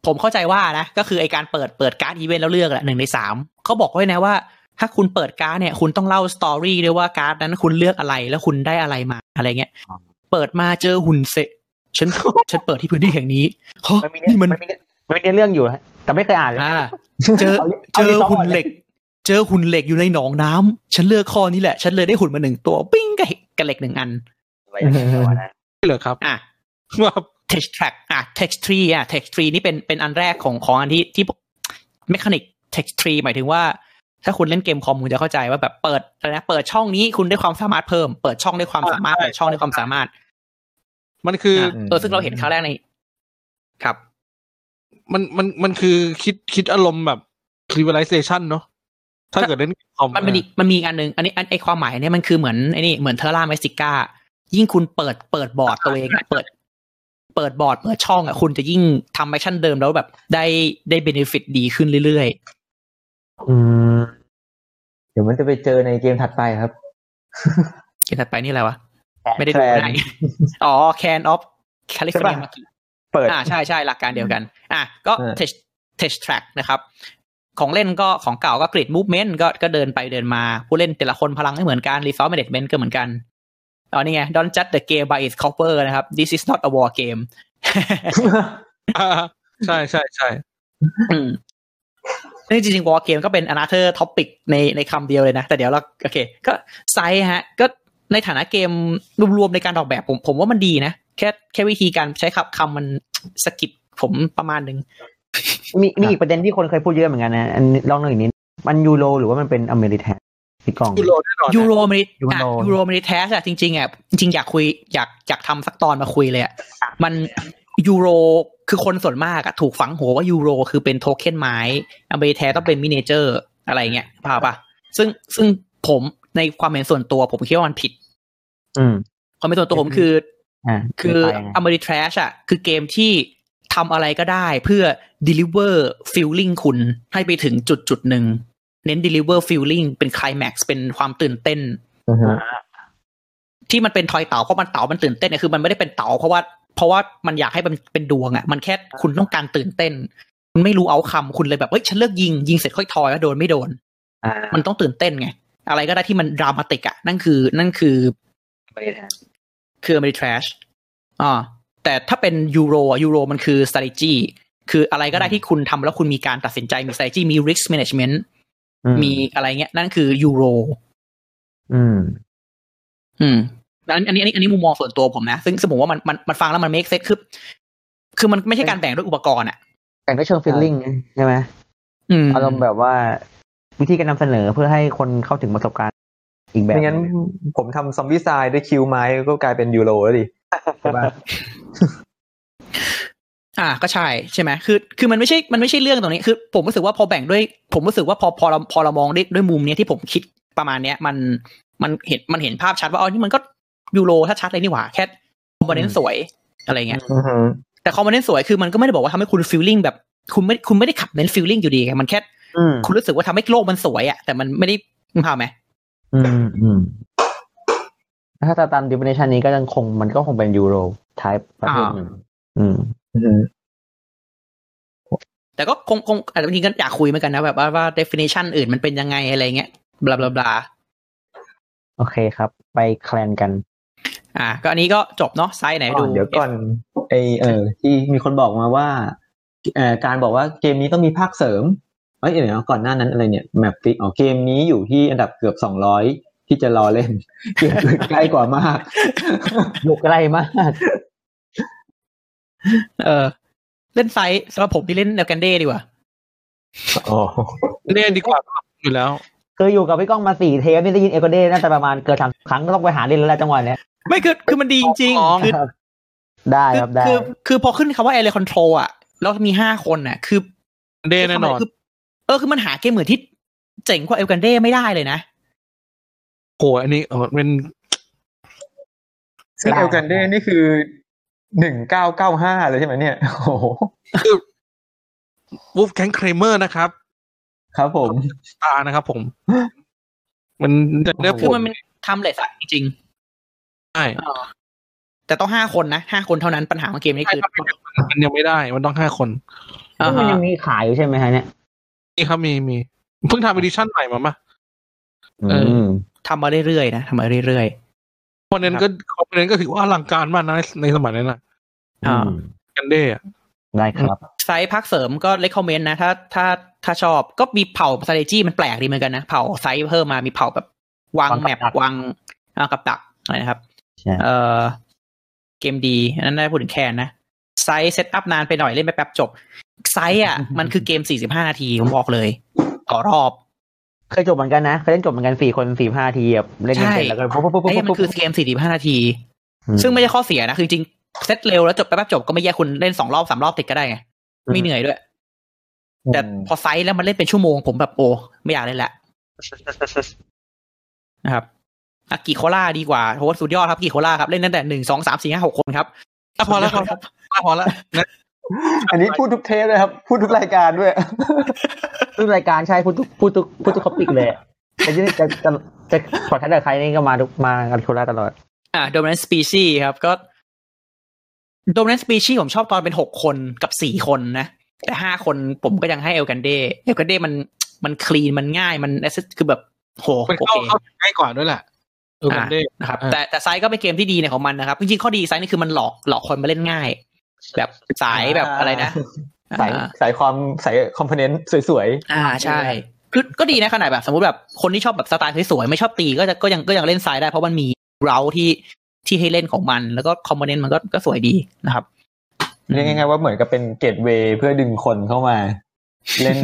S2: ผมเข้าใจว่านะ ก็คือไอการเปิดเปิดการ์ดอีเวนต์แล้วเลือกแหละหนึ่งในสามเขาบอกไว้นะว่า ถ้าคุณเปิดการ์ดเนี่ย คุณต้องเล่า story ด้วยว่าการ์ดนั้นคุณเลือกอะไรแล้วคุณได้อะไรมาอะไรเงี้ย เปิดมาเจอหุ่นเซฉันฉันเปิดที่พื้นที่แห่งนี้เฮ้ย
S5: มันมี
S2: นี่มัน
S5: มันมีมันมีเรื่องอยู่ฮะแต่ไม่เคยอ่านเลย
S2: อ่าเจอ
S5: เอา
S2: เจอ
S5: เอา
S2: หุ่นเหล็ก เจอหุ่นเหล็กอยู่ในหนองน้ำฉันเลือกข้อนี้แหละ ฉันเลยได้หุ่นมาหนึ่งตัวปิ้งกับ กับเหล็กหนึ่งอัน
S5: อะไรอย่างเงี้ยนะ
S1: เหรอครับ
S2: อะ
S1: ว่า
S2: text track อะ text tree อะ text tree นี่เป็นเป็นอันแรกของของอันที่ที่ mechanic text tree หมายถึงว่า ถ้าคุณเล่นเกมคอมคุณจะเข้าใจว่าแบบเปิดอะไรนะเปิดช่องนี้คุณได้ความสามารถเพิ่ม เปิดช่องได้ความสามารถ
S1: ใช่
S2: เปิดช่องได้ความสามารถ
S1: มันคือ
S2: อะเออซึ่งเราเห็นครั้งแรกในครับ
S1: มันมันมันคือคิดคิดอารมณ์แบบ civilization เนอะ ถ้าเกิดเล่นคอม
S2: มันมีอีกมันมีอีกอันหนึ่งอันนี้อันไอความหมายเนี่ยมันคือเหมือนไอ้นี่เหมือน Terra Mystica ยิ่งคุณเปิดเปิดบอร์ดตัวเองอะเปิด เปิดบอร์ดเปิดช่องอะคุณจะยิ่งทำ action เดิมแล้วแบบได้ได้ benefit ดีขึ้นเรื่อย
S3: อืมเดี๋ยวมันจะไปเจอในเกมถัดไปครับ
S2: ๆเกมถัดไปนี่อะไรวะ ไม่ได้ดู
S3: Clan
S2: ได้อ๋อ Clans of California
S3: ใช่
S2: m a
S3: ปะเปิด
S2: อ่าใช่ใช่หลักการเดียวกัน อะก็
S3: เออ
S2: Tech Tech Track นะครับ ของเล่นก็ของเก่าก็ Grid Movement ก็ก็เดินไปเดินมา ผู้เล่นแต่ละคนพลังไม่เหมือนกัน Resource Management ก็เหมือนกันอ๋อนี่ไง Don't judge the game by its cover นะครับ This is not a war game
S1: อ่าใช่ใช่ใช่
S2: อืมซึ่งจริงๆ war game ก็เป็น another topic ในในคำเดียวเลยนะ แต่เดี๋ยวเราโอเค ก็ไซส์ฮะ ก็ในฐานะเกมรวมๆในการออกแบบผมผมว่ามันดีนะ แค่แค่วิธีการใช้คำคำมันสะกิดผมประมาณหนึ่ง
S5: มีมีอีกประเด็นที่คนเคยพูดเยอะเหมือนกันนะอันนี้ลองหนึ่งอีกนิดมันยูโรหรือว่ามันเป็น Ameritrash พี่กอง
S1: ยูโรแน่นอน
S2: ยูโรมิ
S5: ยูโร
S2: ยูโรมิแทสอะจริงๆอะจริงๆอยากคุยอยากอยากทำสักตอนมาคุยเลยอะมันยูโรคือคนส่วนมากอะถูกฝังหัวว่ายูโรคือเป็นโทเค็นไม้ Ameritrash ต้องเป็น miniature อะไรเงี้ยพาปะซึ่งซึ่งผมในความเห็นส่วนตัวผมคิดว่ามันผิด
S5: อืม
S2: ความเห็นส่วนตัวผมคือ
S5: อ่า
S2: คือ
S5: ไปยังไง
S2: อเมริแทสอะคือเกมที่ทำอะไรก็ได้เพื่อ deliver feeling คุณให้ไปถึงจุดจุดหนึ่งเน้น deliver feeling เป็น climax เป็นความตื่นเต้น
S3: อือฮึ
S2: ที่มันเป็นทอยเต๋าเพราะมันเต๋ามันตื่นเต้นเนี่ยคือมันไม่ได้เป็นเต๋าเพราะว่า เพราะว่ามันอยากให้มันเป็นดวงอะ่ะ มันแค่คุณต้องการตื่นเต้น คุณไม่รู้เอาคำคุณเลยแบบเฮ้ยฉันเลือกยิงยิงเสร็จค่อยทอยว่าโดนไม่โดน
S5: อ่า
S2: มันต้องตื่นเต้นไง อะไรก็ได้ที่มันดรามาติกอะ่ะ นั่นคือ นั่นคือคืออเมริ a s อ่าแต่ถ้าเป็นยูโรยูโรมันคือ strategy คืออะไรก็ได้ที่คุณทำแล้วคุณมีการตัดสินใจมี strategy มี risk management
S5: อื
S2: มีอะไรเงี้ย นั่นคือยูโร
S5: อืม
S2: อืมอันอันนี้อันนี้อันนี้มุมมองส่วนตัวผมนะ ซึ่งซึ่งผมว่ามันมันมันฟังแล้วมัน make sense คือคือมันไม่ใช่การแบ่งด้วยอุปกรณ์อะ
S5: แต่ก็เชิงฟีลลิ่งใช่ไหม
S2: อืม
S5: อารมณ์แบบว่าวิธีการนำเสนอเพื่อให้คนเข้าถึงประสบการณ์อีกแบบ
S3: ไม่งั้นผมทำซอมบี้ทรายด้วยคิวไม้ก็กลายเป็นยูโรแล้วดิใช่ปะ
S2: อ่าก็ใช่ใช่ไหมคือ คือมันไม่ใช่มันไม่ใช่เรื่องตรงนี้ คือ ผมรู้สึกว่าพอแบ่งด้วย ผมรู้สึกว่าพอพอเราพอเรามองด้วยด้วยมุมเนี้ยที่ผมคิดประมาณเนี้ย มันมันเห็นมันเห็นภาพชัดว่าอ๋อนี่มันก็ยูโรถ้าชัดเลยนี่หว่าแค่คอมโพเนนต์สวยอะไรเงี้ย
S3: อือฮึ
S2: แต่คอมโพเนนต์สวยคือมันก็ไม่ได้บอกว่าทำให้คุณฟีลลิ่งแบบคุณไม่คุณไม่ได้ขับเน้นฟีลลิ่งอยู่ดีไงมันแค่
S5: อืม
S2: คุณรู้สึกว่าทำให้โลกมันสวยอะแต่มันไม่ได้มึงพาพไหม
S5: อืมอืมถ้าตาม definition นี้ก็ยังคงมันก็คงเป็นยูโร type ประเภทหนึ่งอืม
S3: อือฮึ
S2: แต่ก็คงคงอาจจะบางทีก็อยากคุยเหมือนกันนะ แบบว่าว่า definition อื่นมันเป็นยังไงอะไรเงี้ยบลาบลาบลา
S5: โอเคครับ ไปแคลนกัน
S2: อ่า ก็อันนี้ก็จบเนาะไซส์ไหน
S3: อ๋
S2: ดู
S3: อเดี๋ยวก่อนไอเออ ที่มีคนบอกมาว่าเอ่อการบอกว่าเกมนี้ต้องมีภาคเสริมเอ้ยเดี๋ยวนะก่อนหน้านั้นอะไรเนี่ยแมปฟิกอ๋อเกมนี้อยู่ที่อันดับเกือบสองร้อยที่จะรอเล่นเกมอื่นใกล้กว่ามาก
S5: อยู่ใกล้มาก
S2: เออ เล่นไซส์สำหรับผมที่เล่นเดลกันเด้ดีกว่า
S3: อ๋อ
S1: เล่นดีกว่าอยู่แล้ว
S5: คืออยู่กับพี่ก้องมาสี่เทปนี่ได้ยินเอโกเด้น่าจะประมาณเกิดสามครั้งก็ต้องไปหาเล่นแล้วแหละจังหวะเนี้ย
S2: ไม่คือคือมันดีจริง
S1: อ๋อ
S2: ๆคือ
S5: ได้
S2: คือ
S5: ครับได้
S2: คือคือพอขึ้นคำว่า area control อะ แล้วมีห้าคนน่ะ คือ
S1: เดแน่นอน
S2: คือเออคือมันหาเกมเหมือนที่เจ๋งกว่าเอลกันเด้ไม่ได้เลยนะ
S1: โหอันนี้เออเป็น
S3: ซึ่งเอลกันเด้นี่คือ หนึ่งเก้าเก้าห้าเลยใช่ไหมเนี่ยโอ้โห
S1: คือ Wolfgang Kramer นะครับ
S3: ครับผม
S1: ตานะครับผม มันจะเรียก
S2: คือมันเป็น timeless จริง
S1: ใช่
S2: ๆแต่ต้องห้าคนนะห้าคนเท่านั้นปัญหาของเกมนี้คือ
S1: มันยังไม่ได้ มันต้องห้าคน
S2: อ่า
S5: มัน
S2: ฮะ
S5: ยังมีขายอยู่ใช่ไหมฮะเนี่ย
S1: นี่ครับมีมีเพิ่งทำ edition ใหม่มามาเออ
S5: อืม
S2: ทำมาเรื่อยๆนะทำมาเรื่อย
S1: component ก็ component ก็ถือว่าอลังการมากนะในในสมัยนั้นนะ
S2: อ่า
S5: อืม
S1: El Grande อะ
S5: ได้ครับ
S2: ๆไซส์พักเสริมก็เล c คอมเ mend นะ ถ้าถ้าถ้าชอบก็มีเผ่า strategy มันแปลกดีเหมือนกันนะ เผ่าไซส์เพิ่มมามีเผ่าแบบวาง
S5: วางกับ
S2: กับ
S5: ดัก
S2: วางอ่ากับดักอะไรนะครับ
S5: ใช่
S2: เออเกมดีอันนั้นได้พูดถึงแคนนะ Scythe setup นานไปหน่อยเล่นไปแป๊บจบ ไซส์อะ มันคือเกม 45 นาที ผมบอกเลย ต่อรอบ
S5: เคยจบเหมือนกันนะ เคยเล่นจบเหมือนกันสี่คนสี่ห้าทีแบบเล่นกันเสร็จ
S2: ใช่
S5: แล้วก็ปุ๊บปุ๊บปุ๊บ
S2: ไอ้
S5: ปุ๊บ
S2: มันคือเกม45นาที
S5: ม
S2: ซึ่งไม่ใช่ข้อเสียนะคือจริงๆเซตเร็วแล้วจบแป๊บๆจบก็ไม่แย่คุณเล่นสองรอบสามรอบติดก็ได้ไงไม่เหนื่อยด้วย แต่พอไซส์แล้วมันเล่นเป็นชั่วโมงผมแบบโอ้ไม่อยากเล่นละนะครับอากิโคล่าดีกว่าโหสุดยอดครับอากิโคล่าครับ เล่นตั้งแต่หนึ่งสองสามสี่ห้าหกคนครับ
S1: อะพอแล้วพอแล้วพอแล้วนะ
S3: อันนี้พูดทุกเทปเลยครับ พูดทุกรายการด้วย
S5: ทุกรายการใช่พูดทุกพูดทุกพูดทุก topic เลยแต่จะจะจะจะขอทักกับใครนี่ก็มาทุกมากันโคราตลอด
S2: อ่า dominant species ครับก็ dominant species ผมชอบตอนเป็นหกคนกับสี่คนนะ แต่ห้าคนผมก็ยังให้ El Grande El Grande มันมัน clean มันง่ายมัน access คือแบบโห
S1: มัน
S2: โอ
S1: เข้า
S2: เค
S1: เข้าถึงง่ายกว่าด้วยแหละ El Grande นะ
S2: ครับ
S1: อ่า
S2: แต่แต่ไซส์ก็เป็นเกมที่ดีในของมันนะครับ จริงๆข้อดีไซส์นี่คือมันหลอกหลอกคนมาเล่นง่าย แบบสายแบบอะไรนะ
S3: สาย
S2: อ่า
S3: สายความสาย component สวย
S2: อ่าใช่คือก็ดีนะขนาดแบบ สมมติแบบคนที่ชอบแบบสไตล์สวยๆ ไม่ชอบตีก็จะก็ยังก็ยังเล่น Scythe ได้เพราะมันมีเราที่ที่ให้เล่นของมัน แล้วก็ component มันก็ก็สวยดีนะครับ
S3: ๆเรียกง่ายๆว่าเหมือนกับเป็น gateway เพื่อดึงคนเข้ามา เล่น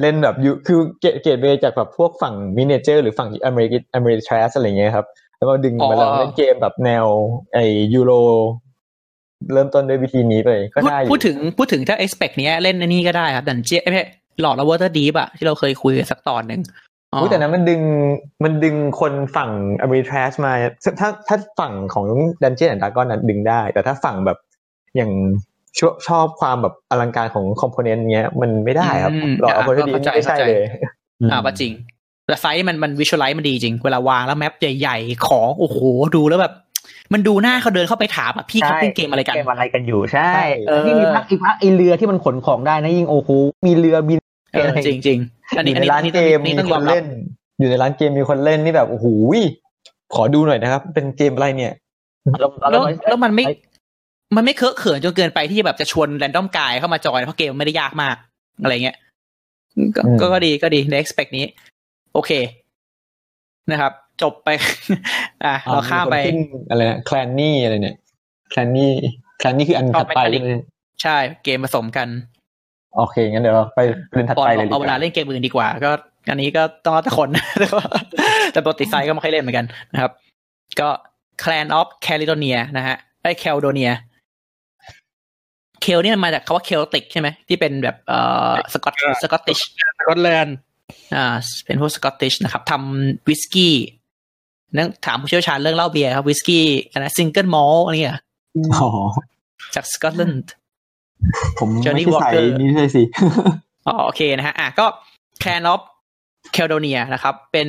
S3: เล่นแบบยูคือ gate gateway จากแบบพวกฝั่ง miniature หรือฝั่งอเมริกัน American trash อะไรเงี้ยครับ แล้วก็ดึงมาลองเล่นเกมแบบแนวไอยูโร เริ่มต้นด้วยวิธีนี้ไปก็
S2: พูด
S3: ได้อยู่
S2: พูดถึงพูดถึงถ้า expect เนี้ยเล่นในนี้ก็ได้ครับดันเจียไม่ใช่หลอดละเวอร์เตอร์ดีปอะที่เราเคยคุยกันสักตอนหนึ่งอ๋อ
S3: อุ๊ยแต่นั้นมันดึงมันดึงคนฝั่งอเมริทรัสมาถ้าถ้าฝั่งของดันเจียนแอนด์ดากอนนั้นดึงได้ แต่ถ้าฝั่งแบบอย่างชอบชอบความแบบอลังการของคอมโพเนนต์เนี้ยมันไม่ได้ครับ
S2: อืม
S3: หลอกเอาคนที่ดี
S2: เข้าใจ
S3: ไม่ใช่
S2: เข้าใจ
S3: เลย
S2: อ่าก็จริง แต่ไซส์มันมันวิชวลไลซ์มันดีจริง เวลาวางแล้วแมปใหญ่ ๆ ของโอ้โหดูแล้วแบบ มันดูหน้าเขาเดินเข้าไปถามอะพี่เขาเล่นเกมอะไรกัน
S5: เกมอะไรกันอยู่ใช่
S2: เออ
S5: ที่มีพักอีกพักไอเรือที่มันขนของได้นะยิ่งโอ้โหมีเรือบิน
S2: เออจริงจริงๆอัน
S3: อ
S2: นี้
S3: ยู่
S2: อัน
S3: ใน
S2: นี้
S3: ร้า
S2: อั
S3: น
S2: นนี้
S3: เกม
S2: ต้อง
S3: มี
S2: ย
S3: ค
S2: อม
S3: น
S2: รับ
S3: เล่น อยู่ในร้านเกมมีคนเล่นนี่แบบโอ้โหขอดูหน่อยนะครับ เป็นเกมอะไรเนี่ย
S2: แล้วแล้วมันไม่ มันไม่เคอะเขินจนเกินไปที่จะแบบจะชวนแรนดอมกายเข้ามาจอยเพราะเกมไม่ได้ยากมากอะไรเงี้ยก็
S3: อืม
S2: ก็ก็ดีก็ดีใน expect นี้ โอเคนะครับ จบไป อะเราข้ามไป
S3: คนขึ้นอะไรนะแคลนนี่อะไรเนี่ยแคลนนี่แคลนนี่คืออันถัดไป
S2: เอาไป
S3: ใช่ไหม
S2: ใช่เกมผสมกัน
S3: โอเค งั้นเดี๋ยวเราไปเรื่องถัด
S2: ปอน
S3: ไป
S2: บ
S3: เล
S2: อยก
S3: ดี
S2: เอา
S3: ก
S2: เวลา
S3: ว่า
S2: เล่นเกมอื่นดีกว่า ก็อันนี้ก็ต้องเอาแต่คนแต่ว่าแต่ปกติไซก็ไม่ค่อยเล่นเหมือนกันนะครับ ก็ Clan of Caledonia นะฮะไอ้แคลโดเนียเคลนี่มันมาจากคำว่าเคลติกใช่ไหมที่เป็นแบบเอ่อ๋อสกอต Scottish
S1: สกอตแลนด์
S2: อ่าเป็นพวก Scottish นะครับทำวิสกี้ นั่งถามผู้เชี่ยวชาญเรื่องเหล้าเบียร์ครับวิสกี้อะไร single malt อะไรเงี้ย
S3: อ๋อ
S2: จากสกอตแลนด์
S3: ผม
S2: Johnny
S3: ไม่ใช่สาย
S2: Walker
S3: นี้ใช่สิ
S2: อ๋อโอเคนะฮะอะก็ Clan of Caledonia นะครับ เป็น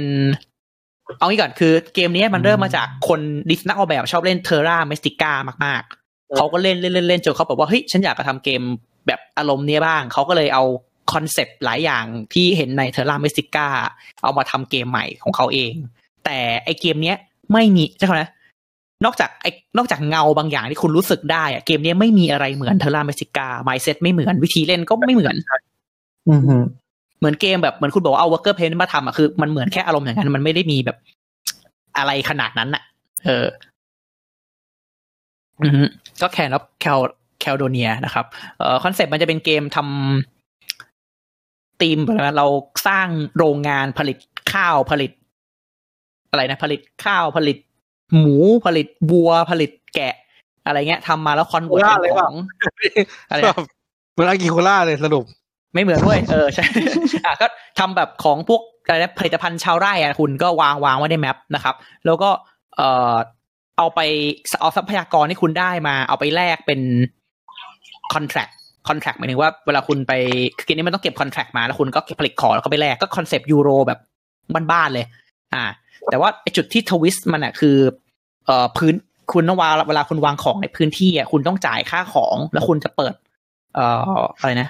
S2: เอางี้ก่อนคือเกมนี้มันเริ่มมาจากคนดิสนักออกแบบชอบเล่น Terra Mystica มากๆ เขาก็เล่นเล่นเล่นเล่นจนเขาบอกว่าเฮ้ยฉันอยากจะทำเกมแบบอารมณ์เนี้ยบ้าง เขาก็เลยเอาคอนเซปต์หลายอย่างที่เห็นใน Terra Mystica เอามาทำเกมใหม่ของเขาเอง แต่ไอเกมเนี้ยไม่มีใช่ไหมนะนอกจากไอนอกจากเงาบางอย่างที่คุณรู้สึกได้อะเกมเนี้ยไม่มีอะไรเหมือน Terra Mystica mindset ไม่เหมือนวิธีเล่นก็ไม่เหมือน
S3: อือฮึ
S2: เหมือนเกมแบบเหมือนคุณบอกว่าเอา worker paint มาทำอะคือมันเหมือนแค่อารมณ์อย่างนั้นมันไม่ได้มีแบบอะไรขนาดนั้นอะ เอออือฮึก็ Clan แล้ว Cale Caledonia นะครับเอ่อ concept มันจะเป็นเกมทำธีมแบบว่าเราสร้างโรงงานผลิตข้าวผลิต อะไรนะผลิตข้าวผลิตหมูผลิตวัวผลิตแกะ อะไรเงี้ยทำมาแล้ว convert เป็นของอะไรนะ
S1: เหมือน Agricola เลยสรุป
S2: ไม่เหมือนด้วยเออใช่อะก็ทำแบบของพวกอะไรนะผลิตภัณฑ์ชาวไร่อะคุณก็วางวางไว้ใน map นะครับ แล้วก็เอ่อเอาไปเอาทรัพยากรที่คุณได้มา เอาไปแลกเป็นคอนแท c t contract หมายถึงว่าเวลาคุณไปคือเกมนี้มันต้องเก็บคอนแท c t มาแล้วคุณก็ผลิตของแล้วก็ไปแลกก็ concept Euro แบบบ้านๆเลย อ่า แต่ว่าไอจุดที่ twist มันอะคือ เอ่อพื้นคุณต้องวางเวลาคุณวางของในพื้นที่อะคุณต้องจ่ายค่าของ แล้วคุณจะเปิด เอ่ออะไรนะ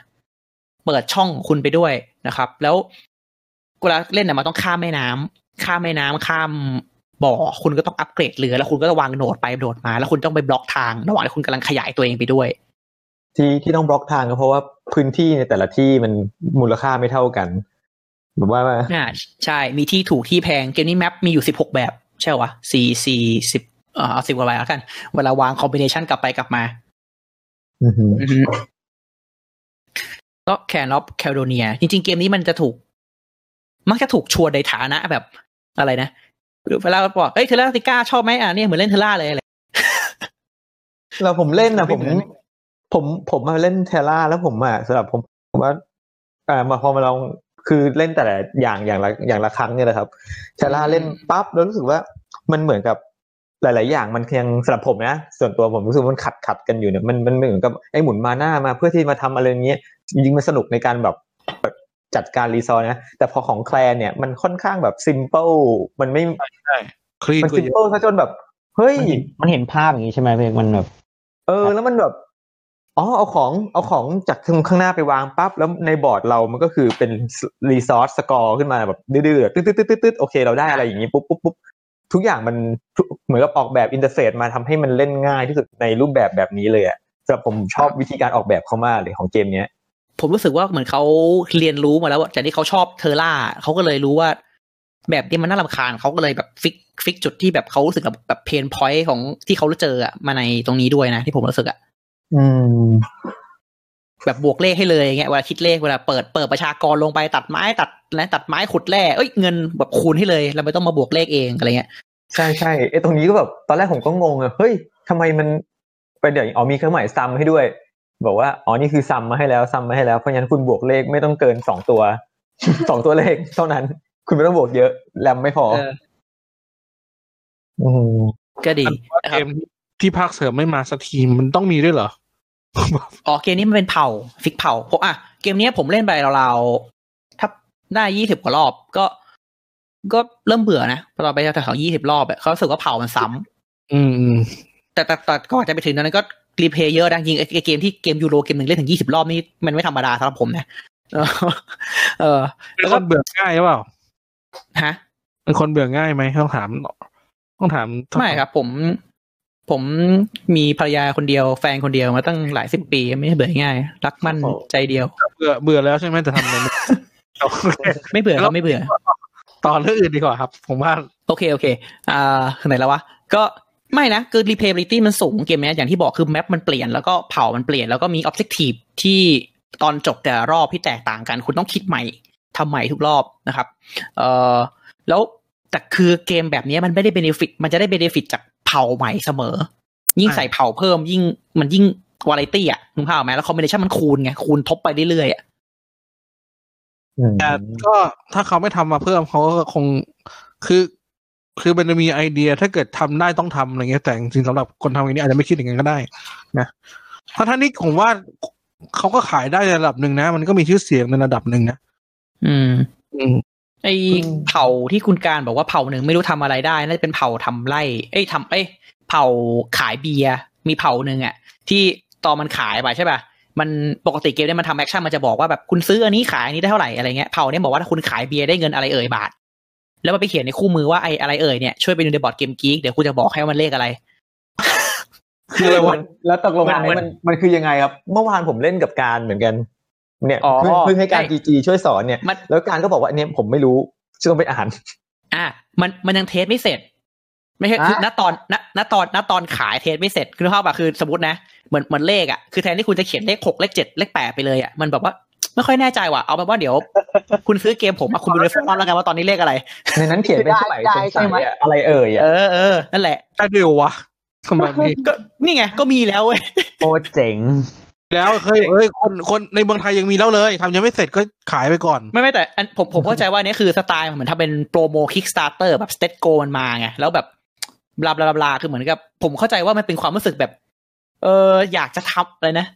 S2: เปิดช่องคุณไปด้วยนะครับ แล้วเวลาเล่นเนี่ยมันต้องข้ามแม่น้ำข้ามแม่น้ำข้ามบ่อคุณก็ต้องอัปเกรดเรือ แล้วคุณก็จะวางโหนดไปโหนดมา แล้วคุณต้องไปบล็อกทางระหว่างที่คุณกำลังขยายตัวเองไปด้วย
S3: ที่ที่ต้องบล็อกทางก็เพราะว่าพื้นที่ในแต่ละที่มันมูลค่าไม่เท่ากัน แบบว่า
S2: อ่าใช่มีที่ถูกที่แพงเกมนี้แมปมีอยู่สิบหกแบบ ใช่วะสี่สี่สิบเอ่อเอาสิบกว่าใบแล้วกัน เวลาวาง combination กลับไปกลับมา
S3: อือหือ
S2: อือฮึก็ Clan of Caledonia จริง ๆ เกมนี้มันจะถูก มักจะถูกชวนในฐานะแบบอะไรนะเวลาบอกเอ้ย Terra Mystica ชอบไหมอะเนี่ยเหมือนเล่น Terra เลยอะไร
S3: เราผมเล่นนะผม
S1: ไม่เหมือน
S3: ผมผมมาเล่น Terra แล้วผมอะสำหรับผมผมว่าอ่ามาพอมาลอง คือเล่นแต่ละอย่างอย่างละอย่างละครั้งเนี่ยแหละครับTerra เล่นปั๊บแล้วรู้สึกว่ามันเหมือนกับหลาย ๆ อย่างมันยังสำหรับผมนะส่วนตัวผมรู้สึกว่ามันขัดขัดกันอยู่เนี่ยมันมันเหมือนกับไอ้หมุนมาหน้ามาเพื่อที่มาทำอะไรอย่างเงี้ยจริงๆมันสนุกในการแบบจัดการ resource นะ แต่พอของ Clan เนี่ยมันค่อนข้างแบบ simple มันไม่
S1: clean
S3: มัน
S1: ก็
S3: simple
S1: เยอะ
S3: ซะจนแบบ เฮ้ย
S5: มันเห็นมันเห็นภาพอย่างนี้ใช่ไหมเพลงมันแบบ
S3: เออ แล้วมันแบบ อ๋อเอาของเอาของจากข้างหน้าไปวางปั๊บแล้วในบอร์ดเรามันก็คือเป็นresource score ขึ้นมาแบบดื้อๆตึ๊ดตึ๊ดตึ๊ดตึ๊ดโอเคเราได้อะไรอย่างนี้ปุ๊บปุ๊บปุ๊บทุกอย่างมันเหมือนกับออกแบบ interface มาทำให้มันเล่นง่ายที่สุดในรูปแบบแบบนี้เลยอะสำหรับผมชอบวิธีการออกแบบเขามากเลยของเกมเนี้ย
S2: ผมรู้สึกว่าเหมือนเขาเรียนรู้มาแล้วว่าจากที่เขาชอบ Terra เขาก็เลยรู้ว่า แบบนี้มันน่ารำคาญเขาก็เลยแบบ fix fix จุดที่แบบเขารู้สึกแบบแบบ pain point ของที่เขาเจออะมาในตรงนี้ด้วยนะที่ผมรู้สึกอะ
S3: อืม
S2: แบบบวกเลขให้เลยอย่างเงี้ยเวลาคิดเลขเวลาเปิดเปิดประชากรลงไปตัดไม้ตัดและตัดไม้ขุดแร่เอ้ยเงินแบบคูณให้เลย เราไม่ต้องมาบวกเลขเองอะไรเงี้ย
S3: ใช่ใช่ไอ้ตรงนี้ก็แบบตอนแรกผมก็งงอะเฮ้ยทำไมมันไปเดี๋ยวอ๋อมีเครื่องหมายซัมให้ด้วย บอกว่าอ๋อนี่คือซัมมาให้แล้วซัมมาให้แล้วเพราะฉะนั้นคุณบวกเลขไม่ต้องเกินสองตัวสองตัวเลขเท่านั้น คุณไม่ต้องบวกเยอะแรมไม่พอ
S2: เออ
S3: อืม
S2: ก็ดี
S1: ว่า
S2: นะค
S1: เก
S2: รับ
S1: มที่ภาคเสริมไม่มาสักทีมันต้องมีด้วยเหรอ
S2: อ๋อเกมนี้มันเป็นเผ่าฟิกเผ่าเพราะอะเกมเนี้ยผมเล่นไปราวๆถ้าได้ยี่สิบกว่ารอบก็ ก็เริ่มเบื่อนะพอเราไปแถวๆยี่สิบรอบอะเขารู้สึกว่าเผ่ามันซ้ำ
S1: อืมอืม
S2: แต่แต่แต่ก่อนจะไปถึงตอนนั้นก็รีเพลย์เยอะนะจริงไอ้ไอ้เกมที่เกมยูโรเกมหนึ่งเล่นถึงยี่สิบรอบนี่มันไม่ธรรมดาสำหรับผมนะเออเออ
S1: เป็นคนเบื่อง่ายหรือเปล่า
S2: ฮะ
S1: เป็นคนเบื่อง่ายไหมต้องถามต้องถาม
S2: ไม่ครับ ผม ผมมีภรรยาคนเดียวแฟนคนเดียวมาตั้งหลายสิบปีไม่ได้เบื่อง่าย รักมั่นใจเดียว
S1: เบื่อเบื่อแล้วใช่ไหมแต่ทำอะไรไม่โอเค
S2: ไม่เบื่อครับไม่เบื่อ
S1: ต่อเรื่องอื่นดีกว่าครับ ผมว่า
S2: โอเคโอเค อ่าไหนแล้ววะก็ไม่นะคือ replayability มันสูงเกมเนี้ยอย่างที่บอกคือแมปมันเปลี่ยนแล้วก็เผามันเปลี่ยนแล้วก็มี objective ที่ตอนจบแต่ละรอบที่แตกต่างกัน คุณต้องคิดใหม่ทำใหม่ทุกรอบนะครับ เอ่อแล้ว แต่คือเกมแบบเนี้ยมันไม่ได้ benefit มันจะได้ benefit จากเผาใหม่เสมอ ยิ่งใส่เผาเพิ่ม ยิ่งมันยิ่งวาไรตี้อะคุณภาพไหมแล้ว combination มันคูณไงคูณทบไปเรื่อยๆอะ
S3: อืม
S1: แต่ก็ถ้าเขาไม่ทำมาเพิ่มเขาก็คงคือคือมันจะมีไอเดียถ้าเกิดทำได้ต้องทำอะไรเงี้ยแต่จริงๆสำหรับคนทำอย่างนี้อาจจะไม่คิดอย่างนั้นก็ได้ นะเพราะท่านี้ผมว่าเขาก็ขายได้ในระดับหนึ่งนะ มันก็มีชื่อเสียงในระดับหนึ่งนะ
S2: อืม
S1: อืม
S2: ไอเผ่าที่คุณการบอกว่าเผ่าหนึ่งไม่รู้ทำอะไรได้น่าจะเป็นเผ่าทำไร่เอ้ยทำเอ้ยเผ่าขายเบียร์มีเผ่าหนึ่งอะ ที่ตอนมันขายไปใช่ป่ะมันปกติเกมเนี่ยมันทำ action มันจะบอกว่าแบบคุณซื้ออันนี้ขายอันนี้ได้เท่าไหร่อะไรเงี้ยเผ่าเนี่ยบอกว่าถ้าคุณขายเบียร์ได้เงินอะไรเอ่ยบาท แล้วมันไปเขียนในคู่มือว่าไออะไรเอ่ยเนี่ยช่วยไปดูใน BoardGameGeek เดี๋ยวคุณจะบอกให้ว่ามันเลขอะไร
S3: คืออะไรวะแล้วตกลง
S2: มัน
S3: อันนี้มันมันคือยังไงครับ เมื่อวานผมเล่นกับการเหมือนกัน เนี่ย
S2: อ๋อ
S3: เพิ่งเพิ่งให้การ
S2: ใช่
S3: จีจีช่วยสอนเนี่ย
S2: มัน
S3: แล้วการก็บอกว่าอันเนี้ยผมไม่รู้จะต้องไปอ่าน
S2: อะมันมันยังเทสไม่เสร็จ ไม่ใช่คือ
S3: อะ
S2: ณตอนณณตอนณตอนขายเทสไม่เสร็จคือภาพแบบคือสมมตินะเหมือนเหมือนเลขอะคือแทนที่คุณจะเขียนเลขหกเลขเจ็ดเลขแปดไปเลยอะมันแบบว่าไม่ค่อยแน่ใจว่ะ เอาเป็นว่าเดี๋ยว คุณซื้อเกมผมอะคุณดูในฟอรัมแล้วกันว่าตอนนี้เลขอะไร
S3: ในนั้นเขียนเป็นสมัย
S5: ได้
S3: สง
S5: ใช่
S3: สัย
S5: ไหม
S3: อะอะไรเอ่ย
S2: เอ
S3: อะ
S2: อเออนั่นแหละ
S1: ได้ด้วยวะทำไมนี่
S2: ก็นี่ไงก็มีแล้วเว้ย
S5: โอ้เจ๋ง
S1: แล้วเคยเอ้ยคนคนในเมืองไทยยังมีแล้วเลยทำยังไม่เสร็จก็ขายไปก่อน
S2: ไม่ไม่แต่อันผมผมเข้าใจว่าอันนี้คือสไตล์เหมือนทำเป็น promo Kickstarter แบบ stretch goal มันมาไงแล้วแบบ blah blah blah คือเหมือนกับ ผมเข้าใจว่ามันเป็นความรู้สึกแบบ เอออยากจะทำอะไรนะ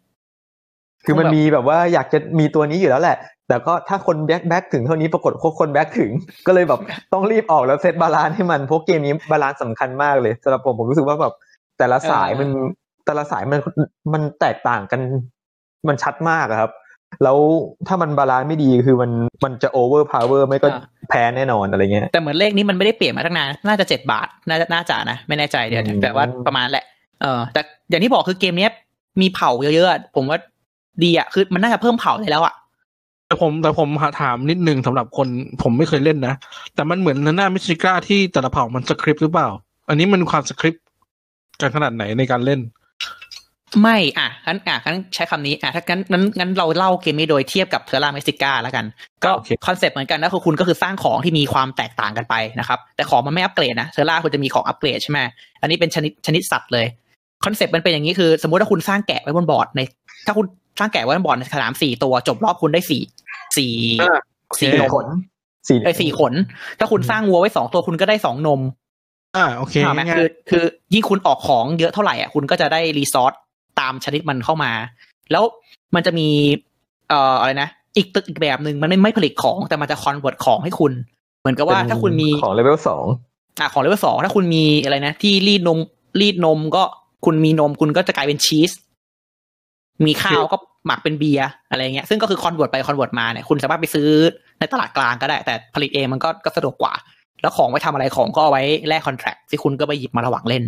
S3: คือมัน
S2: แบบ
S3: มีแบบว่าอยากจะมีตัวนี้อยู่แล้วแหละ แต่ก็ถ้าคน back back ถึงเท่านี้ปรากฏว่าคน back ถึง ก็เลยแบบต้องรีบออกแล้ว set balance ให้มันเพราะเกมนี้ balance สำคัญมากเลยสำหรับผมผมรู้สึกว่าแบบแต่ละสายมัน แต่ละสายมันมันแตกต่างกัน มันชัดมากอะครับ แล้วถ้ามัน balance ไม่ดีคือมันมันจะ overpower ไม่ก็
S2: อ่า
S3: แพ้แน่นอนอะไรเงี้ย
S2: แต่เหมือนเลขนี้มันไม่ได้เปลี่ยนมาตั้งนานน่าจะเจ็ดบาท น่าจะน่าจะนะไม่แน่ใจเดี๋ยว
S3: อืม
S2: แต่ว่าประมาณแหละเออแต่อย่างที่บอกคือเกมเนี้ยมีเผ่าเยอะๆอะผมว่าดีอะคือมันน่าจะเพิ่มเผ่าได้แล้วอะ
S1: แต่ผมแต่ผมถามนิดนึงสำหรับคนผมไม่เคยเล่นนะ แต่มันเหมือน Terra Mystica ที่แต่ละเผ่ามันสคริปต์หรือเปล่า อันนี้มันความสคริปต์กันขนาดไหนในการเล่น
S2: ไม่อะงั้นอะงั้นใช้คำนี้อะถ้างั้นงั้นงั้นเราเล่าเกมนี้โดยเทียบกับ Terra Mystica แล้วกัน ก็
S1: โอเค
S2: concept เหมือนกันนะคือคุณก็คือสร้างของที่มีความแตกต่างกันไปนะครับ แต่ของมันไม่อัปเกรดนะ Terra คุณจะมีของอัปเกรดใช่ไหมอันนี้เป็นชนิดชนิดสัตว์เลย concept มันเป็นอย่างนี้คือ สมมติว่าคุณสร้างแกะไว้บนบอร์ดใน ถ้าคุณสร้างแกะไว้บนบอร์ดในสนามสี่ตัว จบรอบคุณได้สี่สี่
S1: อ่า
S2: สี่
S1: โอเค
S2: นม
S3: ขนสี่
S2: ไอ้ยสี่ขน ถ้าคุณสร้างวัวไว้สองตัวคุณก็ได้สองนม
S1: อ่าโอเค
S2: ถูกไหม
S1: ง่าย
S2: คือคือยิ่งคุณออกของเยอะเท่าไหร่อะคุณก็จะได้ resource ตามชนิดมันเข้ามา แล้วมันจะมีเอ่ออะไรนะอีกตึกอีกแบบหนึ่งมันไม่ไม่ผลิตของแต่มันจะ convert ของให้คุณ เหมือนกับว่าถ้าคุณมี
S3: ของเลเวลสอง
S2: อะของเลเวลสองถ้าคุณมีอะไรนะ ที่รีดนมรีดนมก็คุณมีนมคุณก็จะกลายเป็นชีสมีข้าวก็หมักเป็นเบียร์อะไรเงี้ยซึ่งก็คือ convert ไป convert มาเนี่ยคุณสามารถไปซื้อในตลาดกลางก็ได้ แต่ผลิตเองมันก็ก็สะดวกกว่า แล้วของไว้ทำอะไรของก็เอาไว้แลกคอนแท c t ที่คุณก็ไปหยิบมาระหว่างเล่น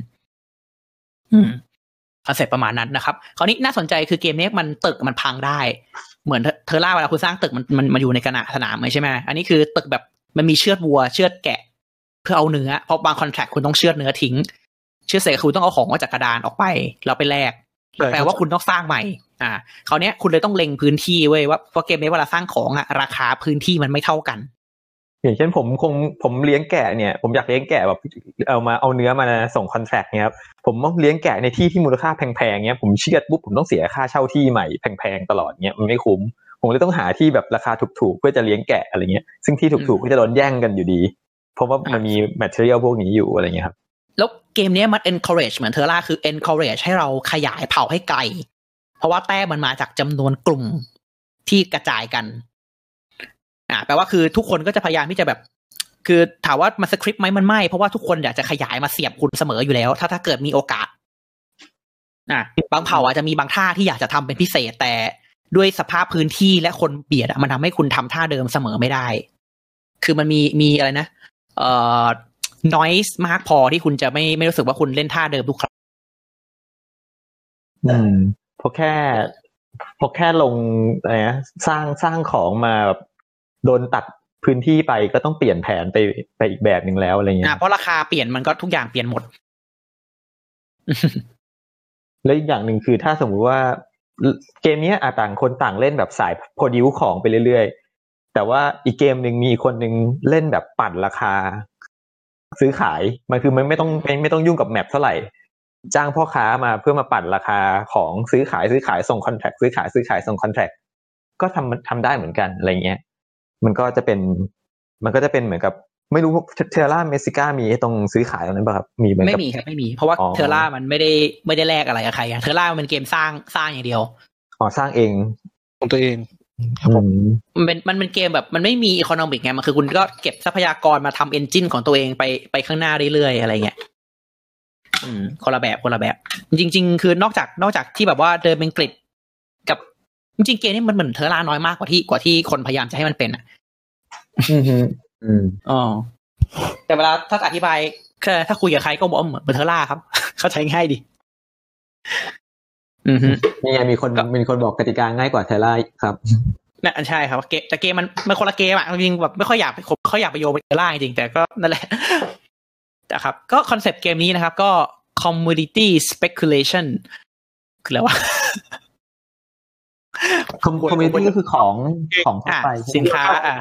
S2: อืม คอนเซ็ปต์ประมาณนั้นนะครับคราวนี้น่าสนใจคือเกมนี้มันตึกมันพังได้ เหมือน Terra เวลาคุณสร้างตึกมันมันมาอยู่ในกระดานสนามเลยใช่ไหมอันนี้คือตึกแบบมันมีเชือดวัว เชือดแกะ เพื่อเอาเนื้อเพราะบางคอนแท c t คุณต้องเชือดเนื้อทิ้ง เชือดเสร็จคุณต้องเอาของออกจากกระดานออกไปแล้วไปแลก
S1: ใช่
S2: แปลว่าคุณต้องสร้างใหม่ อ่าคราวเนี้ยคุณเลยต้องเล็งพื้นที่เว้ยว่าเพราะเกมนี้เวลาสร้างของอะราคาพื้นที่มันไม่เท่ากัน
S3: อย่างเช่นผมคงผมเลี้ยงแกะเนี่ยผมอยากเลี้ยงแกะแบบเอามาเอาเนื้อมาส่งคอนแทคเนี่ยครับผมต้องเลี้ยงแกะในที่ที่มูลค่าแพงๆเนี่ยผมเชือดปุ๊บผมต้องเสียค่าเช่าที่ใหม่แพงๆตลอดเนี่ยมันไม่คุ้มผมเลยต้องหาที่แบบราคาถูกๆเพื่อจะเลี้ยงแกะอะไรเงี้ยซึ่งที่ถูกๆก็จะโดนแย่งกันอยู่ดี เพราะว่ามันมีแมทเทอเรียลพวกนี้อยู่อะไรเงี้ยครับ
S2: แล้วเกมเนี้ยมัน encourage เหมือนเทอร่าคือ encourage ให้เราขยายเผ่าให้ไกล เพราะว่าแต้มมันมาจากจำนวนกลุ่มที่กระจายกัน อ่าแปลว่าคือทุกคนก็จะพยายามที่จะแบบ คือถามว่ามันสคริปต์ไหมมันไม่เพราะว่าทุกคนอยากจะขยายมาเสียบคุณเสมออยู่แล้ว ถ้าถ้าเกิดมีโอกาสอ่าบางเผ่าอาจจะมีบางท่าที่อยากจะทำเป็นพิเศษแต่ด้วยสภาพพื้นที่และคนเบียดมันทำให้คุณทำท่าเดิมเสมอไม่ได้ คือมันมีมีอะไรนะ เอ่อ noise มากพอที่คุณจะไม่ไม่รู้สึกว่าคุณเล่นท่าเดิมทุกครั้ง
S3: อืมเพราะแค่เพราะแค่ลงอะไรนะสร้างสร้างของมาแบบ โดนตัดพื้นที่ไปก็ต้องเปลี่ยนแผนไปไปอีกแบบหนึ่งแล้วอะไรเงี้
S2: อะ
S3: ย
S2: เพราะราคาเปลี่ยนมันก็ทุกอย่างเปลี่ยนหมด
S3: แล้วอีกอย่างหนึ่งคือถ้าสมมุติว่าเกมเนี้ยอาต่างคนต่างเล่นแบบสาย produce ของไปเรื่อยๆ แต่ว่าอีกเกมหนึ่งมีอีกคนหนึ่งเล่นแบบปั่นราคา ซื้อขายมันคือมันไม่ต้องไม่ไม่ต้องยุ่งกับ map เท่าไหร่ จ้างพ่อค้ามาเพื่อมาปั่นราคาของซื้อขายซื้อขายส่ง contract ซื้อขายซื้อขายส่ง contract ก็ทำทำได้เหมือนกันอะไรเงี้ย มันก็จะเป็น มันก็จะเป็นเหมือนกับ ไม่รู้ Terra Mystica มีไอ้ตรงซื้อขายตรงนั้นป่ะครับมีเหมือน
S2: ไม่
S3: กับ
S2: มีครับไม่มี เพราะว่า
S3: อ๋อ
S2: Terra มันไม่ได้ไม่ได้แลกอะไรกับใครอะเทอร่ามันเป็นเกมสร้างสร้างอย่างเดียว
S3: อ๋อสร้างเอง
S1: ของตัวเอง
S3: อืม
S2: มันเป็นมันเป็นเกมแบบมันไม่มีอีโคโนมิกไงมันคือคุณก็เก็บทรัพยากรมาทำเอนจินของตัวเองไปไปข้างหน้าเรื่อยๆอะไรเงี้ยอืมคนละแบบคนละแบบ จริง ๆ คือนอกจากนอกจากที่แบบว่าเดินเป็นกริดกับ จริงๆเกมนี้มันเหมือนเทอร่าน้อยมากกว่าที่กว่าที่คนพยายามจะให้มันเป็นอะ
S3: อืมฮึอืม
S2: อ๋อแต่เวลาถ้าอธิบายคือถ้าคุยกับใครก็บอกว่าเหมือน Terra ครับ เข้าใจง่ายดี อือฮึ
S3: นี่ไงมีคน
S2: ก็
S3: มีคนบอกกติกาง่ายกว่า Terra ครับ
S2: นั่นใช่ครับเกมแต่เกมมันมันคนละเกมอะจริงๆแบบไม่ค่อยอยากไปผมไม่ค่อยอยากไปโยงไป Terra จริงๆแต่ก็นั่นแหละนะครับ ก็คอนเซปต์เกมนี้นะครับ ก็ commodity speculation คืออะไรวะ
S3: commodity ก็คือของของทั่ว
S2: อะ
S3: ไป
S2: สินค้าอะ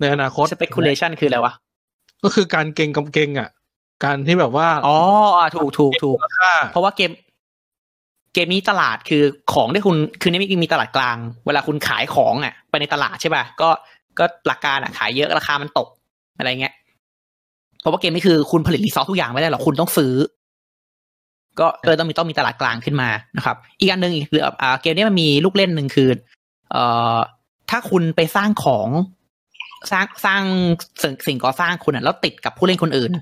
S1: ในอนาคต
S2: speculation คืออะไรวะ
S1: ก็คือการเก่งกับเก่งอะ การที่แบบว่า
S2: อ๋ออะถูกถูกถูก
S1: ราคา
S2: เพราะว่าเกม เกมนี้ตลาดคือของที่คุณคือนี่มีตลาดกลาง เวลาคุณขายของอะ ไปในตลาดใช่ป่ะก็ก็หลักการอะขายเยอะราคามันตกอะไรเงี้ยเพราะว่าเกมนี้คือคุณผลิตรีซอสทุกอย่างไม่ได้หรอกคุณต้องซื้อ ก็ก็เลยต้องมีต้องมีตลาดกลางขึ้นมานะครับ อีกอันหนึ่งอีกคืออ่าเกมนี้มันมีลูกเล่นหนึ่งคือเอ่อถ้าคุณไปสร้างของสร้างสร้างสิ่งสิ่งก่อสร้างคุณอะแล้วติดกับผู้เล่นคนอื่น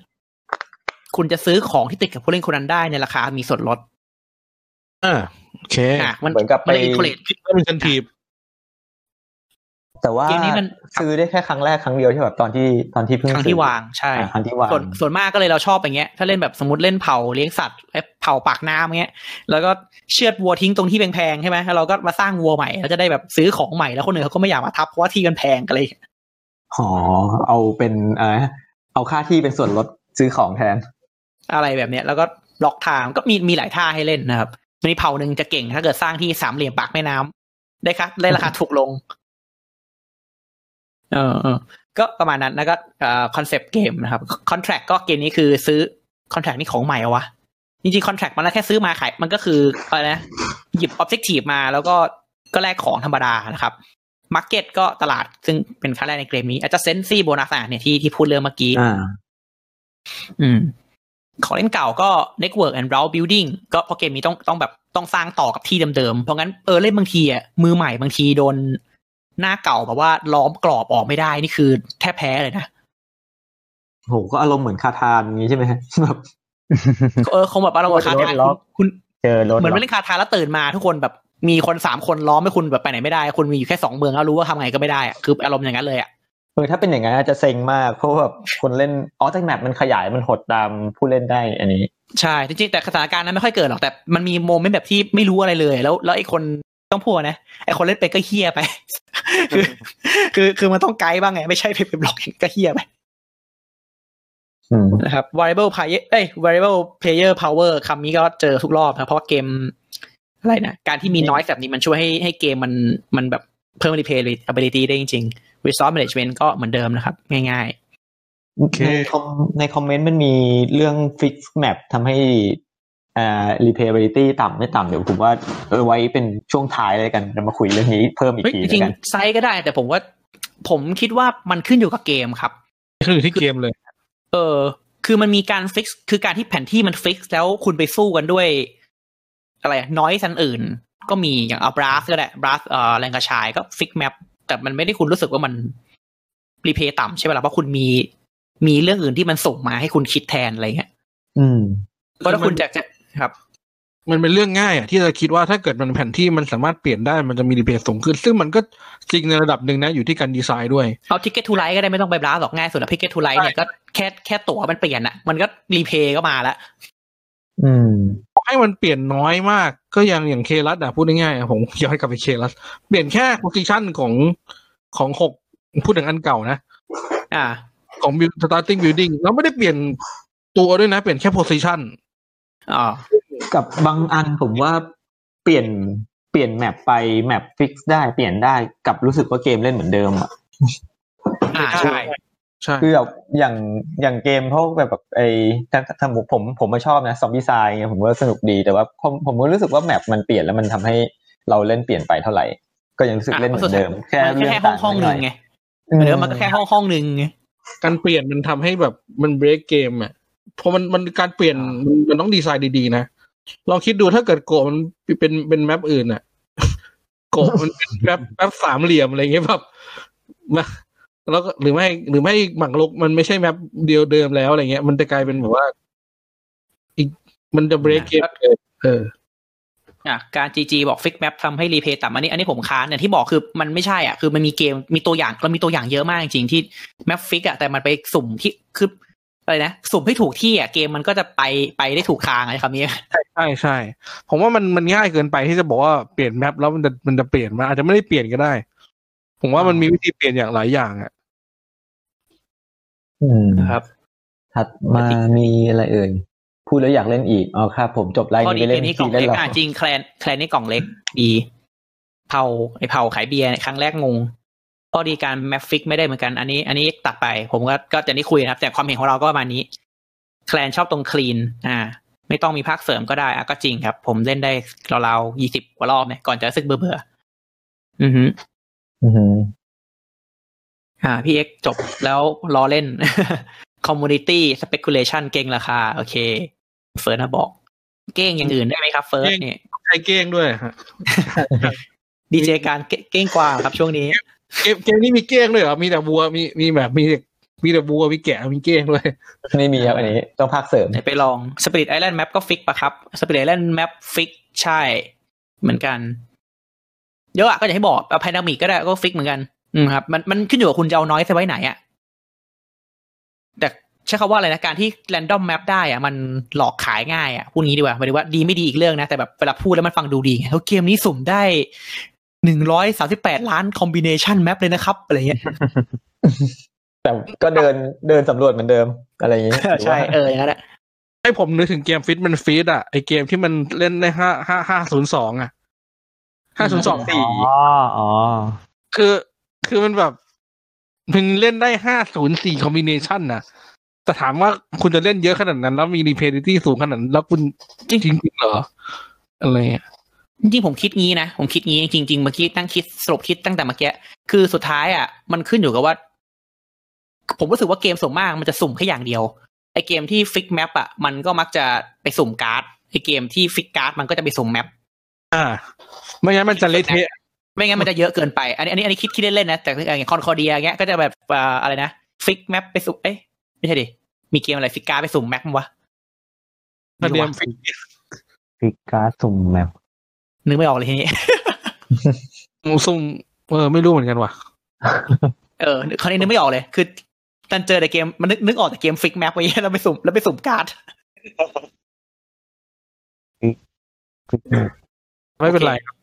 S2: คุณจะซื้อของที่ติดกับผู้เล่นคนนั้นได้ในราคามีส่วนลด
S1: อ่าโอเค
S2: อะมัน
S3: เหมือนกับไป
S2: มันอินโทรเลต
S1: ก็เป็นชันทีบ
S3: แต่ว่า
S2: เกมนี้มัน
S3: ซื้อได้แค่ครั้งแรกครั้งเดียวใช่แบบตอนที่ตอนที่เพิ่ง
S2: ครั้งที่วางใช่
S3: อ่าครั้งที่วาง
S2: ส่วนส่วนมากก็เลยเราชอบอย่างเงี้ย ถ้าเล่นแบบสมมติเล่นเผาเลี้ยงสัตว์เผาปากน้ำเงี้ย แล้วก็เชือดวัวทิ้งตรงที่แพงๆใช่ไหมแล้วเราก็มาสร้างวัวใหม่แล้วจะได้แบบซื้อของใหม่แล้วคนอื่นเขาก็ไม่อยากมาทับเพราะว่าที่มันแพงกันเลย
S3: อ๋อเอาเป็นอะไรนะเอาค่าที่เป็นส่วนลดซื้อของแทน
S2: อะไรแบบเนี้ย แล้วก็ล็อกทางก็มีมีหลายท่าให้เล่นนะครับมีเผ่าหนึ่งจะเก่งถ้าเกิดสร้างที่สามเหลี่ยมปากแม่น้ำได้ครับได้ราคาถูกลง เออเออก็ประมาณนั้นแล้วก็คอนเซปต์เกมนะครับ contract ก็เกมนี้คือซื้อคอนแท c t นี่ของใหม่เอาวะจริงๆคอนแท c t มันแค่ซื้อมาขายมันก็คืออะไรนะหยิบ objective มาแล้วก็ก็แลกของธรรมดานะครับ market ก็ตลาดซึ่งเป็นครั้งแรกในเกมนี้ adjacency bonus อะเนี่ยที่ที่พูดเรื่องเมื่อกี้
S3: อ่า
S2: อืมของเล่นเก่าก็ Network and Route Building ก็เพราะเกมนี้ต้องต้องแบบต้องสร้างต่อกับที่เดิมๆ เพราะงั้นเออเล่นบางทีอะมือใหม่บางทีโดน หน้าเก่าแบบว่าล้อมกรอบออกไม่ได้นี่คือแทบแพ้เลยนะ
S3: โหก็อารมณ์เหมือนคาทานอย่างนี้ใช่ไหมฮะแบบ
S2: เออคงแบบว่าเราคาทา
S5: ล็อก
S2: คุณ
S5: เจอรถ
S2: เหมือนไม่เล่นคาทาแล้วตื่นมาทุกคนแบบมีคนสามคนล้อมไม่คุณแบบไปไหนไม่ได้ คุณมีอยู่แค่สองเมืองแล้วรู้ว่าทำไงก็ไม่ได้อะคืออารมณ์อย่างนั้นเลยอะ
S3: เออถ้าเป็นอย่างนั้นอาจจะเซ็งมากเพราะว่าแบบคนเล่นอ๋อแต่แมปมันขยายมันหดตามผู้เล่นได้อันนี้
S2: ใช่จริงๆแต่สถานการณ์นั้นไม่ค่อยเกิดหรอกแต่มันมีโมเมนต์แบบที่ไม่รู้อะไรเลย แล้วแล้วไอ้คน ต้องพูดนะไอ้คนเล่นเป็นก็เฮี้ยไป คือ คือคือมันต้องไกด์บ้างไง ไม่ใช่ไปเป็นบล็อกก็เฮี้ยไป
S3: อืม
S2: นะครับ variable player เอ้ย variable player power คำนี้ก็เจอทุกรอบนะเพราะว่าเกมอะไรนะ การที่มีน้อยแบบนี้มันช่วยให้ให้เกมมันมันแบบเพิ่ม replay ability ได้จริงๆ resource management ก็เหมือนเดิมนะครับ ง่าย
S3: ในคอมในคอมเมนต์มันมีเรื่อง fix map ทำให้ อ่า replayability ต่ำไม่ต่ำเดี๋ยวผมว่าเออไว้เป็นช่วงท้ายเลยกันจะมาคุยเรื่องนี้เพิ่ม
S2: ๆ
S3: อีก
S2: เฮ้ย
S3: ที
S2: จ
S3: แล้ว
S2: ริง
S3: กัน
S2: ๆไซส์ก็ได้ แต่ผมว่า ผมคิดว่ามันขึ้นอยู่กับเกมครับ
S1: คืออยู่ที่เกมเลย
S2: เออ คือมันมีการฟิกซ์คือการที่แผนที่มันฟิกซ์แล้วคุณไปสู้กันด้วย อะไรน้อยสันอื่น ก็มีอย่างเอาบราสก็ได้บราสเอ่อแรงกระชายก็ฟิกแมปแต่มันไม่ได้คุณรู้สึกว่ามันรีเพย์ต่ำใช่ไหมล่ะเพราะคุณมีมีเรื่องอื่นที่มันส่งมาให้คุณคิดแทนอะไรเงี้ย
S3: อืม
S2: ก็ถ้าคุณจะจะ ครับ
S1: มันเป็นเรื่องง่ายอะที่จะคิดว่าถ้าเกิดมันแผนที่มันสามารถเปลี่ยนได้มันจะมีดีเพย์สูงขึ้น ซึ่งมันก็จริงในระดับหนึ่งนะอยู่ที่การดีไซน์ด้วย
S2: เอา Ticket to Ride ก็ได้ไม่ต้องไป Brass หรอกง่ายสุดอะ Ticket to Ride เนี่ยก็แค่แค่ตั๋วมันเปลี่ยนอะมันก็ replay ก็มาแล้ว
S3: อืม
S1: ให้มันเปลี่ยนน้อยมาก ก็ยังอย่าง Caylus อะพูดง่ายๆอะผมย้อนกลับไป Caylus เปลี่ยนแค่ position ของของหกพูดถึงอันเก่านะ
S2: อ่า
S1: ของ build- starting building แล้วไม่ได้เปลี่ยนตัวด้วยนะ เปลี่ยนแค่ position
S2: อ๋อ
S3: กับบางอันผมว่าเปลี่ยนเปลี่ยน map ไป map fix ได้เปลี่ยนได้กับรู้สึกว่าเกมเล่นเหมือนเดิมอะ
S2: อ่าใช่
S1: ใช่
S3: คือแบบอย่างอย่างเกมพวกแบบแบบไอ้ถ้าถ้าผมผมผมไม่ชอบนะ Zombicide ไงผมว่าสนุกดีแต่ว่าผมผมก็รู้สึกว่า map มันเปลี่ยนแล้วมันทำให้เราเล่นเปลี่ยนไปเท่าไหร่ ก็ยังรู้สึกเล่นเหมือนเดิม แค่
S2: มัน
S3: เรื่อง
S2: แค่ห้อ
S3: ต่างง
S2: ห้อง
S3: ๆ
S2: ห
S3: หน่
S2: นึ่
S3: องย
S2: ไงเหมือนเดิมมันก็แค่ห้องห้องหนึ่งไง
S1: การเปลี่ยนมันทำให้แบบมัน break เกมอะเพราะมันมันการเปลี่ยนมันมันต้องดีไซน์ดีๆนะลองคิดดูถ้าเกิดโกะมันเป็นเป็น map อื่นอะโกะมันเป็น map map สามเหลี่ยมอะไรเงี้ยแบบมาแล้วก็หรือไม่หรือไม่หมากรุกมันไม่ใช่ map เดียวเดิมแล้วอะไรเงี้ย มันจะกลายเป็นแบบว่า อีกมันจะ break เกมเลยเออ
S2: อะการ GG บอก fix map ทำให้ replay ต่ำอันนี้อันนี้ผมค้านเนี่ยที่บอกคือมันไม่ใช่อะคือมันมีเกมมีตัวอย่างเรามีตัวอย่างเยอะมากจริงๆที่ map fix อะแต่มันไปสุ่มที่คือ อะไรนะสุ่มให้ถูกที่อะเกมมันก็จะไปไปได้ถูกทางอะไรคำนี้
S1: ใช่ใช่ผมว่ามันมันง่ายเกินไปที่จะบอกว่าเปลี่ยน map แล้วมันจะมันจะเปลี่ยนมันอาจจะไม่ได้เปลี่ยนก็ได้ ผมว่ามันมีวิธีเปลี่ยนอย่างหลายอย่างอะ
S3: อืม
S2: นะครับ
S3: ถัดมามีอะไรเอ่ยพูดแล้วอยากเล่นอีกอ๋อครับผมจบไลน์
S2: ข้อ
S3: นี้
S2: ดี
S3: ไป
S2: เก
S3: เล่น
S2: มนี้กล่
S3: ที
S2: อง
S3: เล่น
S2: เล็ก
S3: หรอ
S2: อะจริงแคลนแคลนนี่กล่องเล็กดีเผาไอเผาขายเบียร์เนี่ยครั้งแรกงง ข้อดีการแมฟฟิกไม่ได้เหมือนกัน อันนี้ อันนี้ตัดไป ผมก็ก็จะนี่คุยนะครับ แต่ความเห็นของเราก็ประมาณนี้แคลนชอบตรงคลีน อ่า ไม่ต้องมีภาคเสริมก็ได้อะก็จริงครับ ผมเล่นได้ราวๆยี่สิบกว่ารอบเนี่ยก่อนจะรู้สึกเบื่อเบื่อๆอือฮึ
S3: อือหือ
S2: อ่า พี่เอ็กจบแล้วรอเล่น community speculation เก่งราคา โอเค เฟิร์สนะบอก เก้งอย่างอื่นได้ไหมครับเฟิร์สเนี่ย
S1: ใช้เก้งด้วยฮะ
S2: ดีเจการเก้เก้งกว่าครับช่วงนี้
S1: เกมเกมนี้มีเก้งด้วยเหรอ มีแต่วัว มีมีแบบมีแต่มีแต่วัวมีแกะมีเก้งด้วย
S3: ไม่มีครับอันนี้ต้องภาคเสริม
S2: ไหนไปลอง Spirit Island Map ก็ฟิกปะครับ Spirit Island Map ฟิกใช่ เหมือนกันเยอะอะก็อย่างที่บอกเอา Pandemic ก็ได้ก็ fix เหมือนกัน อืมครับ มันมันขึ้นอยู่กับคุณจะเอา noise ไปไว้ไหนอะแต่ใช้คำว่าอะไรนะ การที่ Random Map ได้อะมันหลอกขายง่ายอะพูดงี้ดีกว่าหมายถึงว่าดีไม่ดีอีกเรื่องนะ แต่แบบเวลาพูดแล้วมันฟังดูดีไงเพราะเกมนี้สุ่มได้ หนึ่งร้อยสาสิบแปดล้าน combination map เลยนะครับอะไรเงี้ย
S3: แต่ก็เดินเดินสำรวจเหมือนเดิมอะไรอย่างนี้
S2: ใช่เอออย่างนั้นแหละ
S1: ให้ผมนึกถึงเกมฟิตมันฟิตอะไอเกมที่มันเล่นได้ห้าห้าห้าศูนย์สองอะห้าศูนย์สองสี่
S5: อ๋ออ๋อ
S1: คือคือมันแบบมึงเล่นได้ห้าศูนย์สี่คอมบิเนชันนะแต่ถามว่าคุณจะเล่นเยอะขนาดนั้น แล้วมีรีเพดิตี้สูงขนาดนั้นแล้วคุณจริงจริงๆเหรอ อะไรอะ
S2: จริงๆผมคิดงี้นะ ผมคิดงี้จริงๆเมื่อกี้ตั้งคิดสรุปคิดตั้งแต่เมื่อกี้คือสุดท้ายอะ มันขึ้นอยู่กับว่า ผมรู้สึกว่าเกมส่วนมากมันจะสุ่มแค่อย่างเดียวไอเกมที่ fix map อะมันก็มักจะไปสุ่มการ์ดไอเกมที่ fix การ์ดมันก็จะไปสุ่ม map
S1: อ่า ไม่งั้นมันจะเละเทะ
S2: ไม่งั้นมันจะเยอะเกินไป อันนี้อันนี้อันนี้คิดคิดเล่นๆนะแต่อย่าง Concordia เงี้ยก็จะแบบอ่าอะไรนะ fix map ไปสุ่มเอ้ยไม่ใช่ดิมีเกมอะไร fix การ์ดไปสุ่ม map มั้ยวะ
S1: มาเดียม fix
S5: fix การ์ดสุ่ม map
S2: นึกไม่ออกเลยทีนี้
S1: สุ่มเออไม่รู้เหมือนกันว่ะ
S2: เออคราวนี้นึกไม่ออกเลย คือตันเจอแต่เกมมันนึกนึกออกแต่เกม fix map ไว้แล้วไปสุ่มแล้วไปสุ่มการ์ด
S5: fix map
S1: ไม่เป็นไรครับ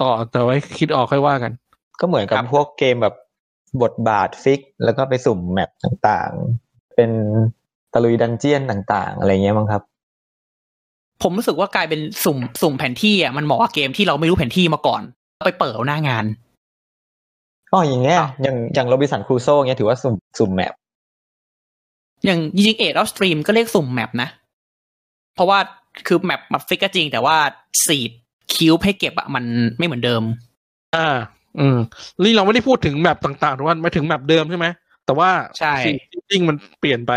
S1: ต่อแต่ไว้คิดออกค่อยว่ากัน
S3: ก็เหมือนกับพวกเกมแบบบทบาท fix แล้วก็ไปสุ่ม map ต่างๆ เป็นตะลุย dungeon ต่าง ๆ อะไรเงี้ยมั้งครับ
S2: ผมรู้สึกว่ากลายเป็นสุ่มสุ่มแผนที่อะมันเหมาะกับเกมที่เราไม่รู้แผนที่มาก่อน ไปเปิดเอาหน้างาน
S3: ก็อย่างเงี้ยอย่างอย่าง Robinson Crusoe เงี้ยถือว่าสุ่มสุ่ม map
S2: อย่างจริงๆ Age of Steam ก็เรียกสุ่ม map นะ เพราะว่าคือ map มา fix ก็จริง แต่ว่าสีดคิวให้เก็บอะมันไม่เหมือนเดิม
S1: อ่า อืมนี่เราไม่ได้พูดถึง map ต่างๆทุกวันไม่ถึง map เดิมใช่ไหมแต่ว่า
S2: ใช่
S1: จริงมันเปลี่ยนไป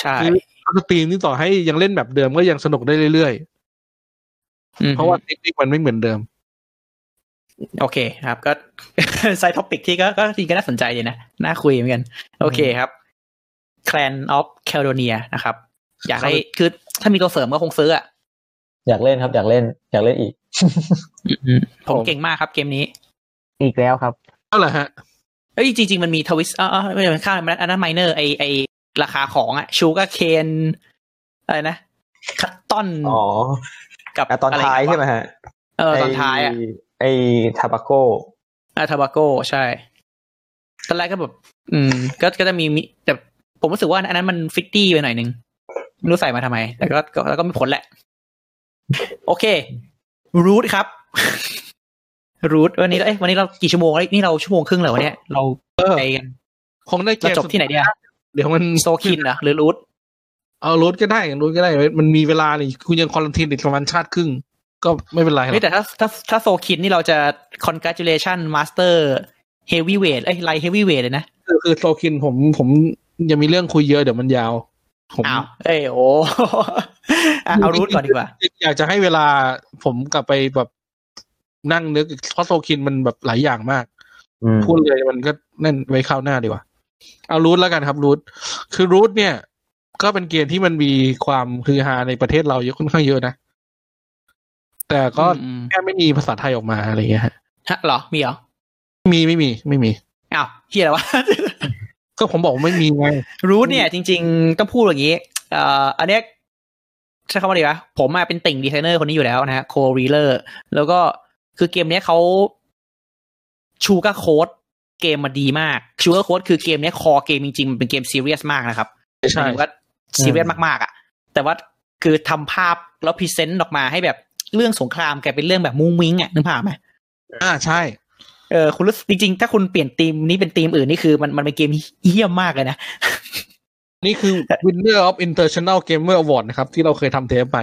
S2: ใช่
S1: คือ Steam นี่ต่อให้ยังเล่นแบบเดิมก็ยังสนุกได้เรื่อย
S2: อืม
S1: ๆเพราะว่าเทคนิคมันไม่เหมือนเดิม
S2: โอเคครับ ก็ side topic ที่ก็ก็จริงก็น่าสนใจดีนะ น่าคุยเหมือนกัน โอเคครับ Clan of Caledonia นะครับ อยากได้คือถ้ามีตัวเสริมก็คงซื้ออะ
S3: อยากเล่นครับ อยากเล่น อยากเล่นอีก
S2: อืมผมเก่งมากครับเกมนี้
S5: อีกแล้วครับ
S1: ก็แหละฮะ
S2: เอ้ยจริง ๆ มันมี twist อ่าไม่ใช่ข้างมันอันนั้น minor ไอไอ ราคาของอะ sugar cane อะไรนะ cotton อ๋
S3: อ
S2: กับ
S3: อะตอนท้ายใช่ไหมฮะ
S2: เออตอนท้ายอะ
S3: ไอ tobacco
S2: อา tobacco ใช่ตอนแรกก็แบบ อืม ก็ก็จะมีมิแต่ผมรู้สึกว่าอันนั้นมัน fiddly ไปหน่อยนึงไม่รู้ใส่มาทำไม แต่ก็ก็แล้วก็ไม่ผลแหละ โอเครูทครับรูทวันนี้เราเอ้ยวันนี้เรากี่ชั่วโมงแล้วนี่เราชั่วโมงครึ่งเหรอวะเนี่ยเรา
S1: เออ
S2: ไปกัน
S1: คงได้เก
S2: เรา
S1: ม
S2: จบที่ไหนเดียว
S1: เดี๋ยวมัน
S2: โซคินเหรอหรือรูท
S1: เอารูทก็ได้รูทก็ได้ มันมีเวลานี่คุณยังคอลันทีนอีกประมาณชาติครึ่ง ก็ไม่เป็นไรหรอก
S2: เฮ้ยแต่ถ้าถ้าถ้าโซคินนี่เราจะ congratulation master heavyweight เอ้ยไลท์ heavyweight เลยนะ
S1: คือคือโซคินผมผมยังมีเรื่องคุยเยอะเดี๋ยวมันยาวผม
S2: อ้าวเอ้ยโอ้อะเอารูทก่อนดีกว่า
S1: อยากจะให้เวลาผมกลับไปแบบนั่งนึกเพราะโซคินมันแบบหลายอย่างมาก
S3: อืม
S1: พูดเลยมันก็นั่นไว้ข้าวหน้าดีกว่า เอารูทแล้วกันครับรูทคือรูทเนี่ย ก็เป็นเกมที่มันมีความฮือฮาในประเทศเราเยอะค่อนข้างเยอะนะ แต่ก็
S2: อืม
S1: แค่ไม่มีภาษาไทยออกมาอะไรเงี้ยฮะ
S2: ฮะเหรอ มีเหรอ
S1: มีไม่มี ไม่มี
S2: อ้าวเฮียอะไรวะ
S1: ก็ผมบอกว่าไม่มีไง
S2: Root เนี่ย จริง ๆ ต้องพูดอย่างนี้เอ่ออันเนี้ยใช้คำว่าดีวะผมอะเป็นติ่งดีไซเนอร์คนนี้อยู่แล้วนะฮะ Cole Wehrle แล้วก็คือเกมเนี้ยเขา sugarcoat เกมมาดีมาก sugarcoat คือเกมเนี้ย core เกมจริงๆ มันเป็นเกมซีเรียสมากนะครับ
S1: ใช่
S2: หมายถึงว่าซีเรียสมากๆอะ แต่ว่าคือทำภาพแล้วพรีเซนต์ออกมาให้แบบเรื่องสงครามกลายเป็นเรื่องแบบมุ้งมิ้งอะนึกภาพไหม
S1: อ่าใช่
S2: เออคุณรู้สึกจริง ๆ ถ้าคุณเปลี่ยนธีมนี้เป็นธีมอื่นนี่คือมันมันเป็นเกมเยี่ยมมากเลยนะ
S1: นี่คือ winner of international gamer award นะครับ ที่เราเคยทำเทปไป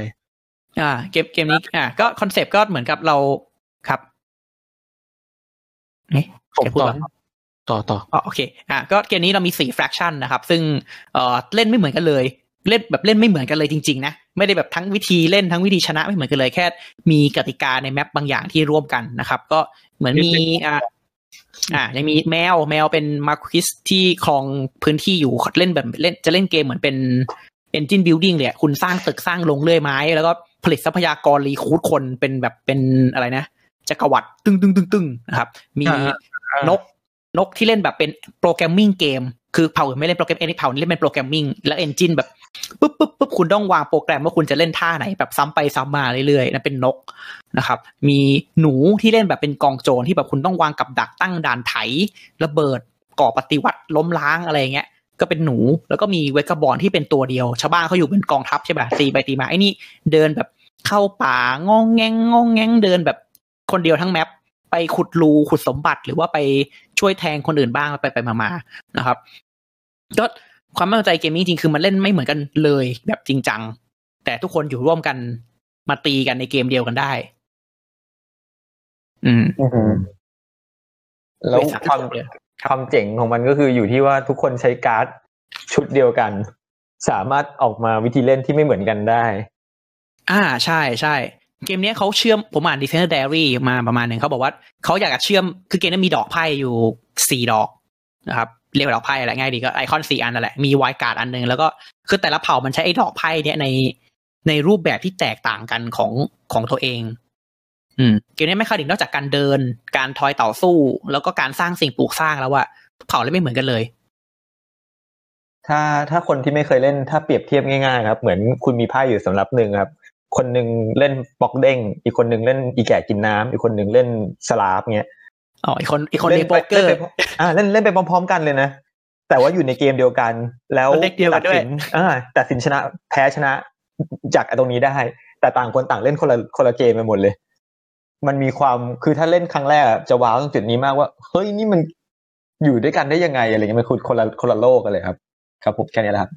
S2: อ่า เกมเกมนี้อ่าก็คอนเซปต์ก็เหมือนกับเราครับเอ๊ะ
S1: ผม
S2: จะพูด
S1: ต่อ
S2: ว่า
S1: ต่อต่อ
S2: อ๋อโอเคอะก็เกมนี้เรามีสี่ fraction นะครับ ซึ่งเอ่อเล่นไม่เหมือนกันเลย เล่นแบบเล่นไม่เหมือนกันเลยจริงๆนะไม่ได้แบบทั้งวิธีเล่นทั้งวิธีชนะไม่เหมือนกันเลยแค่ มีกติกาใน map บางอย่างที่ร่วมกันนะครับ ก็เหมือนมีอ่าอ่ายังมีแมวแมวเป็น Marquise ที่ครองพื้นที่อยู่เล่นแบบเล่นจะเล่นเกมเหมือนเป็น engine building เลยอะคุณสร้างตึกสร้างโรงเลื่อยไม้ แล้วก็ผลิตทรัพยากร recruit คนเป็นแบบเป็นอะไรนะจักรวรรดิตึงตึงตึงตึงนะครับ มี
S1: อ่า
S2: นก นกที่เล่นแบบเป็น programming game คือเผ่าอื่นไม่เล่นโปรแกรมเองเผ่านี้เล่นเป็น programming แล้ว engine แบบปุ๊บปุ๊บปุ๊บคุณต้องวางโปรแกรมว่าคุณจะเล่นท่าไหนแบบซ้ำไปซ้ำมาเรื่อยๆนั่นเป็นนกนะครับ มีหนูที่เล่นแบบเป็นกองโจรที่แบบคุณต้องวางกับดักตั้งด่านไถระเบิดก่อปฏิวัติล้มล้างอะไรเงี้ยก็เป็นหนู แล้วก็มีเวกบอลที่เป็นตัวเดียว ชาวบ้านเขาอยู่เป็นกองทัพใช่ป่ะตีไปตีมาไอ้นี่เดินแบบเข้าป่างองแงงงองแงงเดินแบบคนเดียวทั้งแมปไปขุดรูขุดสมบัติหรือว่าไป ช่วยแทงคนอื่นบ้างไปไปมามานะครับ ก็ความมั่นใจเกมนี้จริงๆคือมันเล่นไม่เหมือนกันเลยแบบจริงจัง แต่ทุกคนอยู่ร่วมกันมาตีกันในเกมเดียวกันได้ อืม
S3: อือหือแล้ว
S2: บริษัท
S3: ความ
S2: ทุกคนเลย
S3: ความเจ๋งของมันก็คืออยู่ที่ว่าทุกคนใช้การ์ดชุดเดียวกัน สามารถออกมาวิธีเล่นที่ไม่เหมือนกันได้
S2: อ่าใช่ใช่ เกมนี้เขาเชื่อมผมอ่าน Designer Diary มาประมาณหนึ่งเขาบอกว่าเขาอยากจะเชื่อมคือเกมนี้มีดอกไพ่อยู่สี่ดอกนะครับเรียกว่าดอกไพ่อะไรง่ายดีก็ไอคอนสี่อันนั่นแหละมีไวการ์ดอันหนึ่งแล้วก็คือแต่ละเผ่ามันใช้ไอ้ดอกไพ่เนี่ยในในรูปแบบที่แตกต่างกันของของตัวเอง อืมเกมนี้ไม่คาดิกนอกจากการเดิน การทอยต่อสู้ แล้วก็การสร้างสิ่งปลูกสร้างแล้วว่าเผ่าเล่นไม่เหมือนกันเลย
S3: ถ้าถ้าคนที่ไม่เคยเล่นถ้าเปรียบเทียบง่ายๆครับ เหมือนคุณมีไพ่อยู่สำหรับหนึ่งครับ คนหนึ่งเล่นป๊อกเด้ง อีกคนหนึ่งเล่นอีแก่กินน้ำอีกคนหนึ่งเล่นสลาฟเงี้ย
S2: อ๋ออีกคนอีกคน
S3: เล่
S2: เล่นโป๊กเกอร์
S3: ล่นไปอ่าเล่นเล่นไปพร้อม ๆ กันเลยนะแต่ว่าอยู่ในเกมเดียวกัน แล้ว
S2: deck เดียวกันด้วย
S3: ตัสิอ่าตัดสินชนะแพ้ชนะจากไอ้ตรงนี้ได้ แต่ต่างคนต่างเล่นคนละคนละเกมไปหมดเลย มันมีความคือถ้าเล่นครั้งแรกอะจะว้าวตรงจุดนี้มากว่าเฮ้ยนี่มันอยู่ด้วยกันได้ยังไงอะไรเงี้ยมันคือคนละคนละโลกกันเลยครับ ครับผมแค่นี้แหละครับ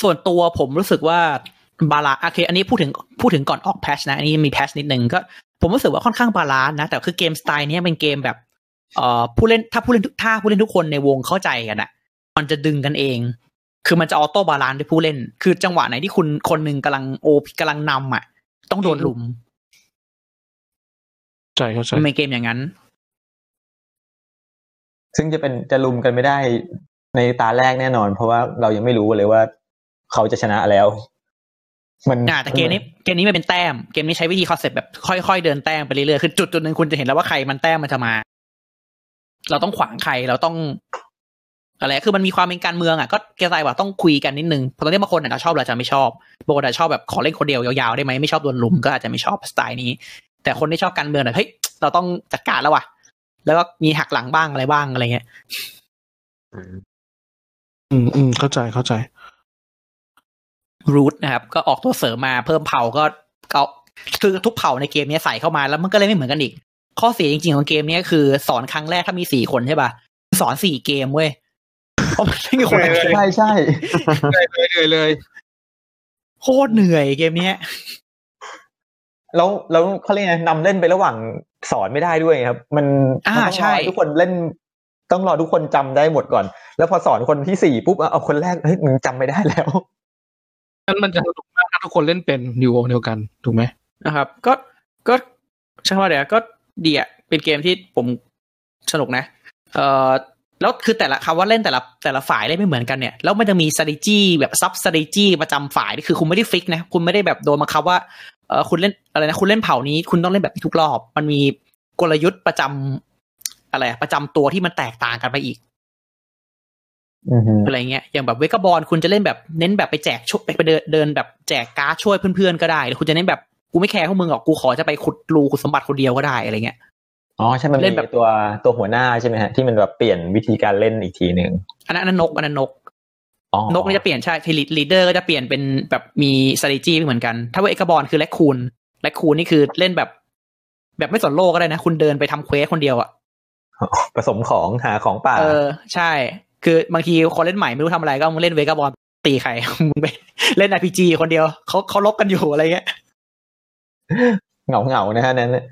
S2: ส่วนตัวผมรู้สึกว่า balance โอเค อันนี้พูดถึงพูดถึงก่อนออก patch นะ อันนี้มี patch นิดนึงก็ ผมรู้สึกว่าค่อนข้าง balance นะ แต่คือเกมสไตล์เนี้ยเป็นเกมแบบเอ่อผู้เล่นถ้าผู้เล่นถ้าผู้เล่นทุกคนในวงเข้าใจกันอะมันจะดึงกันเอง คือมันจะ auto balance ด้วยผู้เล่น คือจังหวะไหนที่คุณคนหนึ่งกำลังโอกำลังนำอะต้องโดนลุม
S1: ใช่เข้าใจ
S2: มันเป็นเกมอย่างนั้น
S3: ซึ่งจะเป็นจะลุมกันไม่ได้ ในตาแรกแน่นอน เพราะว่าเรายังไม่รู้เลยว่า เขาจะชนะแล้ว มัน
S2: อ่าแต่เกมนี้เกมนี้ไม่เป็นแต้ม เกมนี้ใช้วิธีคอนเซ็ปต์แบบค่อยๆเดินแต้มไปเรื่อยๆคือจุดจุดหนึ่งคุณจะเห็นแล้วว่าใครมันแต้มมันจะมา เราต้องขวางใครเราต้องอะไรคือมันมีความเป็นการเมืองอะก็แกใจว่าต้องคุยกันนิดนึงเพราะตอนนี้บางคนอาจจะชอบหรืออาจจะไม่ชอบบางคนอาจจะชอบแบบขอเล่นคนเดียวยาวๆได้ไหมไม่ชอบโดนลุมก็อาจจะไม่ชอบสไตล์นี้ แต่คนที่ชอบการเมืองเนี่ยเฮ้ยเราต้องจัดการแล้วว่ะ แล้วก็มีหักหลังบ้างอะไรบ้างอะไรเงี้ย
S1: อืมอืมเข้าใจเข้าใจ
S2: รูทนะครับ ก็ออกตัวเสริมมาเพิ่มเผ่าก็ก็คือทุกเผ่าในเกมเนี้ยใส่เข้ามาแล้วมันก็เลยไม่เหมือนกันอีก ข้อเสียจริงๆของเกมเนี้ยคือสอนครั้งแรกถ้ามีสี่คนใช่ป่ะสอนสี่เกมเว้ยเพราะมันไม่มีคนละเกม
S3: ใช่ใช่
S1: เลยเลยเลย
S2: โคตรเหนื่อยเกมเนี้ย
S3: แล้วแล้วเขาเรียกไงนำเล่นไประหว่างสอนไม่ได้ด้วยครับ มัน
S2: อ่า
S3: มันต้องร
S2: ใช่
S3: ทุกคนเล่น ต้องรอทุกคนจำได้หมดก่อน แล้วพอสอนคนที่สี่ปุ๊บเอาเอาคนแรกเฮ้ยมึงจำไม่ได้แล้ว
S1: นั้นมันจะสนุกมากถ้าทุกคนเล่นเป็นอยู่วงเดียวกันถูกไหม
S2: นะครับ ก็ก็ใช่ว่าเดี๋ยวก็ดีอะเป็นเกมที่ผมสนุกนะ เอ่อแล้วคือแต่ละคำว่าเล่นแต่ละแต่ละฝ่ายเล่นไม่เหมือนกันเนี่ยแล้วมันจะมี strategy แบบซับ strategy ประจำฝ่ายนี่คือคุณไม่ได้ฟิกนะคุณไม่ได้แบบโดนบังคับว่าเออคุณเล่นอะไรนะคุณเล่นเผ่านี้ คุณต้องเล่นแบบนี้ทุกรอบ มันมีกลยุทธ์ประจำ อะไรอะประจำตัวที่มันแตกต่างกันไปอีก
S3: อือฮึ
S2: อะไรเงี้ยอย่างแบบเวกบอลคุณจะเล่นแบบเน้นแบบไปแจกช่วยไปเดินเดินแบบแจกการ์ดช่วยเพื่อนๆก็ได้หรือคุณจะเน้นแบบกูไม่แคร์พวกมึงหรอกกูขอจะไปขุดรูขุดสมบัติคนเดียวก็ได้อะไรเงี้ย
S3: อ๋อใช่มัน
S2: เล่
S3: มี
S2: นแบบ
S3: ตัวตัวหัวหน้าใช่ไหมฮะที่มันแบบเปลี่ยนวิธีการเล่นอีกทีหนึ่ง
S2: อันนั้นอันนั้นนกอันนั้นนก
S3: อ๋อน
S2: กนี่จะเปลี่ยนใช่ที leader ก็จะเปลี่ยนเป็นแบบมี strategy ไม่เหมือนกัน ถ้าว่า Vagabond คือ raccoon raccoon นี่คือเล่นแบบ แบบไม่สนโลกก็ได้นะ คุณเดินไปทำ quest คนเดียวอะ
S3: สะสมของหาของป่า
S2: เออ ใช่ คือบางทีคนเล่นใหม่ไม่รู้ทำอะไรก็มึงเล่น Vagabond ตีใครมึงไปเล่น RPG คนเดียวเขาเขาลบกันอยู่อะไรเงี้ย
S3: เหงาเหงาๆนะฮะนั้นน่ะ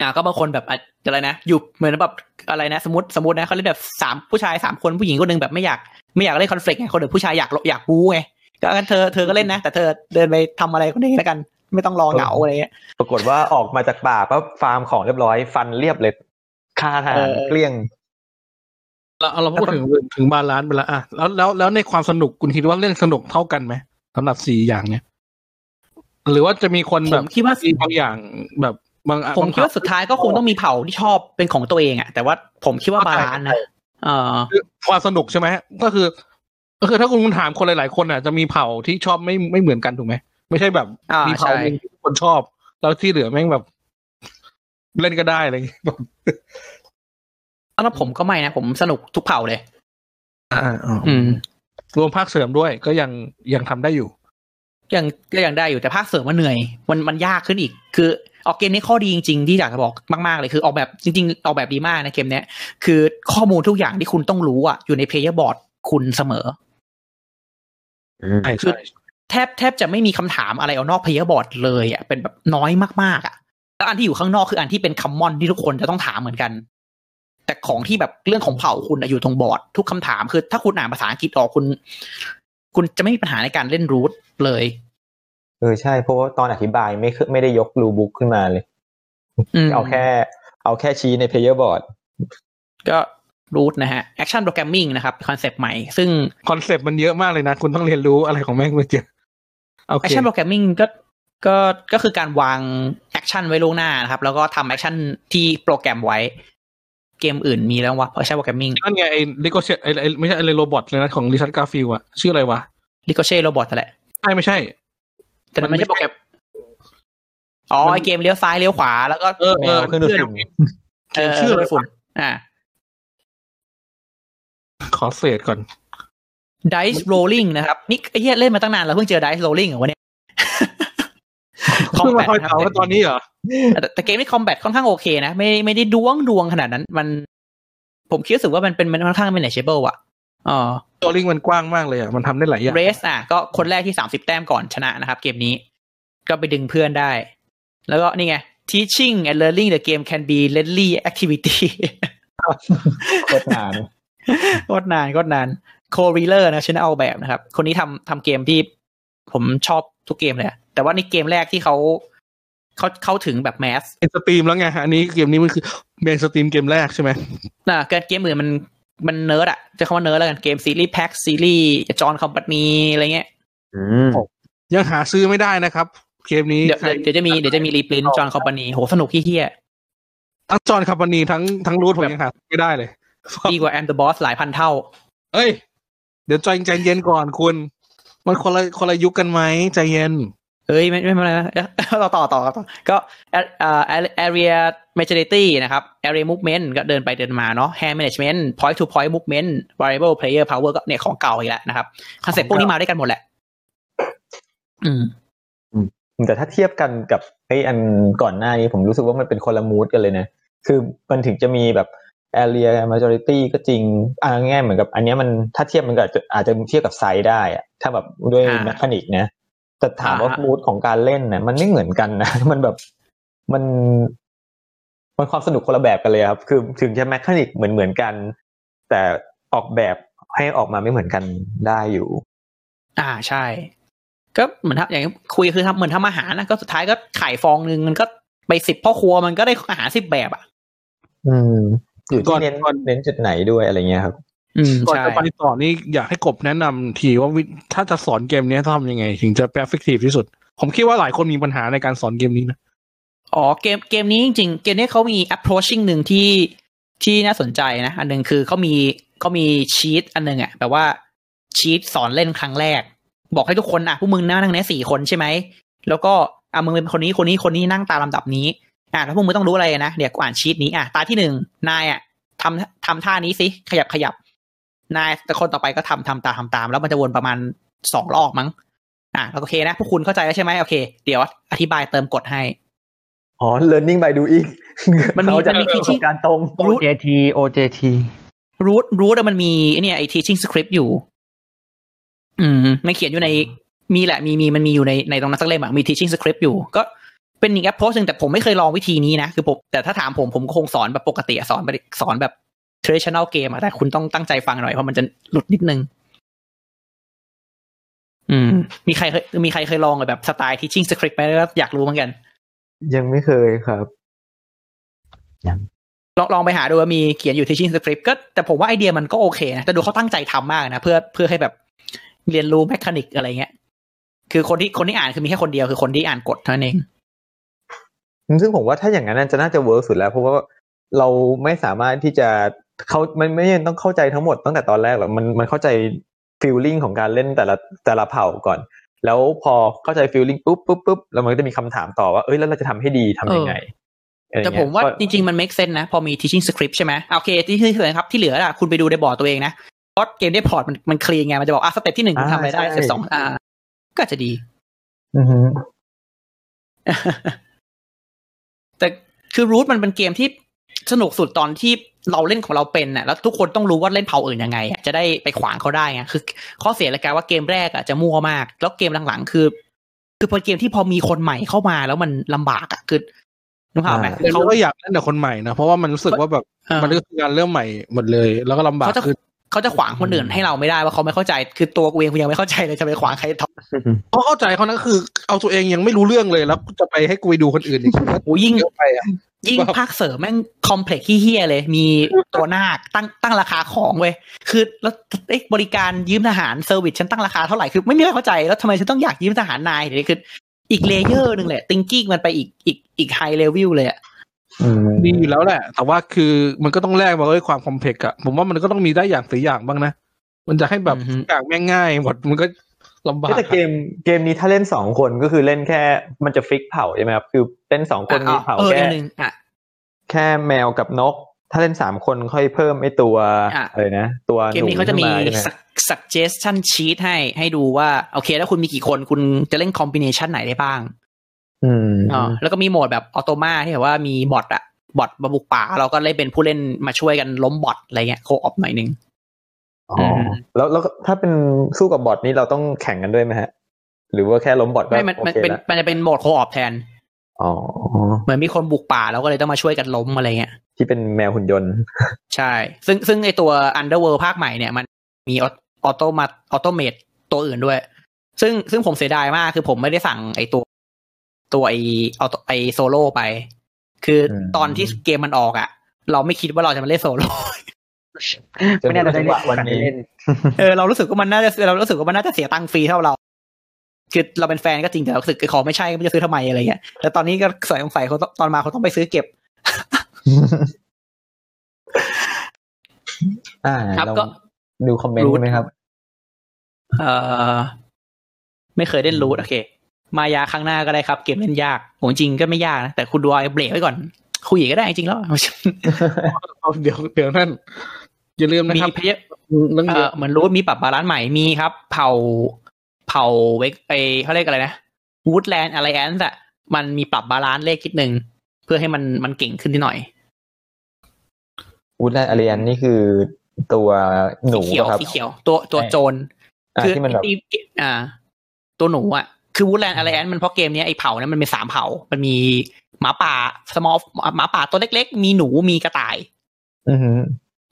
S2: อ่าก็บางคนแบบอะอะไรนะอยู่เหมือนแบบอะไรนะ สมมติสมมตินะเขาเล่นแบบสามผู้ชายสามคนผู้หญิงคนหนึ่งแบบไม่อยากไม่อยากเล่นคอนฟ lict ไงคนอื่นผู้ชายอยากอยากบู๊ไงก็งั้นเธอเธอก็เล่นนะ แต่เธอเดินไปทำอะไรคนนี้แล้วกัน ไม่ต้องรอเหงาอะไรเงี้ย
S3: ปรากฏว่าออกมาจากป่าปั๊บฟาร์มของเรียบร้อยฟันเรียบเลย ฆ่าทหาร
S2: เออ
S3: เกลี้ยง
S1: เราเราพูดถึงถึง balance ไปแล้วอะแล้วแล้วแล้วในความสนุกคุณคิดว่าเล่นสนุกเท่ากันไหมสำหรับสี่อย่างเนี้ยหรือว่าจะมีคน
S2: ผ
S1: แบบ
S2: มคิดว่า
S1: มีบางอย่างแบบบางอะ
S2: ผมคิดว่าสุดท้ายก็คงต้องมีเผ่าที่ชอบเป็นของตัวเองอะแต่ว่าผมคิดว่า balance นะเออ
S1: คือความสนุกใช่ไหมก็คือ ก็คือถ้าคุณถามคนหลาย ๆ คนอะจะมีเผ่าที่ชอบไม่ไม่เหมือนกันถูกไหมไม่ใช่แบบ
S2: อ่า
S1: มีเผ่า
S2: ใช่
S1: หนึ่งที่ทุกคนชอบ แล้วที่เหลือแม่งแบบ เล่นก็ได้อะไรอย่างเงี้ยแบบ
S2: แล้วผมก็ไม่นะ ผมสนุกทุกเผ่าเลย
S1: อ่าอ่า
S2: อืม
S1: รวมภาคเสริมด้วยก็ยังยังทำได้อยู่
S2: ยังก็ยังได้อยู่แต่ภาคเสริมมันเหนื่อย มันมันยากขึ้นอีก คือออกเกมนี้ข้อดีจริง ๆ ที่อยากจะบอกมากๆเลยคือออกแบบจริง ๆ ออกแบบดีมากนะเกมเนี้ย คือข้อมูลทุกอย่างที่คุณต้องรู้อะอยู่ใน player board คุณเสมอ
S1: ใช่
S2: คือ
S1: ใช่
S2: แทบแทบจะไม่มีคำถามอะไรเอานอก player board เลยอะเป็นแบบน้อยมากๆอะ แล้วอันที่อยู่ข้างนอกคืออันที่เป็น common ที่ทุกคนจะต้องถามเหมือนกัน แต่ของที่แบบเรื่องของเผ่าคุณอะอยู่ตรงบอร์ดทุกคำถามคือ ถ้าคุณอ่านภาษาอังกฤษออกคุณ คุณจะไม่มีปัญหาในการเล่น Root เลย
S3: เออใช่เพราะว่าตอนอธิบายไม่เคไม่ได้ยก rule book ขึ้นมาเลย
S2: อืม
S3: เอาแค่ เอาแค่ชี้ใน player board
S2: ก็ Rootนะฮะ Action Programming นะครับคอนเซปต์ใหม่ ซึ่ง
S1: คอนเซปต์มันเยอะมากเลยนะ คุณต้องเรียนรู้อะไรของแม่งมาเจอโอเค
S2: Action Programming ก็ก็ก็คือการวาง action ไว้ล่วงหน้านะครับ แล้วก็ทำ action ที่โปรแกรมไว้ เกมอื่นมีแล้ววะ Action Programming
S1: นั่นไงไอ้ Ricochet ไอ้ไอ้ไม่ใช่ไอ้ robot เลยนะของ Richard Garfield อะชื่ออะไรวะ
S2: Ricochet Robot นั่นแหละ
S1: ใช่ไม่ใช่
S2: แต่มัน
S1: มัน
S2: ไม่
S1: ไม่
S2: ใช่โปรแกรมอ๋อ
S1: มัน
S2: ไอ้เกมเลี้ยวซ้ายเลี้ยวขวาแล้วก็
S1: เออ
S3: แม
S1: เออ
S3: วเครื่องดูดฝุ่น
S2: เออ
S1: ชื่ออะไร
S2: ฝุ่นอ่า
S1: ขอเศษก่อน
S2: Dice Rolling นะครับ นี่ไอ้เหี้ยเล่นมาตั้งนานแล้วเพิ่งเจอ Dice Rolling เหรอวะเนี่ย
S1: คอย
S2: นะครับ
S1: เผากันตอนนี้เหรอ
S2: แต่แต่เกมนี้คอมแบทค่อนข้างโอเคนะไม่ไม่ได้ดวงดวงขนาดนั้น มัน ผมคิดรู้สึกว่ามันเป็นมันค่อนข้าง manageable อะอ๋อ
S1: ตัวลิงมันกว้างมากเลยอะมันทำได้หลายอย่าง
S2: เรสอะก็คนแรกที่สามสิบแต้มก่อนชนะนะครับ เกมนี้ ก็ไปดึงเพื่อนได้ แล้วก็นี่ไง teaching and learning the game can be lengthy activity
S3: โคตรนาน
S2: โคตรนานโคตรนาน Cole Wehrle นะชื่อเอาแบบนะครับ คนนี้ทำทำเกมที่ผมชอบทุกเกมเลยอะ แต่ว่านี่เกมแรกที่เขาเขาเข้าถึงแบบ mass
S1: เป็น stream แล้วไงอันนี้เกมนี้มันคือ mainstream เกมแรกใช่ไหม
S2: น่ะเกินเกมอื่นมันมันเนิร์ดอะจะคำว่าเนิร์ดแล้วกันเกมซีรีส์ Pax ซีรีส์ John Company อะไรเงี้ย
S3: อืม
S1: ยังหาซื้อไม่ได้นะครับ เกมนี้
S2: เดี๋ยวเดี๋ยวเดี๋ยวจะมีเดี๋ยวจะมี reprint John Company โหสนุกที่เฮีย
S1: ทั้ง John Company ทั้งทั้ง Root ผมยังหาไม่ได้เลย
S2: ดีกว่า I'm the Boss หลายพันเท่า
S1: เอ้ย เดี๋ยวใจใจเย็นก่อนคุณ มันคนละคนละยุคกันไหมใจเย็น
S2: เอ้ยไม่ไม่ไม่ไม่ต่อต่อต่อต่อก็เอ่อ area majority นะครับ area movement ก็เดินไปเดินมาเนาะ hand management point to point movement variable player power ก็เนี่ยของเก่าอีกแล้วนะครับคอนเซ็ปต์พวกนี้มาด้วยกันหมดแหละ อืม
S3: แต่ถ้าเทียบกันกับไอ้อันก่อนหน้านี้ผมรู้สึกว่ามันเป็นคนละ mood กันเลยนะ คือมันถึงจะมีแบบ area majority ก็จริงอ่าง่ายเหมือนกับ อันเนี้ยมันถ้าเทียบมันก็อาจจะอาจจะเทียบกับ Scythe ได้อะถ้าแบบด้วย
S2: อ่า
S3: mechanic นะ แต่ถามว่า
S2: อ่าฮะ
S3: mood ของการเล่นนะมันไม่เหมือนกันนะมันแบบมันมันความสนุกคนละแบบกันเลยครับ คือถึงจะ mechanic เหมือนเหมือนกัน แต่ออกแบบให้ออกมาไม่เหมือนกันได้อยู่
S2: อ่าใช่ ก็เหมือนทำอย่างที่คุยคือทำเหมือนทำอาหารนะก็สุดท้ายก็ไข่ฟองหนึ่งมันก็ไปสิบพ่อครัวมันก็ได้อาหารสิบแบบอะ
S3: อืม อยู่
S1: ก่
S3: ที่
S1: อน
S3: เน้น
S1: ก่อน
S3: เน้นจุดไหนด้วยอะไรเงี้ยครับ
S2: อืม
S1: ก่อน
S2: ใช่
S1: จะไปต่อนี่อยากให้กบแนะนำทีว่าวิถ้าจะสอนเกมนี้ต้องทำยังไง ถึงจะ effective ที่สุด ผมคิดว่าหลายคนมีปัญหาในการสอนเกมนี้นะ
S2: อ๋อเกมเกมนี้จริงๆ เกมนี้เขามี approaching หนึ่งที่ที่น่าสนใจนะ อันหนึ่งคือเขามีเขามีชีตอันหนึ่งอะแบบว่าชีตสอนเล่นครั้งแรก บอกให้ทุกคนอะพวกมึงนั่งนั่งเนี้ยสี่คนใช่ไหมแล้วก็อะมึงเป็นคนนี้คนนี้คนนี้นั่งตามลำดับนี้อะแล้วพวกมึงต้องรู้อะไรนะเดี๋ยวกูอ่านชีตนี้อะตาที่หนึ่งนายอะทำทำท่านี้สิขยับขยับ นายแต่คนต่อไปก็ทำทำตามทำตาม แล้วมันจะวนประมาณสองรอบมั้ง อะแล้วโอเคนะพวกคุณเข้าใจแล้วใช่ไหมโอเค เดี๋ยวอธิบายเติมกฎให้
S3: อ๋อ learning by doing
S2: มันมี
S3: เขาจะ
S2: มันมี
S3: ประสบการณ์ตรง
S5: OJT OJT
S2: รูทรูทมันมีไอ้เนี่ยไอ้ teaching script อยู่ อืมมันเขียนอยู่ในมีแหละ มีมีมันมีอยู่ในในตรงนั้นสักเล่มอะมี teaching script อยู่ ก็เป็นอีก approach หนึ่งแต่ผมไม่เคยลองวิธีนี้นะ คือผมแต่ถ้าถามผมผมก็คงสอนแบบปกติอะสอนแบบสอนแบบ traditional game อะแต่คุณต้องตั้งใจฟังหน่อยเพราะมันจะหลุดนิดนึง อืม มีใครเคยมีใครเคยลองแบบสไตล์ teaching script ไหมแล้วอยากรู้เหมือนกัน
S3: ยังไม่เคยครับ
S2: ลองลองไปหาดูว่ามีเขียนอยู่ teaching script ก็แต่ผมว่าไอเดียมันก็โอเคนะ แต่ดูเขาตั้งใจทำมากนะ เพื่อเพื่อให้แบบเรียนรู้ mechanic อะไรเงี้ย คือคนที่คนที่อ่านคือมีแค่คนเดียวคือคนที่อ่านกฎเท่านั้นเอง
S3: ซึ่งผมว่าถ้าอย่างนั้นจะน่าจะ work สุดแล้ว เพราะว่าเราไม่สามารถที่จะ เขามันไม่ยังต้องเข้าใจทั้งหมดตั้งแต่ตอนแรกหรอกมันมันเข้าใจfeeling ของการเล่นแต่ละแต่ละเผ่าก่อน แล้วพอเข้าใจ feeling ปุ๊บปุ๊บปุ๊บแล้วมันก็จะมีคำถามต่อว่าเอ้ยแล้วเราจะทำให้ดีทำยังไงอะไร
S2: แต่
S3: เงี้ย
S2: ผมว่า
S3: ก็
S2: จริง ๆ มัน make sense นะ พอมี teaching script ใช่ไหมอะโอเคที่ที่เหลือครับที่เหลืออะคุณไปดูในบอร์ดตัวเองนะเพราะเกมได้พอร์ตมันมัน clean ไง มันจะบอกอะ step ที่หนึ่งคุณทำอะไรได้ step สองอ่าก็อาจจะดี
S3: อือฮึ
S2: แต่คือ Root มันเป็นเกมที่ สนุกสุดตอนที่เราเล่นของเราเป็นน่ะแล้วทุกคนต้องรู้ว่าเล่นเผ่าอื่นยังไงอะจะได้ไปขวางเขาได้ไงคือข้อเสียเลยกลายว่าเกมแรกอะจะมั่วมาก แล้วเกมหลังๆ คือ คือพอเกมที่พอมีคนใหม่เข้ามาแล้วมันลำบากอะคือนึกภาพไหมคือ
S1: เขา
S2: เขา
S1: ก็อยากเล่นแต่คนใหม่นะเพราะว่ามันรู้สึกว่าแบบ
S2: เออ
S1: มันก็คือการเริ่มใหม่หมดเลย แล้วก็ลำบาก
S2: เขาจะ
S1: ขึ้น
S2: เขาจะขวางคนอื่นให้เราไม่ได้ว่าเขาไม่เข้าใจ คือตัวกูเองกูยังไม่เข้าใจเลยจะไปขวางใครทำ
S1: เพราะเข้าใจเขานะคือ เอาตัวเองยังไม่รู้เรื่องเลยแล้วจะไปให้กูไปดูคนอื่นอีกว่า
S2: โอ้ยิ่ง
S1: เยอะไปอะ
S2: ยิ่ง
S1: แบบ
S2: ภาคเสริมแม่ง complex เหี้ยๆเลย มีตัวนาคตั้งตั้งราคาของเว้ยคือแล้วเอ๊ะบริการยืมทหาร service ฉันตั้งราคาเท่าไหร่คือไม่มีใครเข้าใจแล้วทำไมฉันต้องอยากยืมทหารนายเดี๋ยวนี้คืออีก layer หนึ่งแหละ thinking มันไปอีกอีกอีกไฮเลเวลเลยอะ
S3: อืม
S1: ดีอยู่แล้วแหละ แต่ว่าคือมันก็ต้องแลกมาด้วยความ complex อะผมว่ามันก็ต้องมีได้อย่างเสียอย่างบ้างนะ มันจะให้แบบ
S2: อือฮึ
S1: อย่างแม่งง่ายหมดมันก็ ลำบาก
S3: แต่เกมเกมนี้ถ้าเล่นสองคนก็คือเล่นแค่มันจะ fix เผ่าใช่ไหมครับคือเล่นสองคนมีเผ่า
S2: เออ
S3: แค่
S2: อันหนึ่งอะ
S3: แค่แมวกับนก ถ้าเล่นสามคนค่อยเพิ่มไอ้ตัว
S2: อะ
S3: อะไรนะ ตัว
S2: เกมนี้เขาจะมี
S3: หขึ้นใช่ไห
S2: suggestion sheet ให้ให้ดูว่า โอเค แล้วคุณมีกี่คนคุณจะเล่น combination ไหนได้บ้าง
S3: อืม
S2: อ๋อแล้วก็มีโหมดแบบ automa ที่แบบว่ามี bot อะ bot มาบุกป่าเราก็เล่นเป็นผู้เล่นมาช่วยกันล้ม bot อะไรเงี้ย co-op หน่อยนึง
S3: อ๋อ แล้วแล้วถ้าเป็นสู้กับ bot นี้เราต้องแข่งกันด้วยไหมฮะ หรือว่าแค่ล้ม bot ก็
S2: ไม่มัน
S3: โอ
S2: มัน
S3: เค
S2: เป็น
S3: แล้ว
S2: มันจะเป็นโหมด co-op แทน
S3: อ๋อ
S2: เหมือนมีคนบุกป่าเราก็เลยต้องมาช่วยกันล้มอะไรเงี้ย
S3: ที่เป็นแมวหุ่นยนต์
S2: ใช่ ซึ่งซึ่งไอตัว Underworld ภาคใหม่เนี่ยมันมี automa automate ตัวอื่นด้วย ซึ่งซึ่งผมเสียดายมากคือผมไม่ได้สั่งไอตัวตัวไอเอาไอโซโล่ไป คืออ
S3: ม
S2: ตอนที่เกมมันออกอะเราไม่คิดว่าเราจะมาเล่นโซโล่
S5: ไม่น่าจะได้
S3: จังห
S5: เล่
S3: วะ
S5: น
S3: วันนี้
S5: เล่น
S2: เออเรารู้สึกว่ามันน่าจะเรารู้สึกว่ามันน่าจะเสียตังค์ฟรีเท่าเรา คือเราเป็นแฟนก็จริงแต่เรารู้สึกขอไม่ใช่ไม่จะซื้อทำไมอะไรเงี้ยแต่ตอนนี้ก็ใส่สงสัยเขาต้องตอนมาเขาต้องไปซื้อเก็บ
S3: อ่า
S2: ครับ
S3: ลอง
S2: ก็
S3: ดูคอมเมนต์
S2: รูท
S3: ไหมครับ
S2: เออไม่เคยเล่นรูทโอเค มายาครั้งหน้าก็ได้ครับ เกมเล่นยากโหจริงก็ไม่ยากนะแต่คุณดูไอ้เบรกไว้ก่อน คุยก็ได้จริงแล้ว
S1: เอาเดี๋ยวเดี๋ยวนั่น อย่าลืมนะ
S2: มี
S1: ครับ
S2: เพย์
S1: เรื่อง
S2: เอ
S1: เย
S2: อ
S1: อะ
S2: เหมือนรูทมีปรับบาลานซ์ใหม่มีครับ เผาเผาเวกไอเขาเรียกอะไรนะวูดแลนด์อะไรแอนส์อะมันมีปรับบาลานซ์เลขคิดหนึ่งเพื่อให้มันมันเก่งขึ้นนิดหน่อย
S3: วูดแลนด์อารียนนี่คือตัวหนู
S2: สีเขียว
S3: ป่ะครับ
S2: สีเขียวตัวตัว
S3: ใช่
S2: โจร
S3: อ่า
S2: คือ
S3: ที่มันแบบ
S2: ไอ้ที่อ่า ตัวหนูอะคือวูดแลนด์อะไรแอนมันเพราะเกมเนี้ยไอ้เผาเนี่ยมันมีสามเผา มันมีหมาป่า small หมาป่าตัวเล็ก ๆ มีหนูมีกระต่าย
S3: อือหือ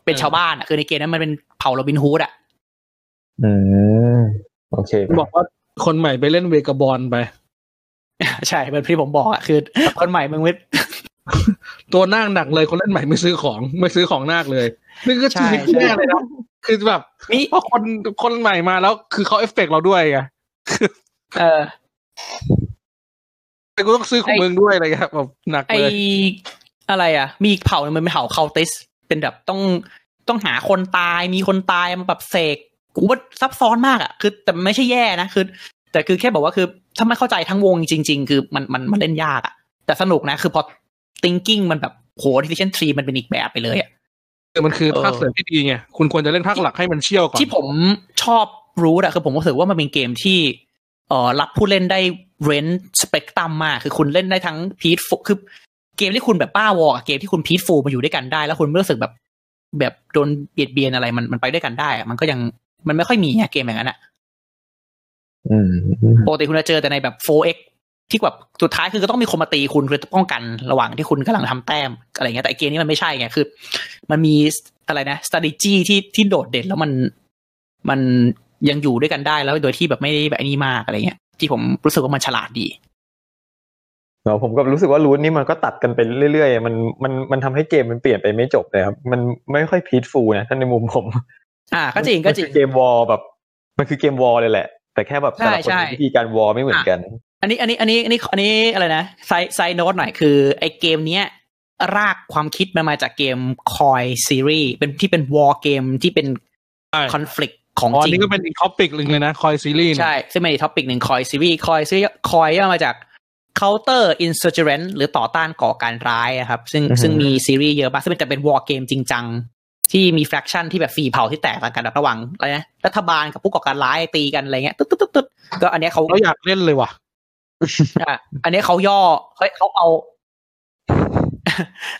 S2: เป็นชาวบ้านอะคือในเกมนั้นมันเป็นเผาโรบินฮูดอะ
S3: อืมโอเค
S1: บอกว่าคนใหม่ไปเล่นเวกาบอลไป
S2: ใช่เป็นที่ผมบอกอะคือ คนใหม่มึงไม่
S1: ตัวนาคหนักเลยคนเล่นใหม่ไม่ซื้อของไม่ซื้อของนาคเลยนี่ก็
S2: ใช่
S1: ชีวิต
S2: ใช่
S1: แย่เลยนะคือแบบ
S2: นี่
S1: เพราะคนคนใหม่มาแล้ว คือเขาเอฟเฟกต์เราด้วยไง
S2: เออ
S1: แต่กูต้องซื้อของ
S2: ไอ้
S1: มึงด้วยอะไรเงี้ยแบบหนัก
S2: ไอ
S1: เลย
S2: อะไรอะ มีอีกเผ่าหนึ่งมันเป็นเผ่า cultist เป็นแบบต้อง ต้องหาคนตายมีคนตายมาแบบเสกกูว่าซับซ้อนมากอะคือ แต่ไม่ใช่แย่นะคือ แต่คือแค่บอกว่าคือถ้าไม่เข้าใจทั้งวงจริง ๆ คือมันมันมันเล่นยากอะ แต่สนุกนะ คือพอ thinking มันแบบโห decision tree มันเป็นอีกแบบไปเลยอะ
S1: คือมันคือ
S2: เออ
S1: ภาคเสริมที่ดีไงคุณควรจะเล่นภาคหลักให้มันเชี่ยวก่อน
S2: ที่ผมชอบรู้อะคือผมรู้สึกว่ามันเป็นเกมที่เอ่อรับผู้เล่นได้เรนสเปกตรัมมาก คือคุณเล่นได้ทั้งพีทฟูคือเกมที่คุณแบบป้าวอลกับเกมที่คุณพีทฟูมาอยู่ด้วยกันได้ แล้วคุณไม่รู้สึกแบบ แบบโดนเบียดเบียนอะไรมันมันไปด้วยกันได้อะมันก็ยังมันไม่ค่อยมีอะเกมอย่างนั้นอะ
S3: อืม
S2: ปกติคุณจะเจอแต่ในแบบ 4x ที่แบบสุดท้ายคือก็ต้องมีคนมาตีคุณคือป้องกันระหว่างที่คุณกำลังทำแต้มอะไรเงี้ยแต่ไอ้เกมนี้มันไม่ใช่ไงคือ มันมีอะไรนะ strategy ที่ที่โดดเด่นแล้วมันมันยังอยู่ด้วยกันได้แล้วโดยที่แบบไม่ได้แบบไอ้นี้มากอะไรเงี้ยที่ผมรู้สึกว่ามันฉลาดดี
S3: แล้วผมก็รู้สึกว่ารูทนี้มันก็ตัดกันไปเรื่อยๆ มันมันมันทำให้เกมมันเปลี่ยนไปไม่จบเลยครับ มันไม่ค่อยพีทฟูนะถ้านในมุมผม
S2: อ่าก็จริงก็จริง
S3: เกมวอลแบบ มันคือเกมวอลเลยแหละ แต่แค่แบบแต่ละคน
S2: ใช่ใช่
S3: มีวิธีการวอลไม่เหมือนกัน
S2: อันนี้อันนี้อันนี้อันนี้อันนี้อะไรนะ side side note หน่อยคือไอเกมเนี้ยรากความคิดมันมาจากเกม COIN ซีรีส์เป็นที่เป็น war game ที่เป็นคอน FLICT ของจริงอั
S1: นนี้ก็เป็นอีก topic หนึ่งเลยนะ COIN ซีรีส์
S2: ใช่ซึ่งเป็นอีก topic หนึ่งคอยซีรีส์คอยซีรีส์คอยย่อมาจาก counter insurgent หรือต่อต้านก่อการร้ายอะครับ ซึ่ง
S3: อือฮึ
S2: ซึ่งมีซีรีส์เยอะมากซึ่งจะเป็นวอ r เกมจริงจังที่มี faction ที่แบบฟรีเผ่าที่แตกต่างกันแบบระหว่างอะไรนะรัฐบาลกับผู้ก่อการร้ายตีกันอะไรเงี้ยตึ๊ดตึ๊ดตึ๊ดตึ๊ดก็อันเนี้ยเขา
S1: เราอยากเล่นเลยว่ะ
S2: อะอันนี้เขาย่อเฮ้ยเขาเอา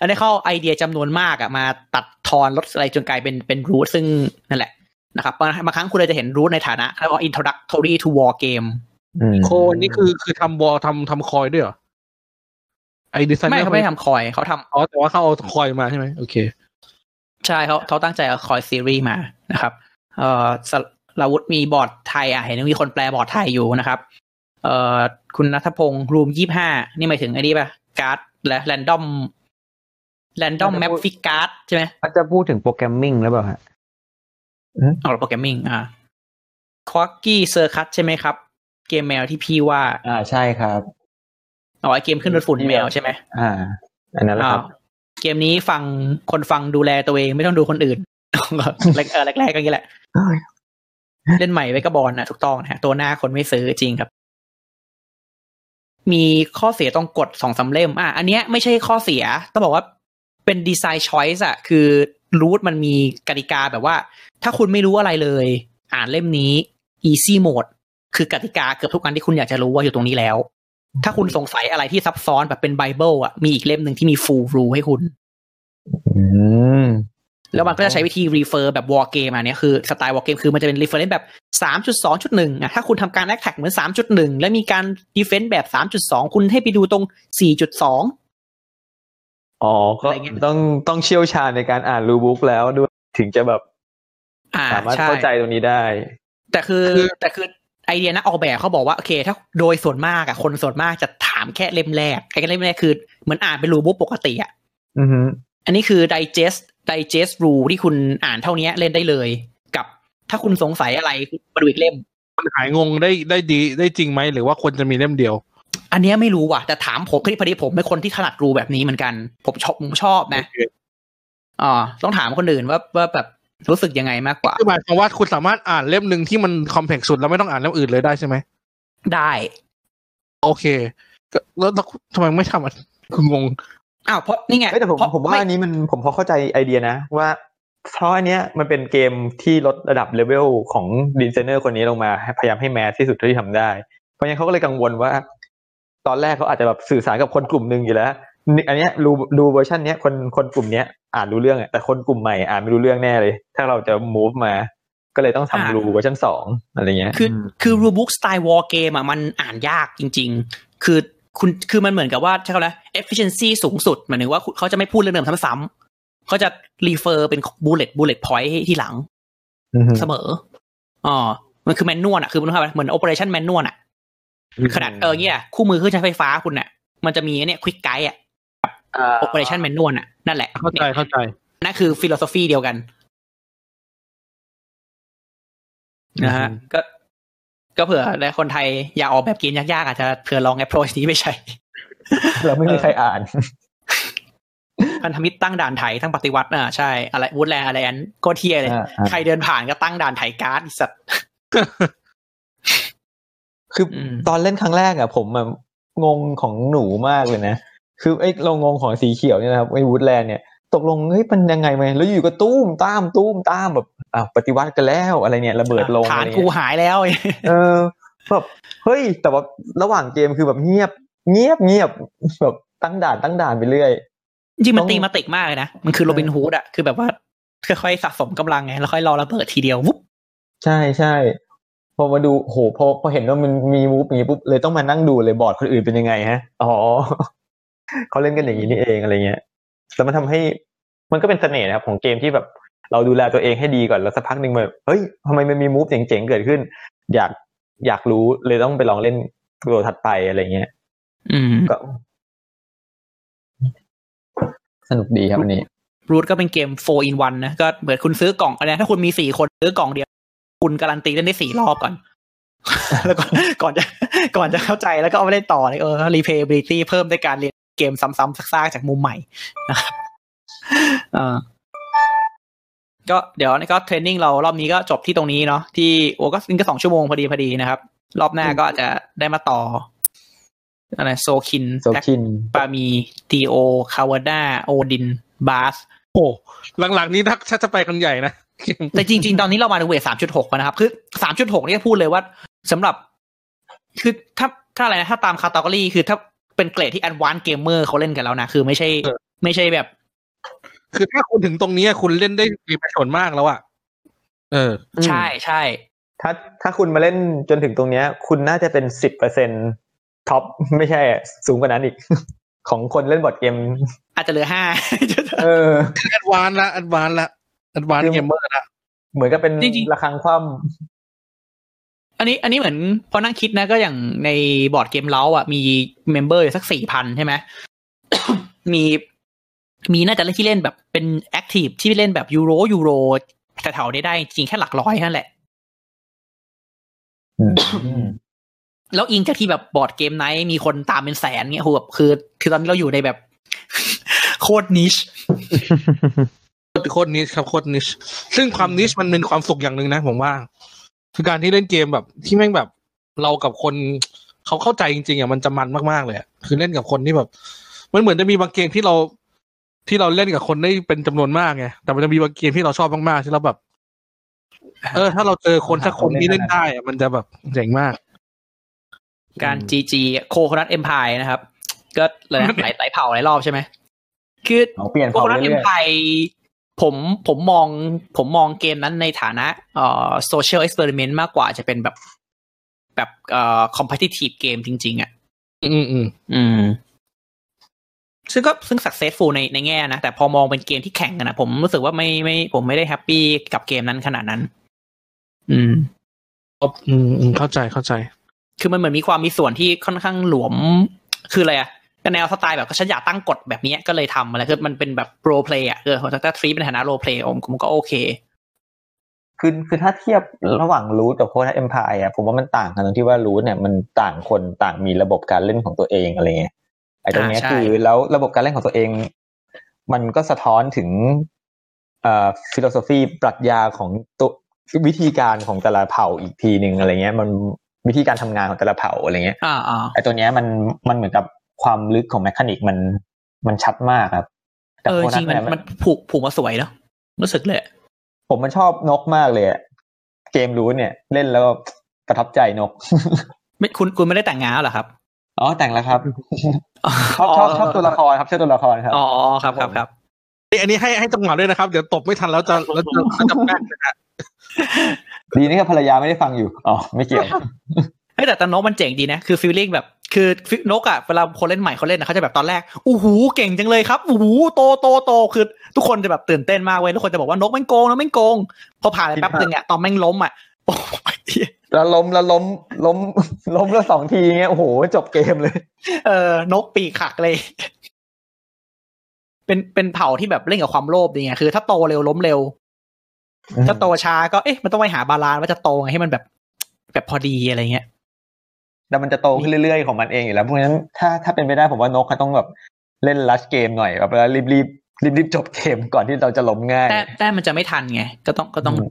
S2: อันนี้เขาเอาไอเดียจำนวนมากอะมาตัดทอนลดอะไรจนกลายเป็นเป็นรูทซึ่งนั่นแหละนะครับบางบางครั้งคุณเลยจะเห็นรูทในฐานะเรียกว่า introductory to war game
S3: อืม
S1: โคนี่คือคือทำวอลทำทำคอยด้วยเหรอไอดีไซเนอ
S2: ไม่
S1: ร์
S2: เขาไม่ได้ทำคอยเขาทำ
S1: อ๋อแต่ว่าเขาเอาคอยมาใช่ไหมโอเค
S2: ใช่เขาเขาตั้งใจเอาคอยซีรีส์มานะครับ เอ่อสลาวุธมีบอร์ดไทยอะเห็นมีคนแปลบอร์ดไทยอยู่นะครับ เอ่อคุณนัทพงศ์รูมยี่ห้านี่หมายถึงไอ้นี่ป่ะการ์ดและแรนดอมแรนดอมแมปฟิกการ์ดใช่ไหม
S5: เขาจะพูดถึงโปรแกรมมิ่งหรือเปล่าฮะ
S2: เอาโปรแกรมมิ่งอ่าควักกี้เซอร์คัตใช่ไหมครับ เกมแมวที่พี่ว่า
S5: อ่าใช่ครับ
S2: เอาไอเกมขึ้นรถฝุ่นแมวใช่ไหม
S5: อ่า
S3: อันนั้นแหละครับ
S2: อ้าวเกมนี้ฟังคนฟังดูแลตัวเองไม่ต้องดูคนอื่นแรกเออแรกๆก็อย่างนี้แหละเล่นใหม่ไว้กระบอลนะถูกต้องนะฮะตัวหน้าคนไม่ซื้อจริงครับ มีข้อเสียต้องกดสองสามเล่ม อะ อันเนี้ยไม่ใช่ข้อเสีย ต้องบอกว่าเป็นดีไซน์ช้อยส์อะคือรูทมันมีกติกาแบบว่า ถ้าคุณไม่รู้อะไรเลย อ่านเล่มนี้ easy mode คือกติกาเกือบทุกอันที่คุณอยากจะรู้ว่าอยู่ตรงนี้แล้ว ถ้าคุณสงสัยอะไรที่ซับซ้อนแบบเป็นไบเบิลอะมีอีกเล่มหนึ่งที่มี full rule ให้คุณ
S3: อืม
S2: แล้วมันก็จะใช้วิธี refer แบบ war game อันเนี้ยคือสไตล์ war game คือมันจะเป็น reference แบบ 3.2.1อะถ้าคุณทำการ attack เหมือน 3.1 แล้วมีการ defense แบบ 3.2 คุณให้ไปดูตรง 4.2
S3: อ๋อ ก็
S2: อะไรเงี้ย
S3: ต้องต้องเชี่ยวชาญในการอ่านรูบุ๊กแล้วด้วยถึงจะแบบ
S2: อ่า
S3: สามารถ
S2: ใช่
S3: เข้าใจตรงนี้ได้
S2: แต่คือ
S1: คือ
S2: แต่คือ ไอเดียนักออกแบบเขาบอกว่าโอเค ถ้าโดยส่วนมากอะคนส่วนมากจะถามแค่เล่มแรกไอ้เล่มแรกคือเหมือนอ่านเป็นรูบุ๊กปกติอะ
S3: อือฮึ
S2: อันนี้คือ digest digest rule ที่คุณอ่านเท่านี้เล่นได้เลย กับถ้าคุณสงสัยอะไรมาดูอีกเล่ม
S1: มันหายงงได้ได้ดีได้จริงไหมหรือว่าควรจะมีเล่มเดียว
S2: อันเนี้ยไม่รู้ว่ะแต่ถามผมพอดีพอดีผมเป็นคนที่ถนัดรูแบบนี้เหมือนกัน ผมชอบผมชอบนะ
S1: โอเค
S2: อ๋อต้องถามคนอื่นว่าว่าแบบ รู้สึกยังไงมากกว่า
S1: คือหมายความว่าคุณสามารถอ่านเล่มหนึ่งที่มันคอมเพล็กซ์สุดแล้วไม่ต้องอ่านเล่มอื่นเลยได้ใช่ไหม
S2: ได้
S1: โอเคก็แล้วแล้วทำไมไม่ทำอะคืองง
S2: อ้าวเพราะนี่ไง
S3: เอ้ยแต่ผม
S2: เพระ
S3: ผมว่า
S2: ไอั
S3: นนี้มันผมพอเข้าใจไอเดียนะ ว่าเพราะอันเนี้ยมันเป็นเกมที่ลดระดับเลเวลของดีไซเนอร์คนนี้ลงมาให้พยายามให้แมสที่สุดเท่าที่ทำได้ เพราะงั้นเขาก็เลยกังวลว่า ตอนแรกเขาอาจจะแบบสื่อสารกับคนกลุ่มหนึ่งอยู่แล้วนี่ อันเนี้ย rule rule เวอร์ชันเนี้ยคนคนกลุ่มเนี้ยอ่านรู้เรื่องอะแต่คนกลุ่มใหม่อ่านไม่รู้เรื่องแน่เลย ถ้าเราจะ move มา ก็เลยต้อง
S2: อ่า
S3: ทำ rule เวอร์ชันสองอะไรเงี้ย
S2: คือคือ rulebook สไตล์ war game อะมันอ่านยากจริง ๆ คือคุณคือมันเหมือนกับว่าใช่ไหมนะ efficiency สูงสุดหมายถึงว่าเขาจะไม่พูดเรื่องเดิมซ้ำๆเขาจะ refer เป็น bullet bullet point ให้ที่หลัง
S3: อือฮึ
S2: เสมออ๋อมันคือ manual อะคือมันเหมือน operation manual อะขนาดเออเงี้ยคู่มือเครื่องใช้ไฟฟ้าคุณน่ะมันจะมีเนี่ยควิกไกด์อะ
S3: อ่า
S2: operation manual อะนั่นแหละ
S1: เข้าใจเข้าใจ
S2: นั่นคือฟิโลโซฟีเดียวกันนะฮะก็ก็เผื่อและคนไทยอยากออกแบบเกมยากๆอาจจะเผื่อลอง approach นี้ไปใช้
S3: เราไม่มีใครอ่าน
S2: พันธมิตรตั้งด่านไถทั้งปฏิวัติอะใช่อะไรวูดแลนอะไรอันก็เทียเลย
S3: อ่าอ่า
S2: ใครเดินผ่านก็ตั้งด่านไถการ์ดไอ้สัตว์
S3: คืออ
S2: ม
S3: ตอนเล่นครั้งแรกอะผมอะงงของหนูมากเลยนะ คือไอ้เรางงของสีเขียวเนี่ยนะครับไอ้วูดแลนด์เนี่ยตกลงเฮ้ยมันยังไงไหมแล้วอยู่ก็ตุ้มตามตุ้มตามแบบอ่าวปฏิวัติกันแล้วอะไรเนี่ยระเบิดลง
S2: ฐา
S3: อะ
S2: น
S3: ไร
S2: กู
S3: เงี้ย
S2: หายแล้ว
S3: เออแบบเฮ้ย แต่ว่าระหว่างเกมคือแบบเงียบ เงียบเงียบแบบตั้งด่านตั้งด่านไปเรื่อย
S2: จริงๆมัน
S3: ต้อง
S2: ตีมาติกมากเลยนะมันคือโรบินฮูดอะคือแบบว่าค่อยๆสะสมกำลังไงแล้วค่อยรอระเบิดทีเดียววุ๊บ
S3: ใช่ใช่พอมาดูโหพอพอเห็นว่ามันมีมูฟอย่างนี้ปุ๊บเลยต้องมานั่งดูเลยบอร์ดคนอื่นเป็นยังไงฮะ อ๋อ เขาเล่นกันอย่างนี้นี่เองอะไรเงี้ยแล้วมันทำให้มันก็เป็นเสน่ห์นะครับของเกมที่แบบเราดูแลตัวเองให้ดีก่อนแล้วสักพักหนึ่งแบบเฮ้ยทำไมมันมีมูฟเจ๋งๆเกิดขึ้น อยากอยากรู้เลยต้องไปลองเล่นตัวถัดไปอะไรเงี้ย
S2: อืม
S3: ก็สนุกดีครับอันนี้
S2: รูทก็เป็นเกม 4 in 1 นะ ก็เหมือนคุณซื้อกล่องอะไรถ้าคุณมีสี่คนซื้อกล่องเดียว คุณการันตีเล่นได้สี่รอบก่อน แล้วก็ก่อนจะก่อนจะเข้าใจแล้วก็เอาไปเล่นต่อเลยเออ replayability เพิ่มด้วยการเรียน เกมซ้ำๆซากๆจากมุมใหม่นะครับเออก็เดี๋ยวนี่ก็เทรนนิ่งเรารอบนี้ก็จบที่ตรงนี้เนาะที่โอ้ก็นี่ก็สองชั่วโมงพอดีพอดีนะครับ รอบหน้าก็อาจจะได้มาต่ออะไรโซคิน
S3: โซคิน
S2: ปามีตีโอคาวาด้าโอดินบาส
S1: โอ้หลังๆนี้ถ้าถ้าจะไปกันใหญ่นะ
S2: แต่จริง ๆ ตอนนี้เรามาถึงเวทสามจุดหกนะครับ คือสามจุดหกนี่พูดเลยว่าสำหรับ คือถ้าถ้าอะไรนะถ้าตามคาตากรีคือถ้า เป็นเกรดที่ advanced gamer เขาเล่นกันแล้วนะ คือไม่ใช่
S1: เออ
S2: ไม่ใช่แบบ
S1: คือถ้าคุณถึงตรงนี้คุณเล่นได้มีประโยชน์มากแล้วอะเออ
S2: ใช่ใช่
S3: ถ้าถ้าคุณมาเล่นจนถึงตรงเนี้ย คุณน่าจะเป็นสิบเปอร์เซ็นท็อปไม่ใช่อะสูงกว่านั้นอีก ของคนเล่นบอร์ดเกม
S2: อาจจะเหลือห้า
S3: เออ
S1: advance ละ advance ละ advance
S3: คือ
S1: เกมเมอร์ละ
S3: เหมือนกับเป็น
S2: จริงๆ
S3: ระฆังคว่
S2: อันนี้อันนี้เหมือนพอนั่งคิดนะก็อย่างในบอร์ดเกมเล้าอะมี member อยู่สักสี่พันใช่ไหมมีมีน่าจะเล่นที่เล่นแบบเป็น active ที่เล่นแบบยูโรยูโรแถวๆนี้ได้จริงแค่หลักร้อยนั่นแหละำ
S3: อืม
S2: แล้วอิงจากที่แบบ Board Game Night มีคนตามเป็นแสนเนี่ยโหแบบคือ คือตอนนี้เราอยู่ในแบบ โคตร niche
S1: โคตร niche ครับโคตร niche ซึ่งความ niche มันเป็นความสุขอย่างหนึ่งนะผมว่า คือการที่เล่นเกมแบบที่แม่งแบบเรากับคนเขาเข้าใจจริงๆอะมันจะมันมากๆเลยอะคือเล่นกับคนที่แบบ มันเหมือนจะมีบางเกมที่เราที่เราเล่นกับคนได้เป็นจำนวนมากไงแต่มันจะมีบางเกมที่เราชอบมากๆที่เราแบบ เออ ถ้าเราเจอคนสักคนที่เล่นได้อะมันจะแบบเจ๋งมาก
S2: การ GG โคโคนัทเอ็มพายนะครับ ก็เลยนะหลายหลายเผ่าหลายรอบใช่ไหมคือ
S3: เอาเปลี่ยน
S2: โคโค
S3: เผ่า
S2: นัทเอ็
S3: เรื่
S2: ม
S3: อย
S2: พาย ผมผมมองผมมองเกมนั้นในฐานะเอ่อโซเชียลเอ็กซ์เพร์เมนต์มากกว่าจะเป็นแบบแบบเอ่อคอมเพติทีฟเกมจริง ๆ อะ
S1: อืมอืม
S2: อืมซึ่งก็ซึ่ง successful ในในแง่นะ แต่พอมองเป็นเกมที่แข่งกันนะผมรู้สึกว่าไม่ไม่ ผมไม่ได้แฮปปี้กับเกมนั้นขนาดนั้น อืม
S1: อืมอืมเข้าใจเข้าใจ
S2: คือมันเหมือนมีความมีส่วนที่ค่อนข้างหลวม คืออะไรอะ ก็แนวสไตล์แบบก็ฉันอยากตั้งกฎแบบนี้ก็เลยทำอะไรคือมันเป็นแบบ roleplay อะคือถ้า treat เป็นฐานะ roleplay ผมก็โอเค
S3: คือคือถ้าเทียบระหว่าง Root กับ Coconut Empire อะผมว่ามันต่างกันตรงที่ว่า Root เนี่ยมันต่างคนต่างมีระบบการเล่นของตัวเองอะไรเงี้ยไอ้ตรงเนี้ย
S2: อ่าใช่
S3: คือแล้วระบบการเล่นของตัวเอง มันก็สะท้อนถึงเอ่อ philosophy ปรัชญาของตัววิธีการของแต่ละเผ่าอีกทีหนึ่งอะไรเงี้ย มันวิธีการทำงานของแต่ละเผ่าอะไรเงี้ย
S2: อ่าอ่า
S3: ไอ้ตัวเนี้ยมันมันเหมือนกับ ความลึกของ mechanic มันมันชัดมากครับ แต่
S2: เออ
S3: โค
S2: จ
S3: นั
S2: ริ
S3: ท
S2: งๆมัน
S3: เนี่ย
S2: มันผูกผูกมาสวยเนาะรู้สึกเลย
S3: ผมมันชอบนกมากเลยอะเกม Root เนี่ย เล่นแล้วประทับใจนก
S2: ไม่คุณคุณไม่ได้แต่งงานแล้วเหรอครับ
S3: อ๋อแต่งแล้วครับชอบชอบชอบตัวละครครับชอบตัวละครครับ
S2: อ๋อครับครับครับ
S1: นี่อันนี้ให้ให้จังหวะด้วยนะครับ เดี๋ยวตบไม่ทันแล้วจะแล้วจะแล้วจะแป้งนะฮะ
S3: ดีนี่กับภรรยาไม่ได้ฟังอยู่อ๋อไม่เกี่ยว
S2: เฮ้ยแต่แต่นกมันเจ๋งดีนะ คือฟีลลิ่งแบบ คือนกอะเวลาคนเล่นใหม่เขาเล่นนะเขาจะแบบตอนแรกอู้หูเก่งจังเลยครับอู้หูโตโตโตคือ ทุกคนจะแบบตื่นเต้นมากเว้ยทุกคนจะบอกว่านกแม่งโกงนะแม่งโกง พอผ่านไปแป๊บนึงอะตอนแม่งล้มอะโอ้ย
S3: แล้วล้มแล้วล้มล้ม ล้มแล้วสองทีเงี้ยโอ้โหจบเกมเลย
S2: เออนกปีกขักเลย เป็นเป็นเผ่าที่แบบเล่นกับความโลภดีไงคือ ถ้าโตเร็วล้มเร็ว ถ้าโตช้าก็เอ๊ะมันต้องไปหา balance ว่าจะโตไงให้มันแบบ แบบพอดีอะไรเงี้ย
S3: แล้วมันจะโตขึ้นเรื่อยๆของมันเองอยู่แล้วเพราะฉะนั้นถ้าถ้าเป็นไปได้ผมว่านกเขาต้องแบบเล่น rush game หน่อยแบบแล้วรีบรีบรีบรีบจบเกมก่อนที่เราจะล้มง่าย
S2: แต่แต่มันจะไม่ทันไง ก็ต้องก็ต้อง
S3: อืม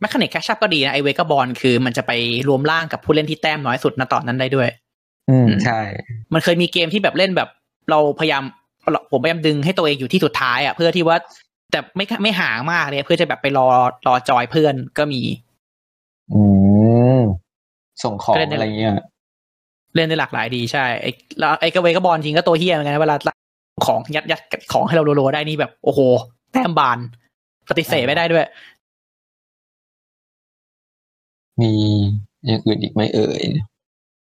S2: mechanic catch up ก็ดีนะไอ Vagabond คือมันจะไปรวมร่างกับผู้เล่นที่แต้มน้อยสุดณตอนนั้นได้ด้วย
S3: อืมใช่
S2: มันเคยมีเกมที่แบบเล่นแบบ เราพยายามผมพยายามดึงให้ตัวเองอยู่ที่สุดท้ายอะเพื่อที่ว่าแต่ไม่ไม่ห่างมากเลยเพื่อจะแบบไปรอรอจอยเพื่อนก็มี
S3: อืม ส่งของ
S2: ก็เล่นได้
S3: อะไรเงี้ย
S2: เล่นได้หลากหลายดีใช่ไอ้แล้วไอ้กระเวกระบอลจริงก็ตัวเฮี้ยเหมือนกันนะเวลาของยัดยัดของให้เราโลๆได้นี่แบบโอ้โห แต้มบานปฏิเสธไม่ได้ด้วย
S3: มีอย่างอื่นอีกไหมเอ่ย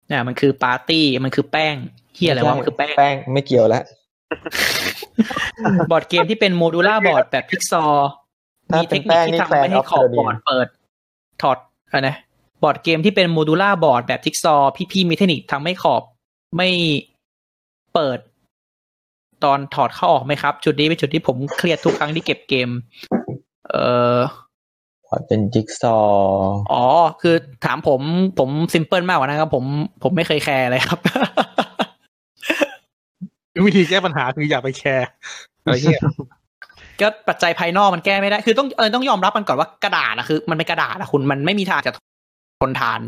S2: เนี่ยมันคือปาร์ตี้มันคือแป้งเฮียอะไรวะมันคือแป้ง
S3: แป้งไม่เกี่ยวแล้ว
S2: บอร์ดเกมที่เป็นโมดูล่าบอร์ดแบบพิกซอว์
S3: ถ้า
S2: มี
S3: เป็
S2: เท
S3: น
S2: ค
S3: แป้
S2: นิค
S3: งนี่
S2: ที่ทำไม่ให้
S3: Clan of
S2: ขอบบอร์ด
S3: Guardian
S2: เปิด ถอดอะไรนะ บอร์ดเกมที่เป็นโมดูล่าบอร์ดแบบพิกซอว์พี่ๆมีเทคนิคทำให้ขอบไม่เปิดตอนถอดเข้าออกไหมครับ จุดนี้เป็นจุดที่ผมเครียดทุกครั้งที่เก็บเกม เอ่อ
S3: พอเป็นจิ๊กซอว์
S2: อ๋อ คือถามผมผมซิมเพิลมากกว่านะครับ ผมผมไม่เคยแคร์เลยครับ
S1: วิธีแก้ปัญหาคืออย่าไปแคร์อะไรเงี้ย
S2: ก็ปัจจัยภายนอกมันแก้ไม่ได้ คือต้องเออต้องยอมรับมันก่อนว่ากระดาษนะคือ มันเป็นกระดาษนะคุณมันไม่มีทางจะ ทนทาน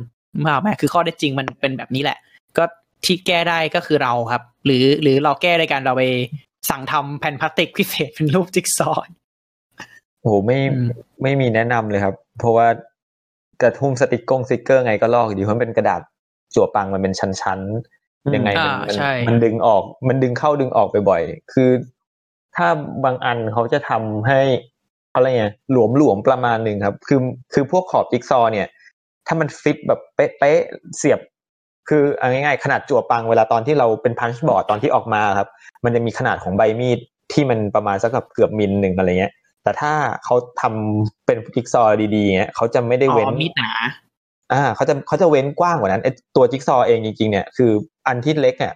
S2: มากแม่คือข้อได้จริงมันเป็นแบบนี้แหละ ก็ที่แก้ได้ก็คือเราครับ หรือหรือเราแก้ด้วยการเราไปสั่งทำแผ่นพลาสติกพิเศษเป็นรูปจิ๊กซอว์
S3: โอ้โหไม่
S2: อืม
S3: ไม่มีแนะนำเลยครับ เพราะว่ากระทุ่มสติกกงสติกเกอร์ไงก็ลอกอยู่ดีเพราะมันเป็นกระดาษจั่วปังมันเป็นชั้นๆยังไงมัน
S2: อ่า
S3: มัน
S2: ใช่
S3: มันดึงออก มันดึงเข้าดึงออกบ่อยๆคือถ้าบางอันเขาจะทำให้อะไรเงี้ยหลวมหลวมๆประมาณหนึ่งครับ คือคือพวกขอบจิ๊กซอว์เนี่ย ถ้ามันฟิตแบบเป๊ะๆเสียบ คือเอาง่ายๆ ขนาดจั่วปังเวลาตอนที่เราเป็นพันช์บอร์ดตอนที่ออกมาครับ มันจะมีขนาดของใบมีดที่มันประมาณสักกับเกือบมิลหนึ่งอะไรเงี้ย แต่ถ้าเขาทำเป็นจิ๊กซอว์ดีๆเงี้ยเขาจะไม่ได้
S2: อ๋
S3: เว้น
S2: อมีดหนา
S3: อ่าเขาจะเขาจะเว้นกว้างกว่านั้นไอตัวจิ๊กซอว์เองจริงๆเนี่ยคืออันที่เล็กอะ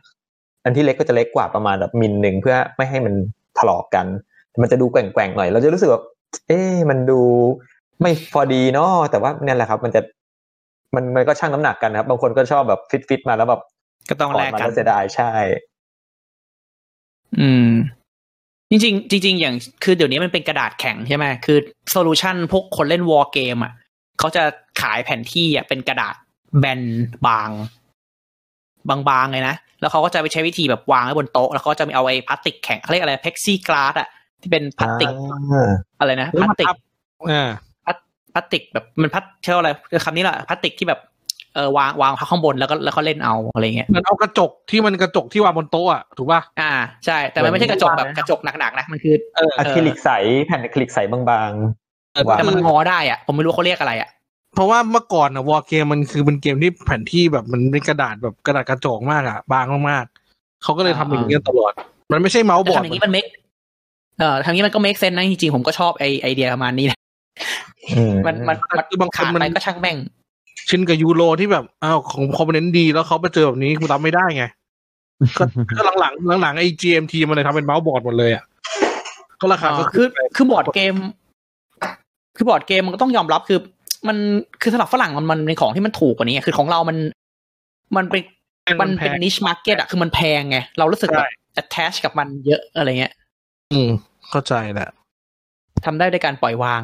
S3: อันที่เล็กก็จะเล็กกว่าประมาณแบบมิลหนึ่งเพื่อไม่ให้มันถลอกกัน มันจะดูแกว่งๆหน่อย เราจะรู้สึกว่าเอ๊ะมันดูไม่พอดีเนาะแต่ว่าเนี่ยแหละครับ มันจะ มันมันก็ชั่งน้ำหนักกันนะครับ บางคนก็ชอบแบบฟิตฟิตๆมาแล้วแบบ
S2: ก็ต้อง
S3: ถอ
S2: แล
S3: ด
S2: ก
S3: มา
S2: กั
S3: แล้
S2: น
S3: วเสียดายใช่
S2: อืม จริงๆจริงๆอย่างคือเดี๋ยวนี้มันเป็นกระดาษแข็งใช่ไหมคือโซลูชันพวกคนเล่นวอร์เกมอะเขาจะขายแผ่นที่อะเป็นกระดาษแบนบาง บางๆเลยนะ แล้วเขาก็จะไปใช้วิธีแบบวางไว้บนโต๊ะ แล้วเขาก็จะมีเอาไอ้พลาสติกแข็งเขาเรียกอะไร plexiglass อะที่เป็นพลาสติก
S3: อ่า
S2: อะไรนะพลาสติก
S1: อ่า
S2: พลาสติกแบบมันพลาสเชื่ออะไรคือคำนี้แหละพลาสติกที่แบบเออวางวางข้างบนแล้วก็แล้วก็เล่นเอาอะไรเงี้ย
S1: มันเอากระจกที่มันกระจกที่วางบนโต๊ะอะถูกป่ะ
S2: อ่าใช่ แต่มันไม่ใช่กระจกแบบกระจกหนักๆนะมันคือ
S1: เออ
S3: อะคริลิกใสแผ่นอะคริลิกใสบาง
S1: เออ
S3: วาง
S2: แต่มันงอได้อะผมไม่รู้เขาเรียกอะไรอะ
S1: เพราะว่าเมื่อก่อนอะ war game มันคือเป็นเกมที่แผนที่แบบมันเป็นกระดาษแบบกระดาษกระจกมากอะบางมากๆเขาก็เลยทำอย่างนี้ยตลอด มันไม่ใช่ mounted board
S2: ทำอย่างนี้มัน make เออทำอย่างนี้มันก็ make sense นะจริงๆผมก็ชอบไอไอเดียประมาณนี้นะ
S3: ๆอื ม
S2: มันมันมัน
S1: คือบางคน
S2: ขาด
S1: มัน
S2: ไปก็ช่างแม่ง
S1: ชินกับยูโรที่แบบอ้าวของ component ดีแล้วเขาไปเจอแบบนี้คุณรับไม่ได้ไง ก็ก็หลังๆหลังๆไอ้ GMT มันเลยทำเป็น mounted board หมดเลยอะก็ราคาก็
S2: คือคือบอร์ดเกม คือบอร์ดเกมมันก็ต้องยอมรับคือ มันคือสำหรับฝรั่งมันมันเป็นของที่มันถูกกว่านี้ไงคือของเรามัน มันเป็นมันเป็น niche market อะคือมันแพงไง เรารู้สึกแบบ attach กับมันเยอะอะไรเงี้ย
S1: อืม เข้าใจแหละ
S2: ทำได้ด้วยการปล่อยวาง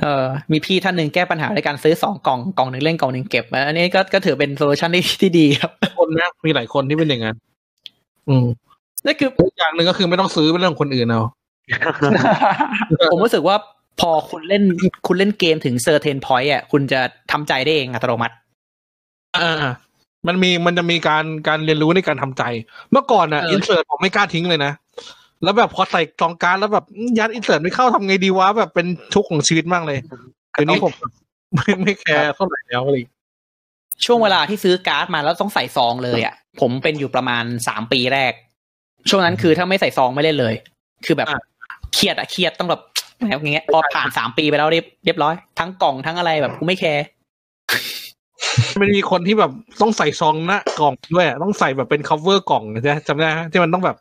S2: เออมีพี่ท่านหนึ่งแก้ปัญหาด้วยการซื้อสองกล่องกล่องหนึ่งเล่นกล่องหนึ่งเก็บอันนี้ก็ก็ถือเป็น solution ที่ที่ดีครับ
S1: คนนะมีหลายคนที่เป็นอย่างนั้นอืม
S2: นั่นคือ
S1: อีกอย่างหนึ่งก็คือไม่ต้องซื้อเป็นเรื่องของคนอื่นเอา
S2: ผมรู้สึกว่าพอคุณเล่นคุณเล่นเกมถึง certain point อะคุณจะทำใจได้เองอัตโนมัติ
S1: อ่า มันมีมันจะมีการการเรียนรู้ในการทำใจ เมื่อก่อนอะ
S2: เออ
S1: insert ผมไม่กล้าทิ้งเลยนะ แล้วแบบพอใส่ซองการ์ดแล้วแบบยัด insert ไม่เข้าทำไงดีวะแบบเป็นทุกข์ของชีวิตมากเลยเดี๋ยวนี้ผมไม่ไม่แคร์เท่าไหร่แล้วอะไรอย่างเงี้ย
S2: ช่วงเวลาที่ซื้อการ์ดมาแล้วต้องใส่ซองเลยอะ ผมเป็นอยู่ประมาณสามปีแรก ช่วงนั้นคือถ้าไม่ใส่ซองไม่เล่นเลย คือแบบเครียดอะเครียดต้องแบบแบบอย่างเงี้ยพอผ่านสามปีไปแล้วเรียบเรียบร้อย ทั้งกล่องทั้งอะไรแบบกูไม่แคร์
S1: มันมีคนที่แบบต้องใส่ซองหน้ากล่องด้วยอะต้องใส่แบบเป็น cover กล่องใช่ไหมจำได้ไหมที่มันต้องแบบ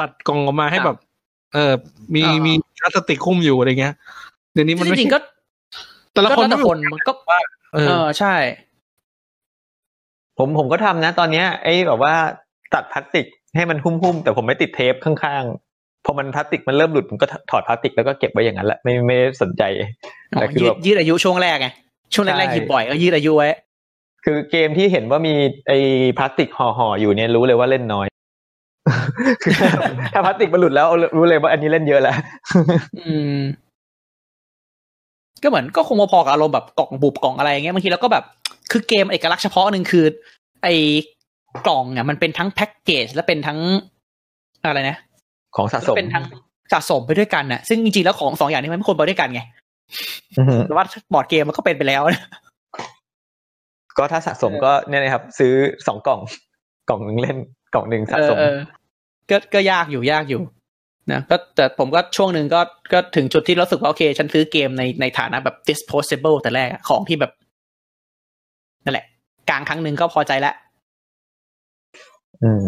S1: ตัดกล่องออกมาให้แบบ เออมีมีพลาสติกคุ้มอยู่อะไรเงี้ยเดี๋ยวนี้มัน
S2: จ
S1: ไม่
S2: ริงๆก็
S1: แต่ละ
S2: ก็
S1: คน
S2: แล้วแต่คนมันก็
S1: เอ
S2: เอ
S1: อ
S2: อใช่
S3: ผมผมก็ทำนะ ตอนเนี้ยไอ้แบบว่าตัดพลาสติกให้มันหุ้มๆแต่ผมไม่ติดเทปข้างๆพอมันพลาสติกมันเริ่มหลุดผมก็ถอดพลาสติกแล้วก็เก็บไว้อย่างนั้นแหละไม่ไม่ได้สนใจ
S2: อ๋อ
S3: แต่คือ
S2: ยื
S3: แบ
S2: ด
S3: บ
S2: ยืดอายุช่วงแรกไง ช่วงแรก
S3: ใช่
S2: ๆหยิบบ่อยก็ยืดอายุไว้
S3: คือเกมที่เห็นว่ามีไอ้พลาสติกห่อๆอยู่เนี่ยรู้เลยว่าเล่นน้อยคือถ้าพลาสติกมันหลุดแล้วรู้เลยว่าอันนี้เล่นเยอะแล้ว
S2: อืม ก็เหมือนก็คงพอๆกับอารมณ์แบบกล่องบุบกล่องอะไรอย่างเงี้ยบางทีเราก็แบบ คือเกมเอกลักษณ์เฉพาะหนึ่งคือ ไอ้กล่องเนี่ยมันเป็นทั้งแพ็กเกจและเป็นทั้งอะไรนะ
S3: ของสะสม
S2: เป็นทั้งสะสมไปด้วยกันน่ะ ซึ่งจริงๆแล้วของสองอย่างนี้มันไม่ควรไปด้วยกันไง
S3: อือฮึ
S2: แต่ว่าบอร์ดเกมมันก็เป็นไปแล้วนะ
S3: ก็ถ้าสะสมก็เนี่ยนะครับ ซื้อสองกล่อง กล่องหนึ่งเล่นกล่องหนึ่งสะ
S2: เออ
S3: สม
S2: เออก็ก็ยากอยู่ยากอยู่นะก็แต่ผมก็ช่วงหนึ่งก็ก็ถึงจุดที่รู้สึกว่าโอเค ฉันซื้อเกมในในฐานะแบบ disposable แต่แรกอะของที่แบบนั่นแหละ กลางครั้งหนึ่งก็พอใจแล้ว
S3: อืม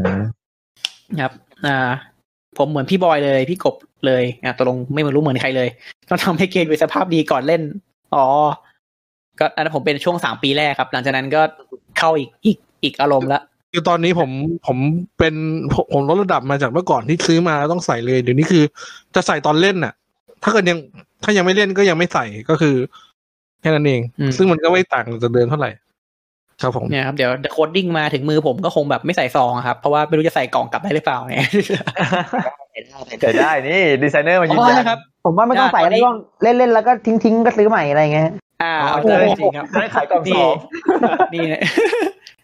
S2: ครับ อ่า ผมเหมือนพี่บอยเลย พี่กบ เลยอะตกลงไม่รู้เหมือนใครเลย ต้องทำให้เกมมีสภาพดีก่อนเล่น อ๋อ ก็อันนั้นผมเป็นช่วงสามปีแรกครับ หลังจากนั้นก็เข้าอีกอีกอีกอารมณ์ละ
S1: คือตอนนี้ผมผมเป็นผมผมลดระดับมาจากเมื่อก่อนที่ซื้อมาแล้วต้องใส่เลย เดี๋ยวนี้คือจะใส่ตอนเล่นน่ะ ถ้าเกิดยังถ้ายังไม่เล่นก็ยังไม่ใส่ก็คือแค่นั้นเอง
S2: อืม
S1: ซึ่งมันก็ไม่ต่างจากเดิมเท่าไหร่ครับผม
S2: เนี่ยครับเดี๋ยวโคดดิ้งมาถึงมือผมก็คงแบบไม่ใส่ซองอะครับ เพราะว่าไม่รู้จะใส่กล่องกลับได้หรือเปล่าเนี่ย
S3: แต่ได้นี่ดีไซเนอร์มายืน
S2: อ๋อ
S3: ยัน
S2: นะครับ
S5: ผมว่าไม่ต้องใส่
S2: อ่าตอนนี้
S5: แล้วก็เล่นๆแล้วก็ทิ้งๆก็ซื้อใหม่อะไรเงี้ย
S2: อ่า
S3: อ๋อ
S2: เอาเลยจริงครับ
S3: ได้ขายกล่องสอง
S2: นี่นะ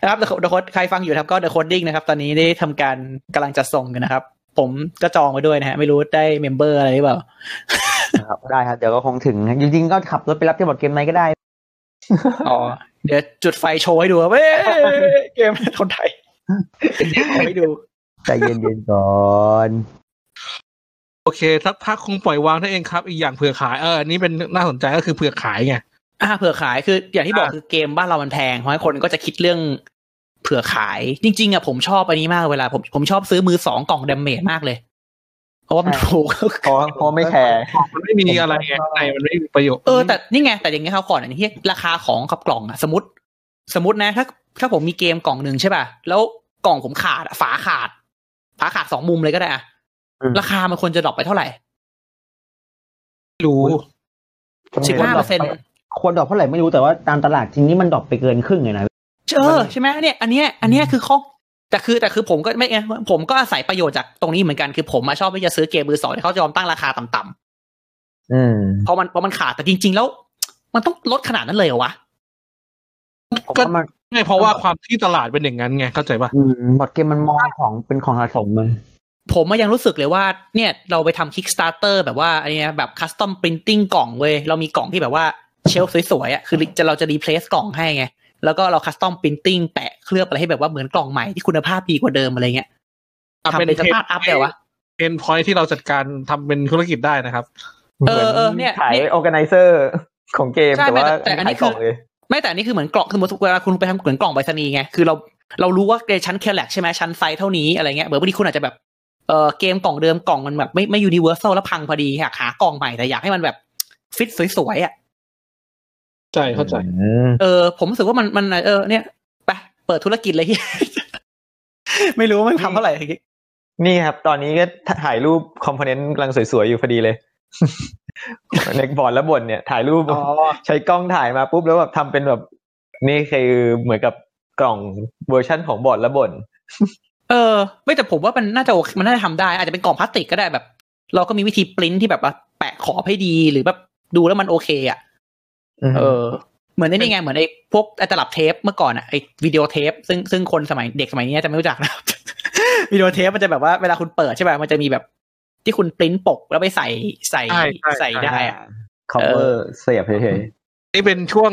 S2: ครับเดอะโค้ดใครฟังอยู่ครับก็เดอะโคดดิ้งนะครับ ตอนนี้ได้ทำการกำลังจะส่งกันนะครับ ผมก็จองไว้ด้วยนะฮะไม่รู้ได้ member อะไรหรือเปล่า
S5: ครับได้ครับ เดี๋ยวก็คงถึงจริงๆก็ขับรถไปรับที่บอร์ดเกมไหนก็ได้
S2: อ๋อเดี๋ยวจุดไฟโชว์ให้ดูว่าเว้ยเกมคนไทยเอาให้ดู
S5: ใจเย็นๆก่อน
S1: โอเคสักพักคงปล่อยวางได้เองครับ อีกอย่างเผื่อขายเอออันนี้เป็นน่าสนใจก็คือเผื่อขายไง
S2: อ่าเผื่อขายคืออย่างที่บอก
S1: อ่า
S2: คือเกมบ้านเรามันแพงเพราะฉะนั้นคนก็จะคิดเรื่องเผื่อขาย จริง ๆอะผมชอบอันนี้มากเวลา ผมผมชอบซื้อมือสองกล่อง damage มากเลย เพราะว่ามันถูก
S3: เพราะเพราะไม่แคร์
S1: มันไม่มีอะไรไงข้างในมันไม่มีประโยชน์
S2: เออแต่นี่ไงแต่อย่างเงี้ยเขาวก่อนอันนี้ที่ราคาของกับกล่องอะสมมติ สมมตินะถ้าถ้าผมมีเกมกล่องหนึ่งใช่ป่ะแล้วกล่องผมขาดอะฝาขาดฝาขาดสองมุมเลยก็ได้อะ
S5: อืม
S2: ราคามันควรจะ drop ไปเท่าไหร่
S1: ไม่รู้
S2: สิบห้าเปอร์เซ็นต์
S5: ควร drop เท่าไหร่ไม่รู้แต่ว่าตามตลาดจริงนี่มัน drop ไปเกินครึ่งเลยนะ
S2: เออใช่ไหมเนี่ย อันเนี้ยอันเนี้ยคือข้อแต่คือแต่คือผมก็ไม่ไงผมก็อาศัยประโยชน์จากตรงนี้เหมือนกันคือผมมาชอบที่จะซื้อเกมมือสองที่เขาจะยอมตั้งราคาต่ำๆ
S3: อืม
S2: เพราะมันเพราะมันขาดแต่จริง ๆ แล้ว มันต้องลดขนาดนั้นเลยเหรอวะ
S5: ผม
S1: ก็
S5: ว่ามัน
S1: ไม่เพราะว่าความที่ตลาดเป็นอย่างนั้นไงเข้าใจป่ะ
S5: อืมบอร์ดเกมมันมองของเป็นของสะสมเลย
S2: ผมอะยังรู้สึกเลยว่าเนี่ยเราไปทำ Kickstarter แบบว่าไอ้เนี่ยแบบ custom printing กล่องเว้ยเรามีกล่องที่แบบว่าเชลฟ์สวยๆอะคือจะเราจะ replace กล่องให้ไง แล้วก็เรา custom printing แปะเคลือบอะไรให้แบบว่าเหมือนกล่องใหม่ที่คุณภาพดีกว่าเดิมอะไรเงี้ย
S1: อะ
S2: ทำเป็นสภาพอัพเลยวะ
S1: เป็นพอยที่เราจัดการทำเป็นธุรกิจได้นะครับ
S2: เออเออเนี่ย
S3: ขาย
S2: เนี่ย
S3: อ r g a แก z นเซอร์ของเกม
S2: ใช่
S3: แต่ว่า
S2: แต่อันนี้
S3: ขายกล่อง
S2: คือ
S3: เลย
S2: ไม่แต่อันนี่คือเหมือนกล่องสมมติเวลาคุณไปทำเหมือนกล่องไปรษณีย์ไงคือเราเรารู้ว่าในชั้น Kallax ใช่ไหมชั้นไซส์เท่านี้อะไรเงี้ยเบอร์บางทีคุณอาจจะแบบ เออเกมกล่องเดิมกล่องมันแบบไม่ไม่ universal แล้วพังพอดีอยากหากล่องใหม่แต่อยากให้มันแบบฟิตสวยๆอะ
S1: ใช่เข้าใจ
S3: อืม
S2: เออ ผมรู้สึกว่ามันมันเออเนี่ยไปเปิดธุรกิจเลยที่ไม่รู้ว่ามันทำเท่าไหร่
S3: นี่ครับ ตอนนี้ก็ถ่ายรูป component กำลังสวยๆอยู่พอดีเลยในบอร์ดและบนเนี่ย ถ่ายรูป
S2: อ๋อ
S3: ใช้กล้องถ่ายมาปุ๊บแล้วแบบทำเป็นแบบ นี่คือเหมือนกับกล่องเวอร์ชั่นของบอร์ดและบน
S2: เออ ไม่แต่ผมว่ามันน่าจะโอเคมันน่าจะทำได้ อาจจะเป็นกล่องพลาสติกก็ได้แบบ เราก็มีวิธีปริ้นที่แบบว่าแปะขอบให้ดีหรือแบบดูแล้วมันโอเคอะเออ เหมือนไอ้นี่ไงเหมือนไอ้พวกไอ้ตลับเทปเมื่อก่อนอะไอ้วิดีโอเทป ซึ่งซึ่งคนสมัยเด็กสมัยนี้จะไม่รู้จักนะครับวิดีโอเทปมันจะแบบว่าเวลาคุณเปิดใช่ป่ะมันจะมีแบบที่คุณปริ้นปกแล้วไปใส่ใส่
S1: ใช่ใช่
S2: ใส่ได้อะ
S3: คอมเวอร์เสียบเฉย
S1: นี่เป็นช่วง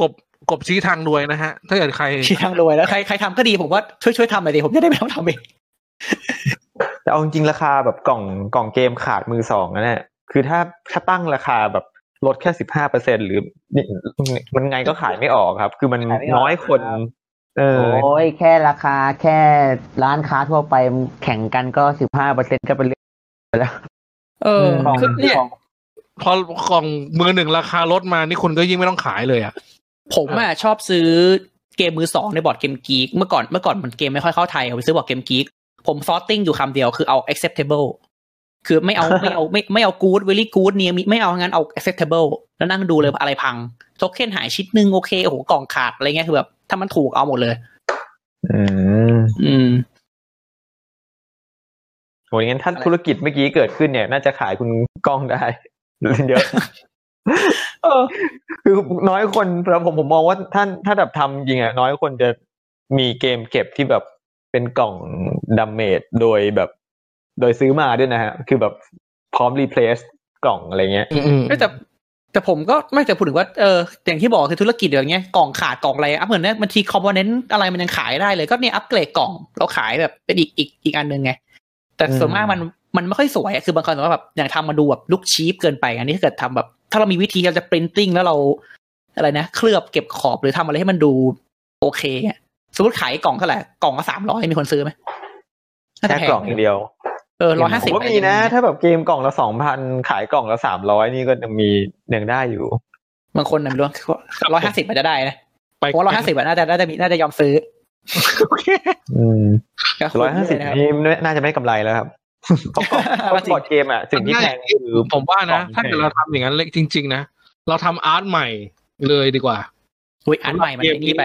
S1: กบ กบชี้ทางรวยนะฮะ ถ้าเกิดใคร
S2: ที่ทางรวยแล้วใครใครทำก็ดีผมว่าช่วยช่วยทำหน่อยดิผมจะได้ไม่ต้องทำเอง
S3: ๆแต่เอาจริงๆราคาแบบกล่องกล่องเกมขาดมือสองนะเนี่ยคือถ้าถ้าตั้งราคาแบบลดแค่สิบห้าเปอร์เซ็นหรือนี่มันไงก็ขายไม่ออกครับ คือมัน
S5: ขายไม่ออก
S3: น้อยคน เออ
S5: โอ้ยแค่ราคาแค่ร้านค้าทั่วไปแข่งกันก็สิบห้าเปอร์เซ็นก็เป็นเรื่องไปแล้ว
S2: เออ
S5: ของ
S2: คือเนี่ย
S5: ของ
S1: พอกล่องมือหนึ่งราคาลดมานี่คุณก็ยิ่งไม่ต้องขายเลยอะ
S2: ผมอะชอบซื้อเกมมือสองใน BoardGameGeek เมื่อก่อนเมื่อก่อนมันเกมไม่ค่อยเข้าไทยเอาไปซื้อ BoardGameGeek ผม sorting อยู่คำเดียวคือเอา acceptable คือไม่เอาไม่เอาไม่ไม่เอา good very good เนี่ยไม่เอางั้นเอา acceptable แล้วนั่งดูเลยว่าอะไรพังโทเค็นหายชิ้นหนึ่งโอเคโอ้โหกล่องขาดอะไรเงี้ยคือแบบถ้ามันถูกเอาหมดเลย
S3: อืม
S2: อืม
S3: โหงั้นถ้าธุรกิจเมื่อกี้เกิดขึ้นเนี่ย น่าจะขายคุณกล้องได้เยอะ เออ คือน้อยคนแล้วผมผมมองว่าท่านถ้าแบบทำจริงอะน้อยคนจะมีเกมเก็บที่แบบเป็นกล่องดัมเมจโดยแบบ โดยซื้อมาด้วยนะฮะ คือแบบพร้อมรีเพลซกล่องอะไรเงี้ย
S1: อืม
S2: เอ้ยแต่แต่ผมก็ไม่แต่พูดถึงว่าเอออย่างที่บอกคือธุรกิจอย่างเงี้ยกล่องขาดกล่องอะไรอัพเหมือนเนี่ยบางที component อะไรมันยังขายได้เลย ก็เนี่ยอัปเกรดกล่องแล้วขายแบบเป็นอีกอีกอีกอันหนึ่งไง แต่ส่วนมากมัน มันไม่ค่อยสวยอะคือบางคนว่าแบบอย่างทำมาดูแบบ look cheap เกินไป อันนี้ถ้าเกิดทำแบบ ถ้าเรามีวิธีเราจะ printing แล้วเราอะไรนะเคลือบเก็บขอบหรือทำอะไรให้มันดูโอเคอะสมมติขายกล่องเท่าไหร่กล่องละสามร้อยมีคนซื้อไหมน่าจะ
S3: แค่
S2: พ
S3: กล่องอย่างเดียว
S2: เออร้อยห้าสิบผ
S3: มว่ามีนะ ถ้าแบบเกมกล่องละสองพันขายกล่องละสามร้อยนี่ก็ยังมียังได้อยู่
S2: บางคนน่ะไม่รู้ร้อยห้าสิบมันจะได้นะ
S1: ไป
S2: เพราะร้อยห้าสิบน่าจะน่าจะมีน่าจะยอมซื้อ
S1: โอเค
S3: อืม
S2: ก็คุ้ม
S3: ร้อยห้าสิบ
S2: เลนะครับ
S3: นี่น่าจะไม่กำไรแล้วครับ เพราะกล่องเพราะบอร์ดเกมอะสิ่งที่แพงคือ
S1: ผมว่านะ
S3: กล่อง
S1: ถ้าเกิดเราทำอย่างนั้นเลยจริง ๆ นะ เราทำอาร์ตใหม่เลยดีกว่า
S2: อุ้ยอันใหม่มันไอ้นี่ไป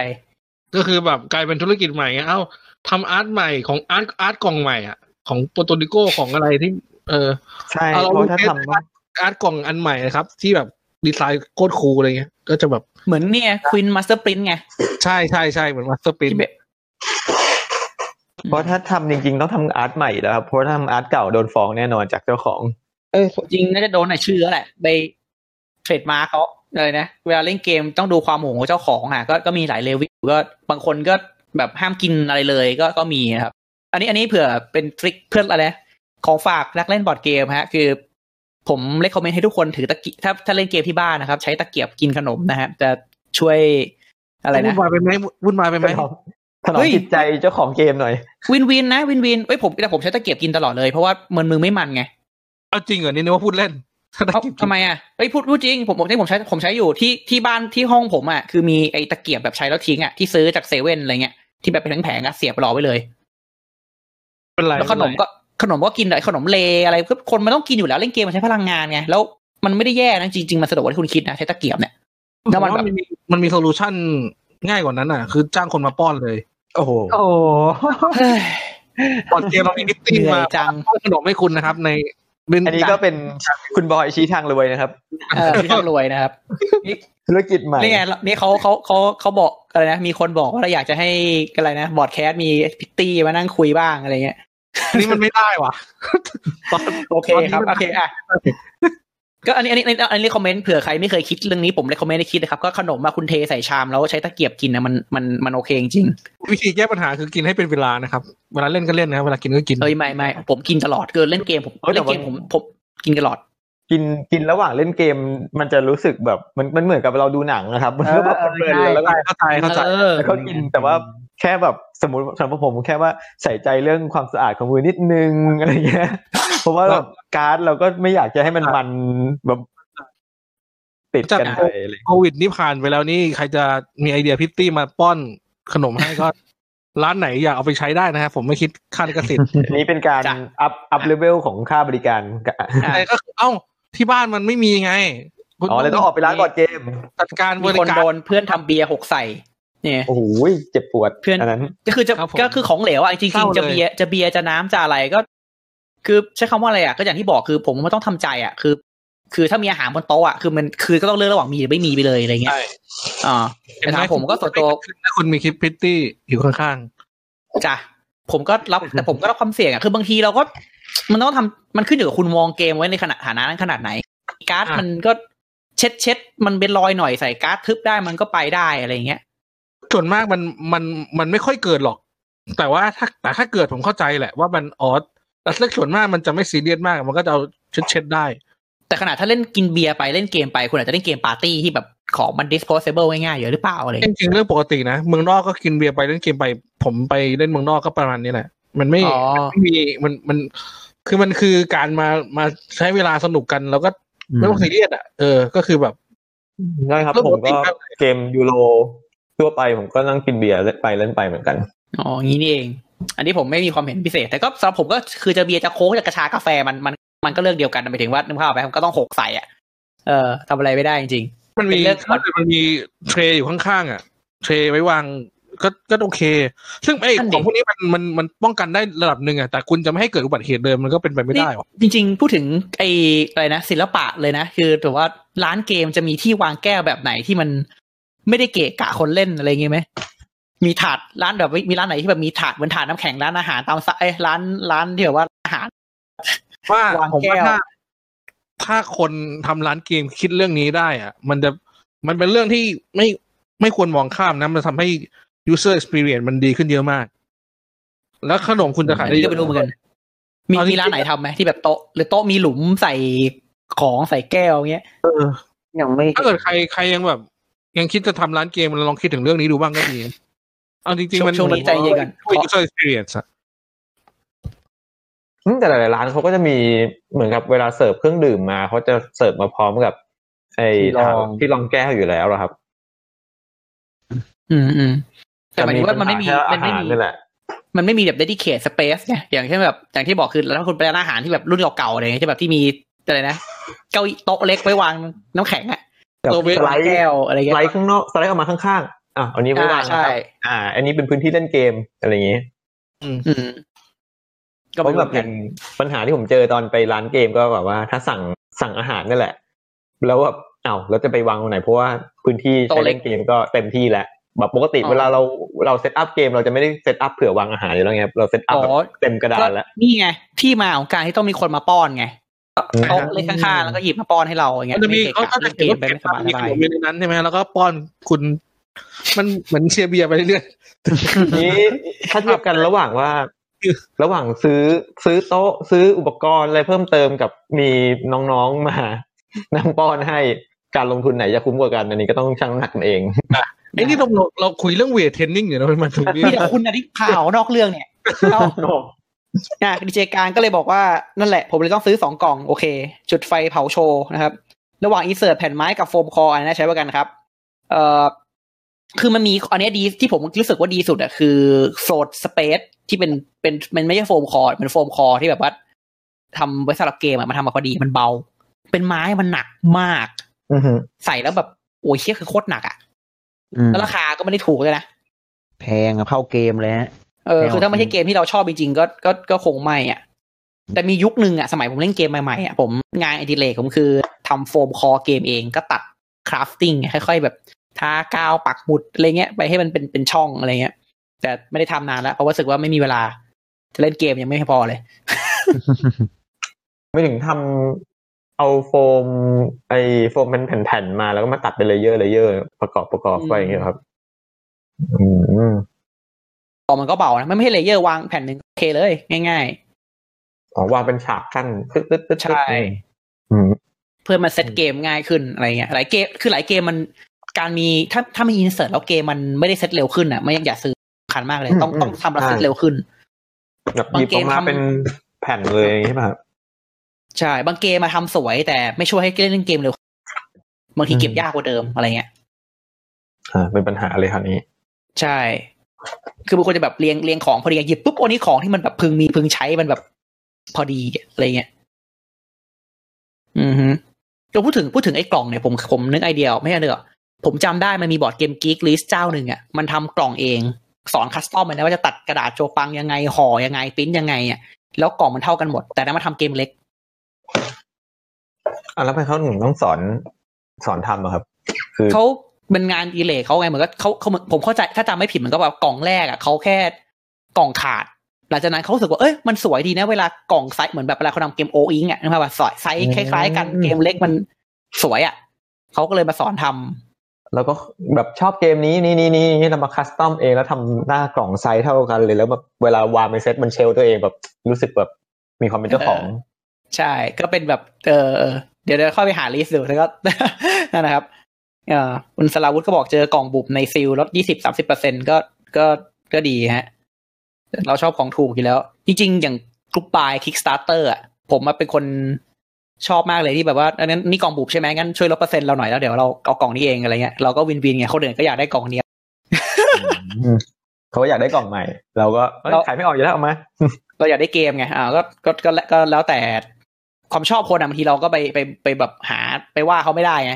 S1: ก็คือแบบกลายเป็นธุรกิจใหม่ไงเอ้าทำอาร์ตใหม่ของอาร์ตอาร์ตกล่องใหม่อะของโปรโตดิโกของอะไรที่ เออ
S3: ใช่
S1: เอาเรา
S3: เพราะถ้า
S1: เทส
S3: ทำ
S1: อาร์ตกล่องอันใหม่นะครับ ที่แบบดีไซน์โคตรคูลอะไรเงี้ย ก็จะแบบ
S2: เหมือนเนี่ยควินมาสเตอร์ปรินไง
S1: ใช่ใช่ใช่เหมือนมาสเตอร์ปิน
S2: ที่แบบ
S3: เพราะถ้าทำจริงๆ ต้องทำอาร์ตใหม่แล้วครับเพราะถ้าทำอาร์ตเก่าโดนฟ้องแน่นอนจากเจ้าของ
S2: เออจริงน่าจะโดนหน่อยชื่อแล้วแหละไปเทรดมาร์เขาเลยนะเวลาเล่นเกมต้องดูความโหงของเจ้าของอะก็ก็มีหลายเลเวลก็บางคนก็แบบห้ามกินอะไรเลยก็ก็มีนะครับ อันนี้อันนี้เผื่อเป็น trick เพื่อนอะไรนะของฝากนักเล่นบอร์ดเกมฮะ คือผม recommend ให้ทุกคนถือตะเกียบถ้าถ้าเล่นเกมที่บ้านนะครับ ใช้ตะเกียบกินขนมนะฮะจะช่วยอะไร
S1: วุ่
S2: นะ
S1: นวายไปไหมวุ่นวายไปไหม
S3: ถนอม
S2: เฮ้ย
S3: จิตใจเจ้าของเกมหน่อย
S2: win-win นะ win-win เอ้ยผมแต่ผมใช้ตะเกียบกินตลอดเลยเพราะว่ามันมือไม่มันไง
S1: เอาจริงเหรอนี่นึกว่าพูดเล่นถ้าได้
S2: เอ้า
S1: กิน
S2: ทำไมอะเอ้ยพูดพูดจริงผมผมที่ผมใช้ผมใช้อยู่ที่ที่บ้านที่ห้องผมอะคือมีไอ้ตะเกียบแบบใช้แล้วทิ้งอะที่ซื้อจากเซเว่นอะไรเงี้ยที่แบบเป็นแผงๆอะเสียบรอไว้เลย
S1: เป็นไร
S2: แล้วขนมก็ขนมก็กินแต่ขนมเลอะไรก็คนมันต้องกินอยู่แล้วเล่นเกมมันใช้พลังงานไงแล้วมันไม่ได้แย่นะจริงๆมันสะดวกกว่าที่คุณคิดนะใช้ตะเกียบเนี่ย
S1: แต่
S2: แล้วมัน
S1: ว่า
S2: แบบ
S1: มันมีมันมี solution ง่ายกว่านั้นอะ คือจ้างคนมาป้อนเลย
S3: โอ้โห
S5: โอ้
S2: เฮ้ย
S1: ก่อนเกมเรามี meeting
S2: เหนื่
S1: มา
S2: อยจัง
S1: ป้อนขนมให้คุณนะครับในเล่น
S3: อันนี้ก็เป็นคุณบอยชี้ทางรวยนะครับ
S2: เออที่ทำรวยนะครับ
S3: ธุรกิจใหม่
S2: นี่ไงนี่เขาเขาเขาเขาบอกอะไรนะมีคนบอกว่าเราอยากจะให้อะไรนะบอร์ดแคสมีพริตตี้มานั่งคุยบ้างอะไรเงี้ย
S1: อันนี้มันไม่ได้ว่ะตอน
S2: โอเค
S1: ตอนนี้
S2: ครับ
S1: มัน
S2: โอเคอะ ก็อันนี้อันนี้อันนี้อันนี้คอมเมนต์เผื่อใครไม่เคยคิดเรื่องนี้ผมเลยคอมเมนต์ให้คิดนะครับก็ขนมมาคุณเทใส่ชามแล้วใช้ตะเกียบกินนะมันมันมันโอเคจริง
S1: วิธีแก้ปัญหาคือกินให้เป็นเวลานะครับเวลาเล่นก็เล่นนะครับเวลากินก็กิน
S2: ๆเฮ้ยไม่ไม่ผมกินตลอดเกินเล่นเกมผม
S3: เฮ้ยแต่
S2: เล่นเกม
S3: ว่า
S2: ผมผมกินตลอด
S3: กินกินระหว่างเล่นเกมมันจะรู้สึกแบบมันมันเหมือนกับเราดูหนังนะครับมันก็แบบเพลินๆแล้วก็
S1: เข้าใจเข้าใจ
S2: เออ
S3: แล้วก็กินแต่ว่า แค่แบบสมมติสำหรับผมแค่ว่าใส่ใจเรื่องความสะอาดของมือนิดนึงอะไรเงี้ยเพราะว่าแบบการ์ดเราก็ไม่อยากจะให้มันมันแบบติดกันไปอะไร
S1: โควิดนี่ผ่านไปแล้วนี่ใครจะมีไอเดียพิตตี้มาป้อนขนมให้ก็ร้านไหนอยากเอาไปใช้ได้นะครับผมไม่คิดค่าลิขสิทธิ์
S3: อันนี้เป็นการ
S2: จ้ะ
S3: up up level ของค่าบริการ
S2: อะ
S1: แต่ก็คือเอ้าที่บ้านมันไม่มีไงคุณ
S3: อ๋อเลยต้องออกไปร้านบอร์ดเกม
S1: จัดการบ
S2: มีคน
S1: การ์ด
S2: โดนเพื่อนทำเบียร์หกใส่ เนี่ย
S3: โอ้โหเจ็บปวด
S2: เพื่อน
S3: อันนั้น
S2: ก็คือจะ
S1: ครับผม
S2: ก็คือของเหลวอะจริง
S1: เศร้า
S2: ๆจะ
S1: เลย
S2: เบียร์จะเบียร์จะน้ำจะอะไรก็ คือใช้คำว่าอะไรอะก็อย่างที่บอกคือผมไม่ต้องทำใจอะคือ คือถ้ามีอาหารบนโต๊ะอะคือมันคือก็ต้องเลือกระหว่างมีหรือไม่มีไปเลยอะไรเงี้ย
S1: ใช่
S2: อ่าแต่ถามผมก็ส่วนตัว
S1: ถ้าคุณมีคลิปพริตตี้อยู่ข้าง
S2: จ้ะผมก็รับแต่ผมก็รับความเสี่ยงอะคือบางทีเราก็ มันต้องทำมันขึ้นอยู่กับคุณมองเกมไว้ในขนาดฐานะนั้นขนาดไหน การ์ดมันก็เช็ดเช็ดมันเป็นรอยหน่อยใส่การ์ดทึบได้มันก็ไปได้อะไรเงี้ย
S1: ๆ ส่วนมากมันมันมันไม่ค่อยเกิดหรอก แต่ว่าถ้าแต่ถ้าเกิดผมเข้าใจแหละว่ามันออสแต่เล็กส่วนมากมันจะไม่ซีเรียสมาก มันก็จะเอาเช็ดเช็ดๆได้
S2: แต่ขนาดถ้าเล่นกินเบียร์ไปเล่นเกมไปคุณอาจจะเล่นเกมปาร์ตี้ที่แบบของมัน disposable ง่ายๆอยู่หรือเปล่าอะไร
S1: จ
S2: เงี้ย
S1: ริงๆเรื่องปกตินะเมืองนอกก็กินเบียร์ไปเล่นเกมไป ผมไปเล่นเมืองนอกก็ประมาณนี้แหละ มันไม่
S2: อ๋อ
S1: ไม่มีมันมันคือมันคือการมามาใช้เวลาสนุกกันแล้วก็ไม่ต้องซีเรียสอะเออก็คือแบบ
S3: ใช่ครับ
S1: เรื่อง
S3: ผ
S1: ป
S3: ม
S1: กติ
S3: ก็
S1: ครับ
S3: เกมยูโร ทั่วไปผมก็นั่งกินเบียร์เล่นไปเล่นไปเหมือนกัน
S2: อ๋องี้นี่เอง อันนี้ผมไม่มีความเห็นพิเศษ แต่ก็สำหรับผมก็คือจะเบียร์จะโค้กจะกระชากาแฟมันมันมันก็เรื่องเดียวกันหมายถึงว่านึกภาพออกไหมมันก็ต้องหกใส่อะเออทำอะไรไม่ได้จริง
S1: มันมี
S2: เป็นเรื่อง
S1: ถ้าเกิดมันมีเทรย์อยู่ข้างๆอะ เทรย์ไว้วางก็ก็โอเค ซึ่งไอ้
S2: นั่นดิ
S1: ของพวกนี้มันมันมันป้องกันได้ระดับหนึ่งอะแต่คุณจะไม่ให้เกิดอุบัติเหตุเดิมมันก็เป็นไปไม่ได้หรอก
S2: จริง ๆ พูดถึงไอ้อะไรนะศิลปะเลยนะ คือแต่ว่าร้านเกมจะมีที่วางแก้วแบบไหนที่มัน ไม่ได้เกะกะคนเล่นอะไรเงี้ยไหมมีถาดร้านแบบมีร้านไหนที่แบบมีถาดเหมือนถาดน้ำแข็งร้านอาหารตามสไอ้ยร้านร้านที่แบบว่าอาหาร
S1: ว่าวา
S2: ง
S1: ผม
S2: แก้
S1: ว่าวถ้าถ้าคนทำร้านเกมคิดเรื่องนี้ได้อะมันจะมันเป็นเรื่องที่ไม่ไม่ควรมองข้ามนะ มันทำให้ user experience มันดีขึ้นเยอะมาก แล้วขนมคุณจะขาย
S2: อัน
S1: ได้
S2: นี้
S1: เย
S2: ก็
S1: อะ
S2: ไม่รู้เหมือนกัน มี
S1: เอาจริงๆ
S2: มีร้านไหนทำไหมที่แบบโต๊ะหรือโต๊ะมีหลุมใส่ของใส่แก้วเงี้ย
S1: เออ
S5: ยังไม่
S1: ถ้าเกิดใครใครยังแบบ ยังคิดจะทำร้านเกมลองคิดถึงเรื่องนี้ดูบ้างก็ดีเอาจริงๆมัน
S2: ช่วงนี้ใจเย็นก่อน
S1: ช่วย user experience อะ
S3: อืมแต่หลายๆร้านเขาก็จะมีเหมือนกับเวลาเสิร์ฟเครื่องดื่มมาเขาจะเสิร์ฟมาพร้อมกับ ไอ้
S5: ที่รอง
S3: ที่รองแก้วอยู่แล้วอะครับ
S2: อืมอืมแต่หมายถึงว่ามันไม่มี
S3: จะ
S2: มันไม่
S3: ปัญหา
S2: มี
S3: แค่อาหารนี่แหละ
S2: มันไม่มีแบบ dedicate space ไงอย่างเช่นแบบอย่างที่บอกคือแล้วคุณไปร้านอาหารที่แบบรุ่นเก่าๆอะไรเงี้ยที่แบบที่มีอะไรนะ เก้าอี้โต๊ะเล็กไว้วางน้ำแข็งอะ
S3: แบบ
S1: ตัวเวท
S3: สไลด์
S2: แก้วอะไร
S3: ส
S2: เงี้ย
S3: ไลด์ข้างนอกสไลด์ออกมาข้างๆอะอันนี้ไว้วาง
S2: อ่าใช่
S3: นะครับอ่า อันนี้เป็นพื้นที่เล่นเกมอะไรอย่างงี้
S2: อืมก็
S3: เพ
S2: ไม่
S3: ราะแบบอย่างปัญหาที่ผมเจอตอนไปร้านเกมก็แบบว่า ถ้าสั่งสั่งอาหารนี่แหละ แล้วแบบอ้าวเราจะไปวางตรงไหนเพราะว่าพื้นที่ใช้เล่นเกมก็เต็มที่แล้วแบบปกติเวลาเราเรา setup เกมเราจะไม่ได้ setup เผื่อวางอาหารอยู่แล้วไงครับเรา setup แบบเต็มกระดานแล้ว
S2: นี่ไงที่มาของการที่ต้องมีคนมาป้อนไง
S3: อืม
S2: โต๊ะเล็กข้างๆแล้วก็หยิบมาป้อนให้เราอย่างเงี้
S1: มั
S2: ย
S1: นจะมี
S2: ไกะ
S1: เขา
S2: กะ
S1: ก็จะ
S2: เล่นเก
S1: เขียน
S2: ม
S1: ว่า
S2: ไป
S1: เก็
S2: ไม่
S1: บ
S2: สบาย
S1: มี
S2: ส
S1: ข
S2: บาย
S1: นมอยู่ในนั้นใช่ไหมแล้วก็ป้อนคุณ มันเหมือนเชียร์เบียร์ไปเรื่อย
S3: นี้ถ้าเทียบกันระหว่างว่า ระหว่างซื้อซื้อโต๊ะซื้ออุปกรณ์อะไรเพิ่มเติมกับมีน้องๆมานั่งป้อนให้การลงทุนไหนจะคุ้มกว่ากันอันนี้ก็ต้องชั่งน้ำหนักกันเอง
S1: ๆไอ้นี่เราเราเราคุยเรื่องเวทเทรนนิ่งอยู่นะมันตรงนี้
S2: มีแต่คุณนะที่ข่าวนอกเรื่องเนี่ยเอาอะดีเจการก็เลยบอกว่านั่นแหละ ผมเลยต้องซื้อสองกล่องโอเค จุดไฟเผาโชว์นะครับ ระหว่างอินเสิร์ตแผ่นไม้กับโฟมคออันนี้ใช้ประกันครับ เอ่อคือมันมีอันเนี้ยดีที่ผมรู้สึกว่าดีสุดอะคือโฟลดสเปซที่เป็นเป็นมันไม่ใช่โฟมคอร์เป็นโฟมคอร์ที่แบบว่าทำไว้สำหรับเกมอะมันทำมาพอดีมันเบา เป็นไม้มันหนักมาก
S3: อือฮึ
S2: ใส่แล้วแบบโอ้ยเชี่ยคือโคตรหนักอะ
S5: อืม
S2: แล้วราคาก็ไม่ได้ถูกเลยนะ
S5: แพงอะเท่าเกมเลยฮะ
S2: เออ
S5: ไม่เอา
S2: คือถ้าไม่ใช่เกมที่เราชอบจริงๆก็ก็ก็คงไม่อะ แต่มียุคหนึ่งอะสมัยผมเล่นเกมใหม่ๆอะผมงานอดิเรกผมคือทำ foam core เกมเองก็ตัด crafting ค่อยๆ แบบทากาวปักหมุดอะไรเงี้ยไปให้มันเป็นเป็นช่องอะไรเงี้ย แต่ไม่ได้ทำนานแล้วเพราะว่ารู้สึกว่าไม่มีเวลา จะเล่นเกมยังไม่พอเลย
S3: ไม่ถึงทำเอาโฟม ไอโฟมเป็นแผ่นๆมาแล้วก็มาตัดเป็น layer layer ประกอบประกอบไปอย่างเงี้ยครับ อืม
S2: พอมันก็เบานะมันไม่ใช่ layer วางแผ่นหนึ่งโอเคเลย ง่าย
S3: อ๋อวางเป็นฉากขั้นตึ๊ดตึ๊ดตึ๊ด
S2: ๆใช่
S3: อืม
S2: เพื่อมาเซตเกมง่ายขึ้นอะไรเงี้ยหลายเกมคือหลายเกมมันการมีถ้าถ้ามี insert แล้วเกมมันไม่ได้เซตเร็วขึ้นอะไม่อยากอย่าซื้อสำคัญมากเลย ต้อง
S3: อืม
S2: ต้องทำแล้ว
S3: ใช่
S2: เซตเร็วขึ้น
S3: แบบหยิบออกมา
S2: บางเกมทำ
S3: เป็นแผ่นเลยใช่ไหมครับ
S2: ใช่ บางเกมมาทำสวยแต่ไม่ช่วยให้เล่นเกมเร็วบางที
S3: อืม
S2: เก็บยากกว่าเดิมอะไรเงี้ย
S3: อ่าเป็นปัญหาเลยครับนี้
S2: ใช่ คือบางคนจะแบบเรียงเรียงของพอดีหยิบปุ๊บโอ้นี้ของที่มันแบบพึงมีพึงใช้มันแบบพอดีอะไรเงี้ย อือฮึเราพูดถึงพูดถึงไอ้กล่องเนี่ยผมผมนึกไอเดียออกไม่ใช่เนอะผมจำได้มันมีบอร์ดเกมกิ๊กลิสเจ้าหนึ่งอะมันทำกล่องเอง สอน custom เลยนะว่าจะตัดกระดาษจั่วปังยังไงห่อยังไงปิ้นยังไงอะแล้วกล่องมันเท่ากันหมด แต่นั้นมาทำเกมเล็ก
S3: อะแล้วทำไมเขาถึงต้องสอนสอนทำอะครับ คือ
S2: เขา เป็นงานอดิเรกเขาไงเหมือนก็เขาเขาผมเข้าใจถ้าจำไม่ผิดเหมือนก็แบบกล่องแรกอะเขาแค่กล่องขาด หลังจากนั้นเขารู้สึกว่าเอ้ยมันสวยดีนะเวลากล่องไซส์เหมือนแบบเวลาเขาทำเกม Oink อะนะครับว่าไซส์คล้าย ๆ กันเกมเล็กมันสวยอะเขาก็เลยมาสอนทำ
S3: แล้วก็แบบชอบเกมนี้นี่นี่นี่นี่เรามา custom เองแล้วทำหน้ากล่องไซส์เท่ากันเลยแล้วแบบเวลาวางเป็นเซตมัน shelf ตัวเองแบบรู้สึกแบบมีความเป็นเจ้าของ
S2: ใช่ ก็เป็นแบบ เออเออเดี๋ยวเดี๋ยวค่อยไปหา list ดูแล้วก็นั่นนะครับเอ่อ คุณสลาวุธก็บอกเจอกล่องบุบในซีลลดยี่สิบสามสิบเปอร์เซ็นต์ก็ก็ก็ดีฮะ เราชอบของถูกอยู่แล้ว จริงๆ อย่าง group buy Kickstarter อะผมมาเป็นคนชอบมากเลยที่แบบว่าอันนั้นนี่กล่องบุบใช่ไหมงั้นช่วยลดเปอร์เซ็นต์เราหน่อยแล้วเดี๋ยวเราเอากล่องนี้เองอะไรเงี้ยเราก็วินวินไงคนอื่นก็อยากได้กล่องเนี้ย
S3: เขาอยากได้กล่องใหม่ เราก็เอ้ย
S2: เรา
S3: ขายไม่ออกอยู่แล้วเอามา
S2: เราอยากได้เกมไงอ่าก็ก็ก็ก็แล้วแต่ความชอบคนอะบางทีเราก็ไปไปไปแบบหาไปว่าเขาไม่ได้ไง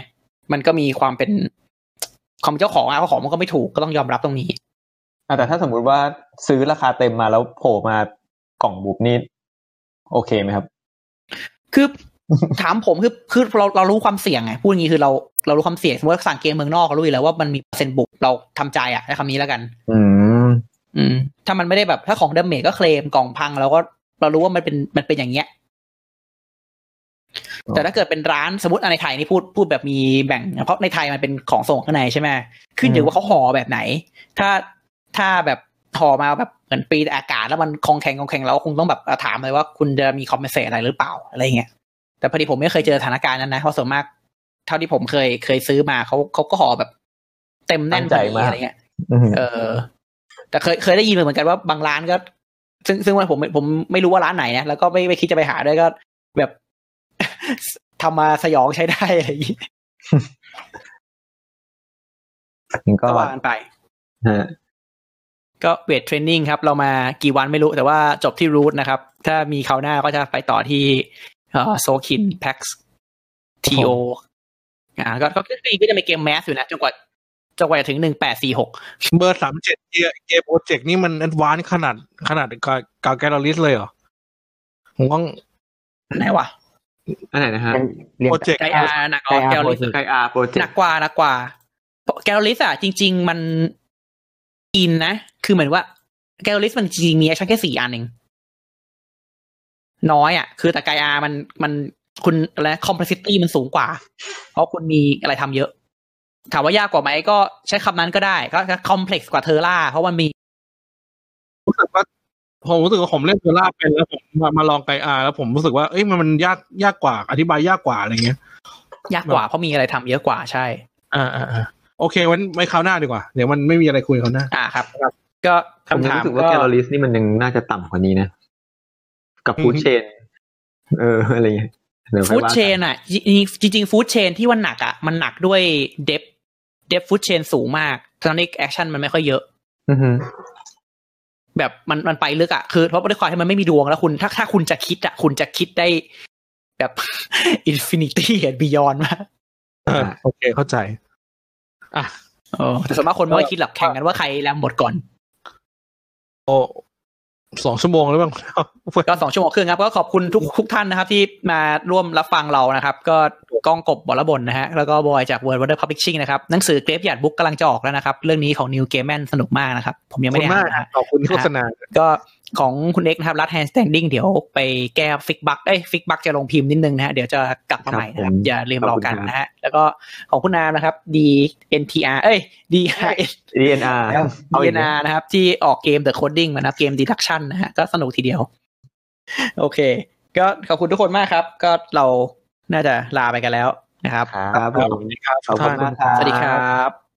S2: มันก็มีความเป็นความเป็นเจ้าของอะเจ้าของมันก็ไม่ถูกก็ต้องยอมรับตรงนี้
S3: อะแต่ถ้าสมมุติว่าซื้อราคาเต็มมาแล้วโผล่มากล่องบุบนี่โอเคไหมครับ
S2: คือถามผมคือคือเราเรารู้ความเสี่ยงไงพูดอย่างนี้คือเราเรารู้ความเสี่ยงสมมติว่าสั่งเกมเมืองนอกเรารู้อยู่แล้วว่ามันมีเปอร์เซ็นต์บุกเราทำใจอะใช้คำนี้แล้วกัน
S3: อืม
S2: อืมถ้ามันไม่ได้แบบถ้าของดาเมจก็เคลมกล่องพังเราก็เรารู้ว่ามันเป็นมันเป็นอย่างเงี้ย
S3: อ๋อ
S2: แต่ถ้าเกิดเป็นร้านสมมติในไทยนี่พูดพูดแบบมีแบ่ง เพราะในไทยมันเป็นของส่งข้างในใช่ไหมขึ้นอยู่ว่าเขาห่อแบบไหน ถ้าถ้าแบบห่อมาแบบเหมือนปีอากาศแล้วมันคงแข็งคงแข็งเราก็คงต้องแบบถามเลยว่าคุณจะมี compensate อะไรหรือเปล่าอะไรเงี้ยแต่พอดีผมไม่เคยเจอสถานการณ์นั้นนะเพราะส่วนมาก เท่าที่ผมเคยเคยซื้อมาเขาเขาก็ห่อแบบ เต็มแน่นพอดีอะไรเงี้ย
S3: อืม
S2: เออ แต่เคยเคยได้ยินมาเหมือนกันว่าบางร้านก็ ซึ่งซึ่งว่าผมผมไม่รู้ว่าร้านไหนนะแล้วก็ไม่ไม่คิดจะไปหาด้วยก็แบบ ทำมาสยองใช้ได้อะไรอย่างงี้
S3: ก็
S2: ก็ว่ากันไป
S3: ฮะ
S2: ก็ weight training ครับ เรามากี่วันไม่รู้แต่ว่าจบที่ Root นะครับ ถ้ามีคราวหน้าก็จะไปต่อที่ Tzolk'in Pax Teo อ่าก็ก็ก็ก็จะมีเกมแมสอยู่นะจนกว่าจนกว่าจะถึงหนึ่งแปดสี่หก
S1: เบอร์สามเจ็ด Gaia Project นี่มัน advance ขนาดขนาดกับกับ Gallerist เลยเหรอผมว่า
S2: ไหนวะ
S3: อันไหนนะฮะ
S5: เรียน
S1: โปรเจกต์
S2: ไกอาหนักกว่า
S5: ไกอา
S2: แกลลิส
S5: Project
S3: ไก Project
S2: หนักกว่าหนักกว่า Gallerist อะจริง ๆ มันอินนะ คือเหมือนว่า Gallerist มันจริงๆมี action แค่สี่อันเองน้อยอะ คือแต่ Gaia มันมันคุณอะไร complexity มันสูงกว่า เพราะคุณมีอะไรทำเยอะ ถามว่ายากกว่าไหมก็ใช้คำนั้นก็ได้ ก็ complex กว่า Terra เพราะมันมี
S1: รู้สึกว่า ผมรู้สึกว่าผมเล่น Terra เป็นแล้วผมมามาลอง Gaia แล้วผมรู้สึกว่าเอ้ยมันมันยากยากกว่าอธิบายยากกว่าอะไรเงี้ย
S2: ยากกว่าเพราะมีอะไรทำเยอะกว่าใช่
S1: อ่าอ่าอ่าโอเควันไว้คราวหน้าดีกว่า เดี๋ยวมันไม่มีอะไรคุยคราวหน้า
S2: อ่าครับ ก็
S3: ผม
S2: คำ
S3: ยัง
S2: ถาม
S3: รู้สึกว่า
S2: ก็
S3: แกลเลอริสนี่มันยังน่าจะต่ำกว่านี้นะ กับฟู้ด
S1: อืม
S3: เชน เอออะไรเงี้ยเดี๋ยวค่อ
S2: ฟู้
S3: ย
S2: ด
S3: ว่า
S2: เชนอะ จริงๆฟู้ดเชนที่ว่าหนักอะมันหนักด้วยเดฟเดฟฟู้ดเชนสูงมากตอนนี้แอคชั่นมันไม่ค่อยเยอะ
S3: อือฮึ
S2: แบบมันมันไปลึกอะคือเพราะด้วยความที่มันไม่มีดวงแล้วคุณถ้าถ้าคุณจะคิดอะคุณจะคิดได้แบบอินฟินิตี้แอนด์บิยอนมาก
S1: อ่าโอเคเข้าใจ อะ
S2: เออแต่ส่วนมากคนไม่ค่อยคิดหรอกแข่งกันว่าใครแรมหมดก่อน
S1: โอ้ สองชั่วโมงหรือเปล่า
S2: ก็สองชั่วโมงครึ่งครับก็ขอบคุณทุกทุกท่านนะครับ ที่มาร่วมรับฟังเรานะครับ ก็ก้องกบบอระบนนะฮะแล้วก็บอยจาก World Wonder Publishing นะครับหนังสือเกรฟยาดบุ๊กกำลังจะออกแล้วนะครับ เรื่องนี้ของ New Game Man สนุกมากนะครับ ผมยัง
S1: ขอบ
S2: ไม่
S1: คุณ
S2: ได้
S1: มา
S2: อ่ากนนะฮะ
S1: ขอบคุณที่โฆษณา
S2: ก็ ของคุณเอกนะครับ Last Hand Standing เดี๋ยวไปแก้ fix bug เอ้ย fix bug จะลงพิมพ์นิดนึงนะฮะเดี๋ยวจะกลับมาใหม่นะครับ อย่าลืมรอกันนะฮะ แล้วก็ของคุณนามนะครับ DNTR เอ้ย DRN
S3: DNR เอาอีก
S2: DNR นะครับ ที่ออกเกม The Coding มานะครับเกม Deduction นะฮะ ก็สนุกทีเดียว โอเค ก็ขอบคุณทุกคนมากครับ ก็เราน่าจะลาไปกันแล้วนะครับ
S3: ครับผม
S1: สวัสดีครับ
S3: ขอบคุณมากครับ
S2: สวัสดีครับ